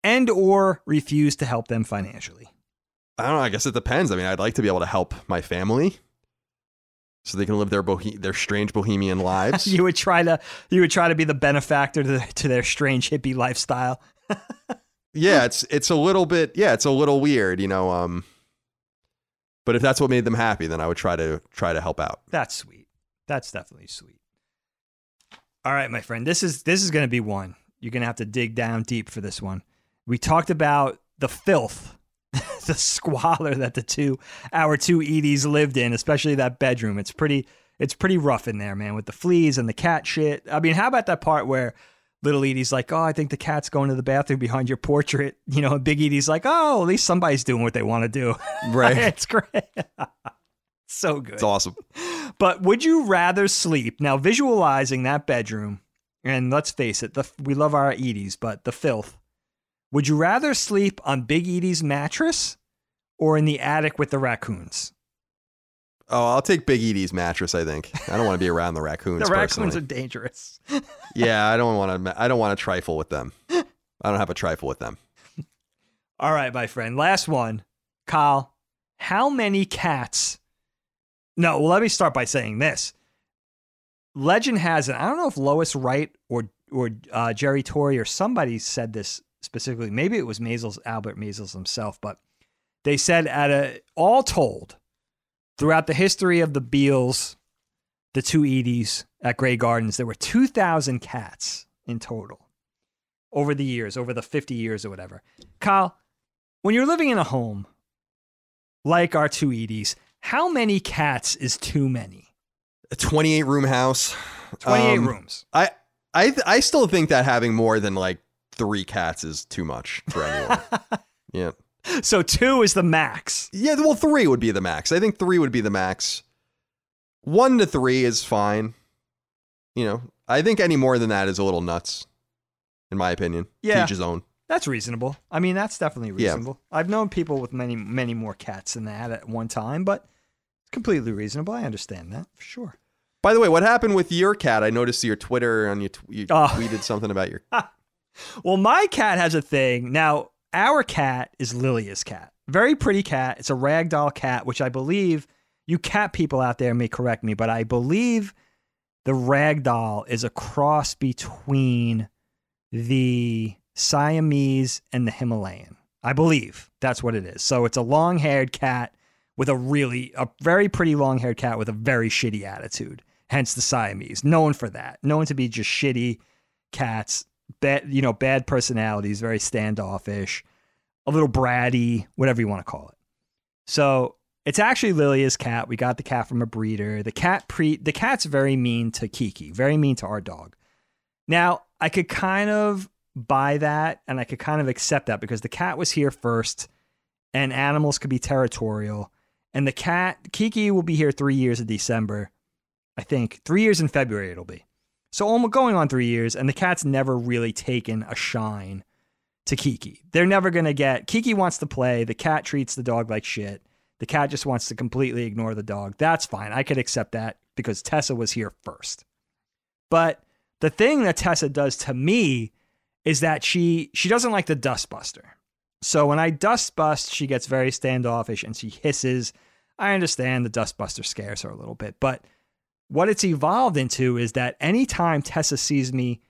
and or refuse to help them financially? I don't know. I guess it depends. I mean, I'd like to be able to help my family so they can live their bohe- their strange bohemian lives. you would try to you would try to be the benefactor to, to their strange hippie lifestyle. yeah, it's it's a little bit yeah, it's a little weird, you know. Um, but if that's what made them happy, then I would try to try to help out. That's sweet. That's definitely sweet. All right, my friend. This is this is going to be one. You're going to have to dig down deep for this one. We talked about the filth, the squalor that the two our two Edie's lived in, especially that bedroom. It's pretty it's pretty rough in there, man, with the fleas and the cat shit. I mean, how about that part where little Edie's like, "Oh, I think the cat's going to the bathroom behind your portrait," you know, and Big Edie's like, "Oh, at least somebody's doing what they want to do." Right. it's great. so good. It's awesome. But would you rather sleep now? Visualizing that bedroom, and let's face it, the, we love our Edie's, but the filth. Would you rather sleep on Big Edie's mattress or in the attic with the raccoons? Oh, I'll take Big Edie's mattress. I think I don't want to be around the raccoons. The raccoons personally. are dangerous. yeah, I don't want to. I don't want to trifle with them. I don't have a trifle with them. All right, my friend. Last one, Kyle. How many cats? No, well, let me start by saying this. Legend has it. I don't know if Lois Wright or or uh, Jerry Torre or somebody said this specifically. Maybe it was Maysles Albert Maysles himself, but they said at a all told throughout the history of the Beales, the two Edie's at Grey Gardens, there were two thousand cats in total over the years, over the fifty years or whatever. Kyle, when you're living in a home like our two Edie's, how many cats is too many? A 28 room house. 28 Um, rooms. I I th- I still think that having more than like three cats is too much for anyone. yeah. So two is the max. Yeah, well, three would be the max. I think three would be the max. One to three is fine. You know, I think any more than that is a little nuts, in my opinion. Yeah. Each his own. That's reasonable. I mean, that's definitely Yeah. reasonable. I've known people with many, many more cats than that at one time, but it's completely reasonable. I understand that for sure. By the way, what happened with your cat? I noticed your Twitter and you, t- you Oh. tweeted something about your. Well, my cat has a thing. Now, our cat is Lilia's cat. Very pretty cat. It's a ragdoll cat, which I believe you cat people out there may correct me, but I believe the ragdoll is a cross between the Siamese and the Himalayan. I believe that's what it is. So it's a long haired cat with a really, a very pretty long haired cat with a very shitty attitude. Hence the Siamese. Known for that. Known to be just shitty cats bad you know bad personalities very standoffish a little bratty whatever you want to call it. So it's actually lilia's cat. We got the cat from a breeder. The cat pre the cat's very mean to kiki very mean to our dog. Now i could kind of buy that and i could kind of accept that because the cat was here first and animals could be territorial and the cat kiki will be here three years in december i think. Three years in february it'll be so almost going on three years, and the cat's never really taken a shine to Kiki. They're never gonna get Kiki wants to play. The cat treats the dog like shit. The cat just wants to completely ignore the dog. That's fine. I could accept that because Tessa was here first. But the thing that Tessa does to me is that she she doesn't like the dustbuster. So when I dust bust, she gets very standoffish and she hisses. I understand the dustbuster scares her a little bit, but what it's evolved into is that anytime Tessa sees me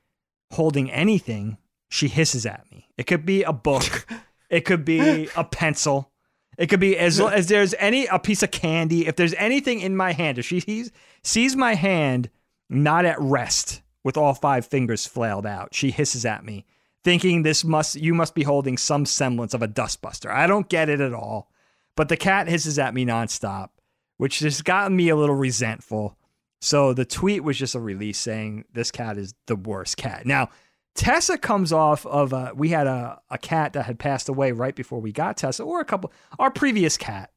holding anything, she hisses at me. It could be a book, it could be a pencil, it could be as as there's any a piece of candy. If there's anything in my hand, if she sees, sees my hand not at rest with all five fingers flailed out. She hisses at me, thinking this must you must be holding some semblance of a dustbuster. I don't get it at all. But the cat hisses at me nonstop, which has gotten me a little resentful. So the tweet was just a release saying this cat is the worst cat. Now, Tessa comes off of a, we had a, a cat that had passed away right before we got Tessa, or a couple, our previous cat.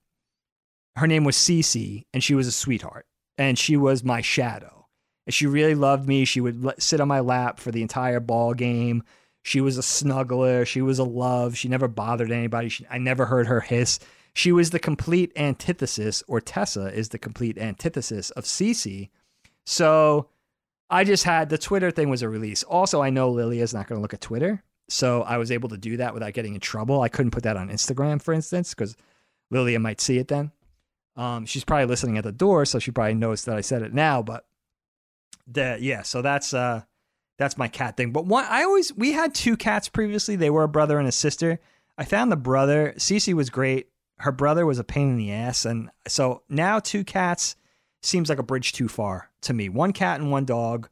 Her name was Cece, and she was a sweetheart, and she was my shadow. And she really loved me. She would sit on my lap for the entire ball game. She was a snuggler. She was a love. She never bothered anybody. She, I never heard her hiss. She was the complete antithesis, or Tessa is the complete antithesis of Cece. So I just had the Twitter thing was a release. Also, I know Lilia is not going to look at Twitter. So I was able to do that without getting in trouble. I couldn't put that on Instagram, for instance, because Lilia might see it then. Um, she's probably listening at the door, so she probably knows that I said it now. But the, yeah, so that's uh, that's my cat thing. But one, I always we had two cats previously. They were a brother and a sister. I found the brother. Cece was great. Her brother was a pain in the ass, and so now two cats seems like a bridge too far to me. One cat and one dog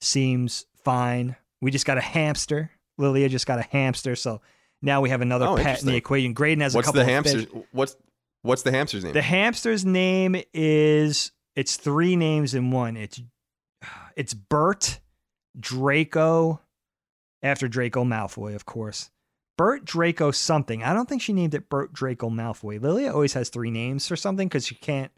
seems fine. We just got a hamster. Lilia just got a hamster, so now we have another Oh, pet in the equation. Graydon has What's a couple the of fish. hamster? What's what's the hamster's name? The hamster's name is it's three names in one. It's it's Bert, Draco, after Draco Malfoy, of course. Bert Draco something. I don't think she named it Bert Draco Malfoy. Lilia always has three names for something because she can't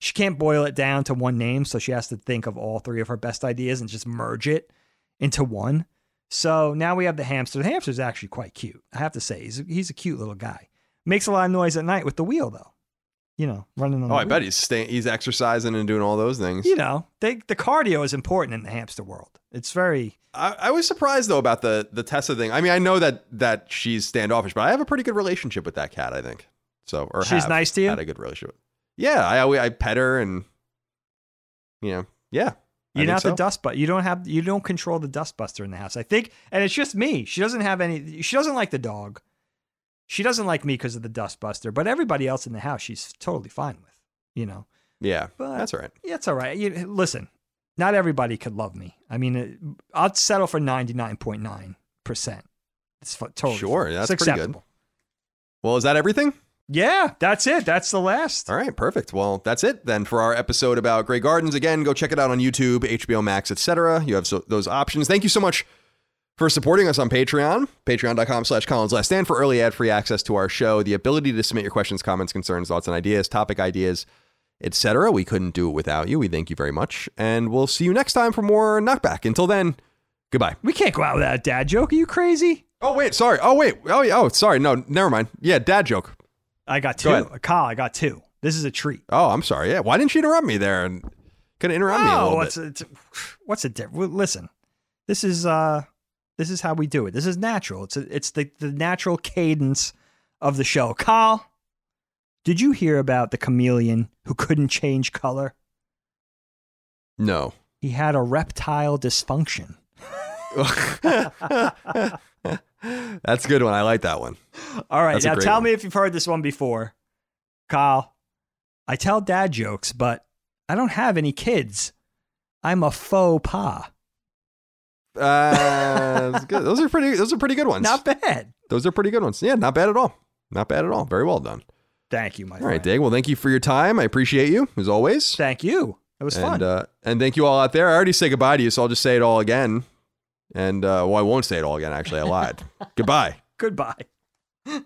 she can't boil it down to one name, so she has to think of all three of her best ideas and just merge it into one. So now we have the hamster. The hamster's actually quite cute. I have to say, he's a, he's a cute little guy. Makes a lot of noise at night with the wheel, though. You know, running on. oh, the I wheel. bet he's staying. He's exercising and doing all those things. You know, they, the cardio is important in the hamster world. It's very. I, I was surprised though about the the Tessa thing. I mean, I know that that she's standoffish, but I have a pretty good relationship with that cat. I think so. Or She's have nice to you? Had a good relationship. Yeah, I always I pet her and you know, yeah. You're not so. the dust, but you don't have you don't control the dustbuster in the house. I think, and it's just me. She doesn't have any. She doesn't like the dog. She doesn't like me because of the dustbuster. But everybody else in the house, she's totally fine with. You know, Yeah, But- that's all right. yeah, it's all right. You, listen, not everybody could love me. I mean, it, I'll settle for ninety nine point nine percent. It's fu- totally Sure, that's pretty good. Well, is that everything? Yeah, that's it. That's the last. All right, perfect. Well, that's it then for our episode about Grey Gardens. Again, go check it out on YouTube, HBO Max, etc. You have so, those options. Thank you so much for supporting us on Patreon, patreon.com slash Colin's Last Stand for early ad-free access to our show, the ability to submit your questions, comments, concerns, thoughts, and ideas, topic ideas, etc. We couldn't do it without you. We thank you very much. And we'll see you next time for more Knockback. Until then, goodbye. We can't go out without a dad joke. Are you crazy? Oh, wait, sorry. Oh, wait. Oh, yeah. Oh, sorry. No, never mind. Yeah, dad joke. I got two. Go. Kyle, I got two. This is a treat. Oh, I'm sorry. Yeah. Why didn't you interrupt me there? And could interrupt me a Oh, little what's bit. it? What's it? difference? Listen, this is uh, this is how we do it. This is natural. It's a, it's the the natural cadence of the show. Kyle, did you hear about the chameleon who couldn't change color? No. He had a reptile dysfunction. That's a good one. I like that one. All right, That's now tell one. me if you've heard this one before, Kyle. I tell dad jokes, but I don't have any kids. I'm a faux pas. Uh, good. Those are pretty. Those are pretty good ones. Not bad. those are pretty good ones. Yeah, not bad at all. Not bad at all. Very well done. Thank you, my All right, friend. Dig. Well, thank you for your time. I appreciate you as always. Thank you. It was fun. and uh, and thank you all out there. I already say goodbye to you, so I'll just say it all again. And uh, well, I won't say it all again. Actually, I lied. goodbye. Goodbye.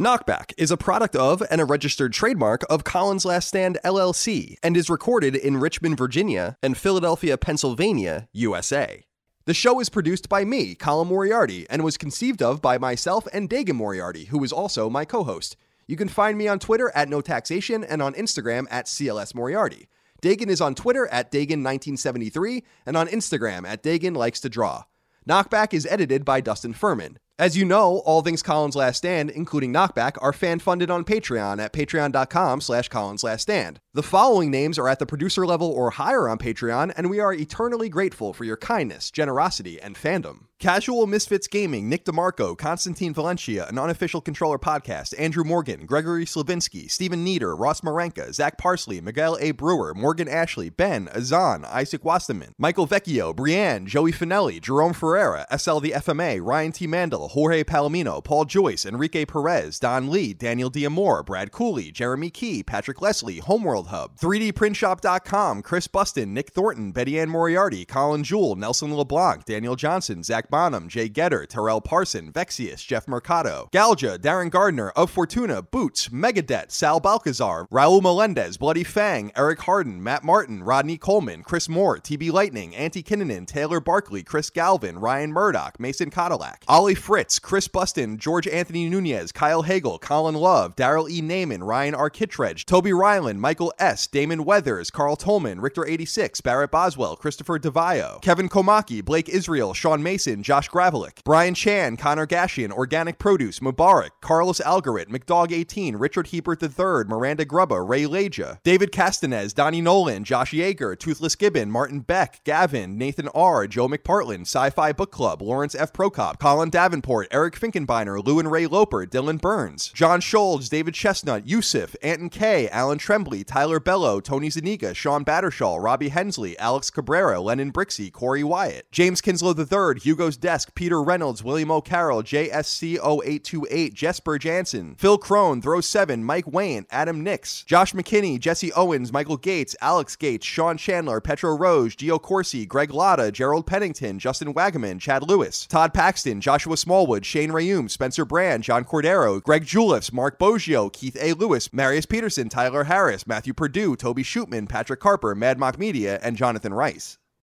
Knockback is a product of and a registered trademark of Colin's Last Stand LLC and is recorded in Richmond, Virginia and Philadelphia, Pennsylvania, USA. The show is produced by me, Colin Moriarty, and was conceived of by myself and Dagan Moriarty, who is also my co host. You can find me on Twitter at No Taxation and on Instagram at CLS Moriarty. Dagan is on Twitter at Dagan1973 and on Instagram at Dagan Likes to Draw. Knockback is edited by Dustin Furman. As you know, all things Colin's Last Stand, including Knockback, are fan-funded on Patreon at patreon.com slash Colin's Last Stand. The following names are at the producer level or higher on Patreon, and we are eternally grateful for your kindness, generosity, and fandom. Casual Misfits Gaming, Nick DeMarco, Constantine Valencia, an unofficial controller podcast, Andrew Morgan, Gregory Slavinsky, Stephen Nieder, Ross Marenka, Zach Parsley, Miguel A. Brewer, Morgan Ashley, Ben, Azan, Isaac Wasterman, Michael Vecchio, Brienne, Joey Finelli, Jerome Ferreira, SL the FMA, Ryan T. Mandel, Jorge Palomino, Paul Joyce, Enrique Perez, Don Lee, Daniel Diamore, Brad Cooley, Jeremy Key, Patrick Leslie, Homeworld Hub, 3dprintshop.com, Chris Buston, Nick Thornton, Betty Ann Moriarty, Colin Jewell, Nelson LeBlanc, Daniel Johnson, Zach Bonham, Jay Getter, Terrell Parson, Vexius, Jeff Mercado, Galja, Darren Gardner, Of Fortuna, Boots, Megadet, Sal Balcazar, Raul Melendez, Bloody Fang, Eric Harden, Matt Martin, Rodney Coleman, Chris Moore, TB Lightning, Antti Kinnanen, Taylor Barkley, Chris Galvin, Ryan Murdoch, Mason Cadillac, Ollie Fritz, Chris Buston, George Anthony Nunez, Kyle Hagel, Colin Love, Daryl E. Naiman, Ryan R. Kittredge, Toby Ryland, Michael S., Damon Weathers, Carl Tolman, Richter86, Barrett Boswell, Christopher DeVio, Kevin Komaki, Blake Israel, Sean Mason, Josh Gravelick, Brian Chan, Connor Gashian, Organic Produce, Mubarak, Carlos Algarit, McDog18, Richard Hebert III, Miranda Grubba, Ray Leja, David Castanez, Donnie Nolan, Josh Yeager, Toothless Gibbon, Martin Beck, Gavin, Nathan R., Joe McPartland, Sci-Fi Book Club, Lawrence F. Prokop, Colin Davenport, Eric Finkenbeiner, Lou and Ray Loper, Dylan Burns, John Scholz, David Chestnut, Yusuf, Anton K, Alan Trembley, Tyler Bello, Tony Zaniga, Sean Battershaw, Robbie Hensley, Alex Cabrera, Lennon Brixey, Corey Wyatt, James Kinslow III, Hugo's Desk, Peter Reynolds, William O'Carroll, JSC0828, Jesper Jansen, Phil Crone, Throw 7, Mike Wayne, Adam Nix, Josh McKinney, Jesse Owens, Michael Gates, Alex Gates, Sean Chandler, Petro Rose, Gio Corsi, Greg Lotta, Gerald Pennington, Justin Wagaman, Chad Lewis, Todd Paxton, Joshua Smallwood, Shane Rayum, Spencer Brand, John Cordero, Greg Julius, Mark Boggio, Keith A. Lewis, Marius Peterson, Tyler Harris, Matthew Purdue, Toby Shootman, Patrick Carper, Mad Mock Media, and Jonathan Rice.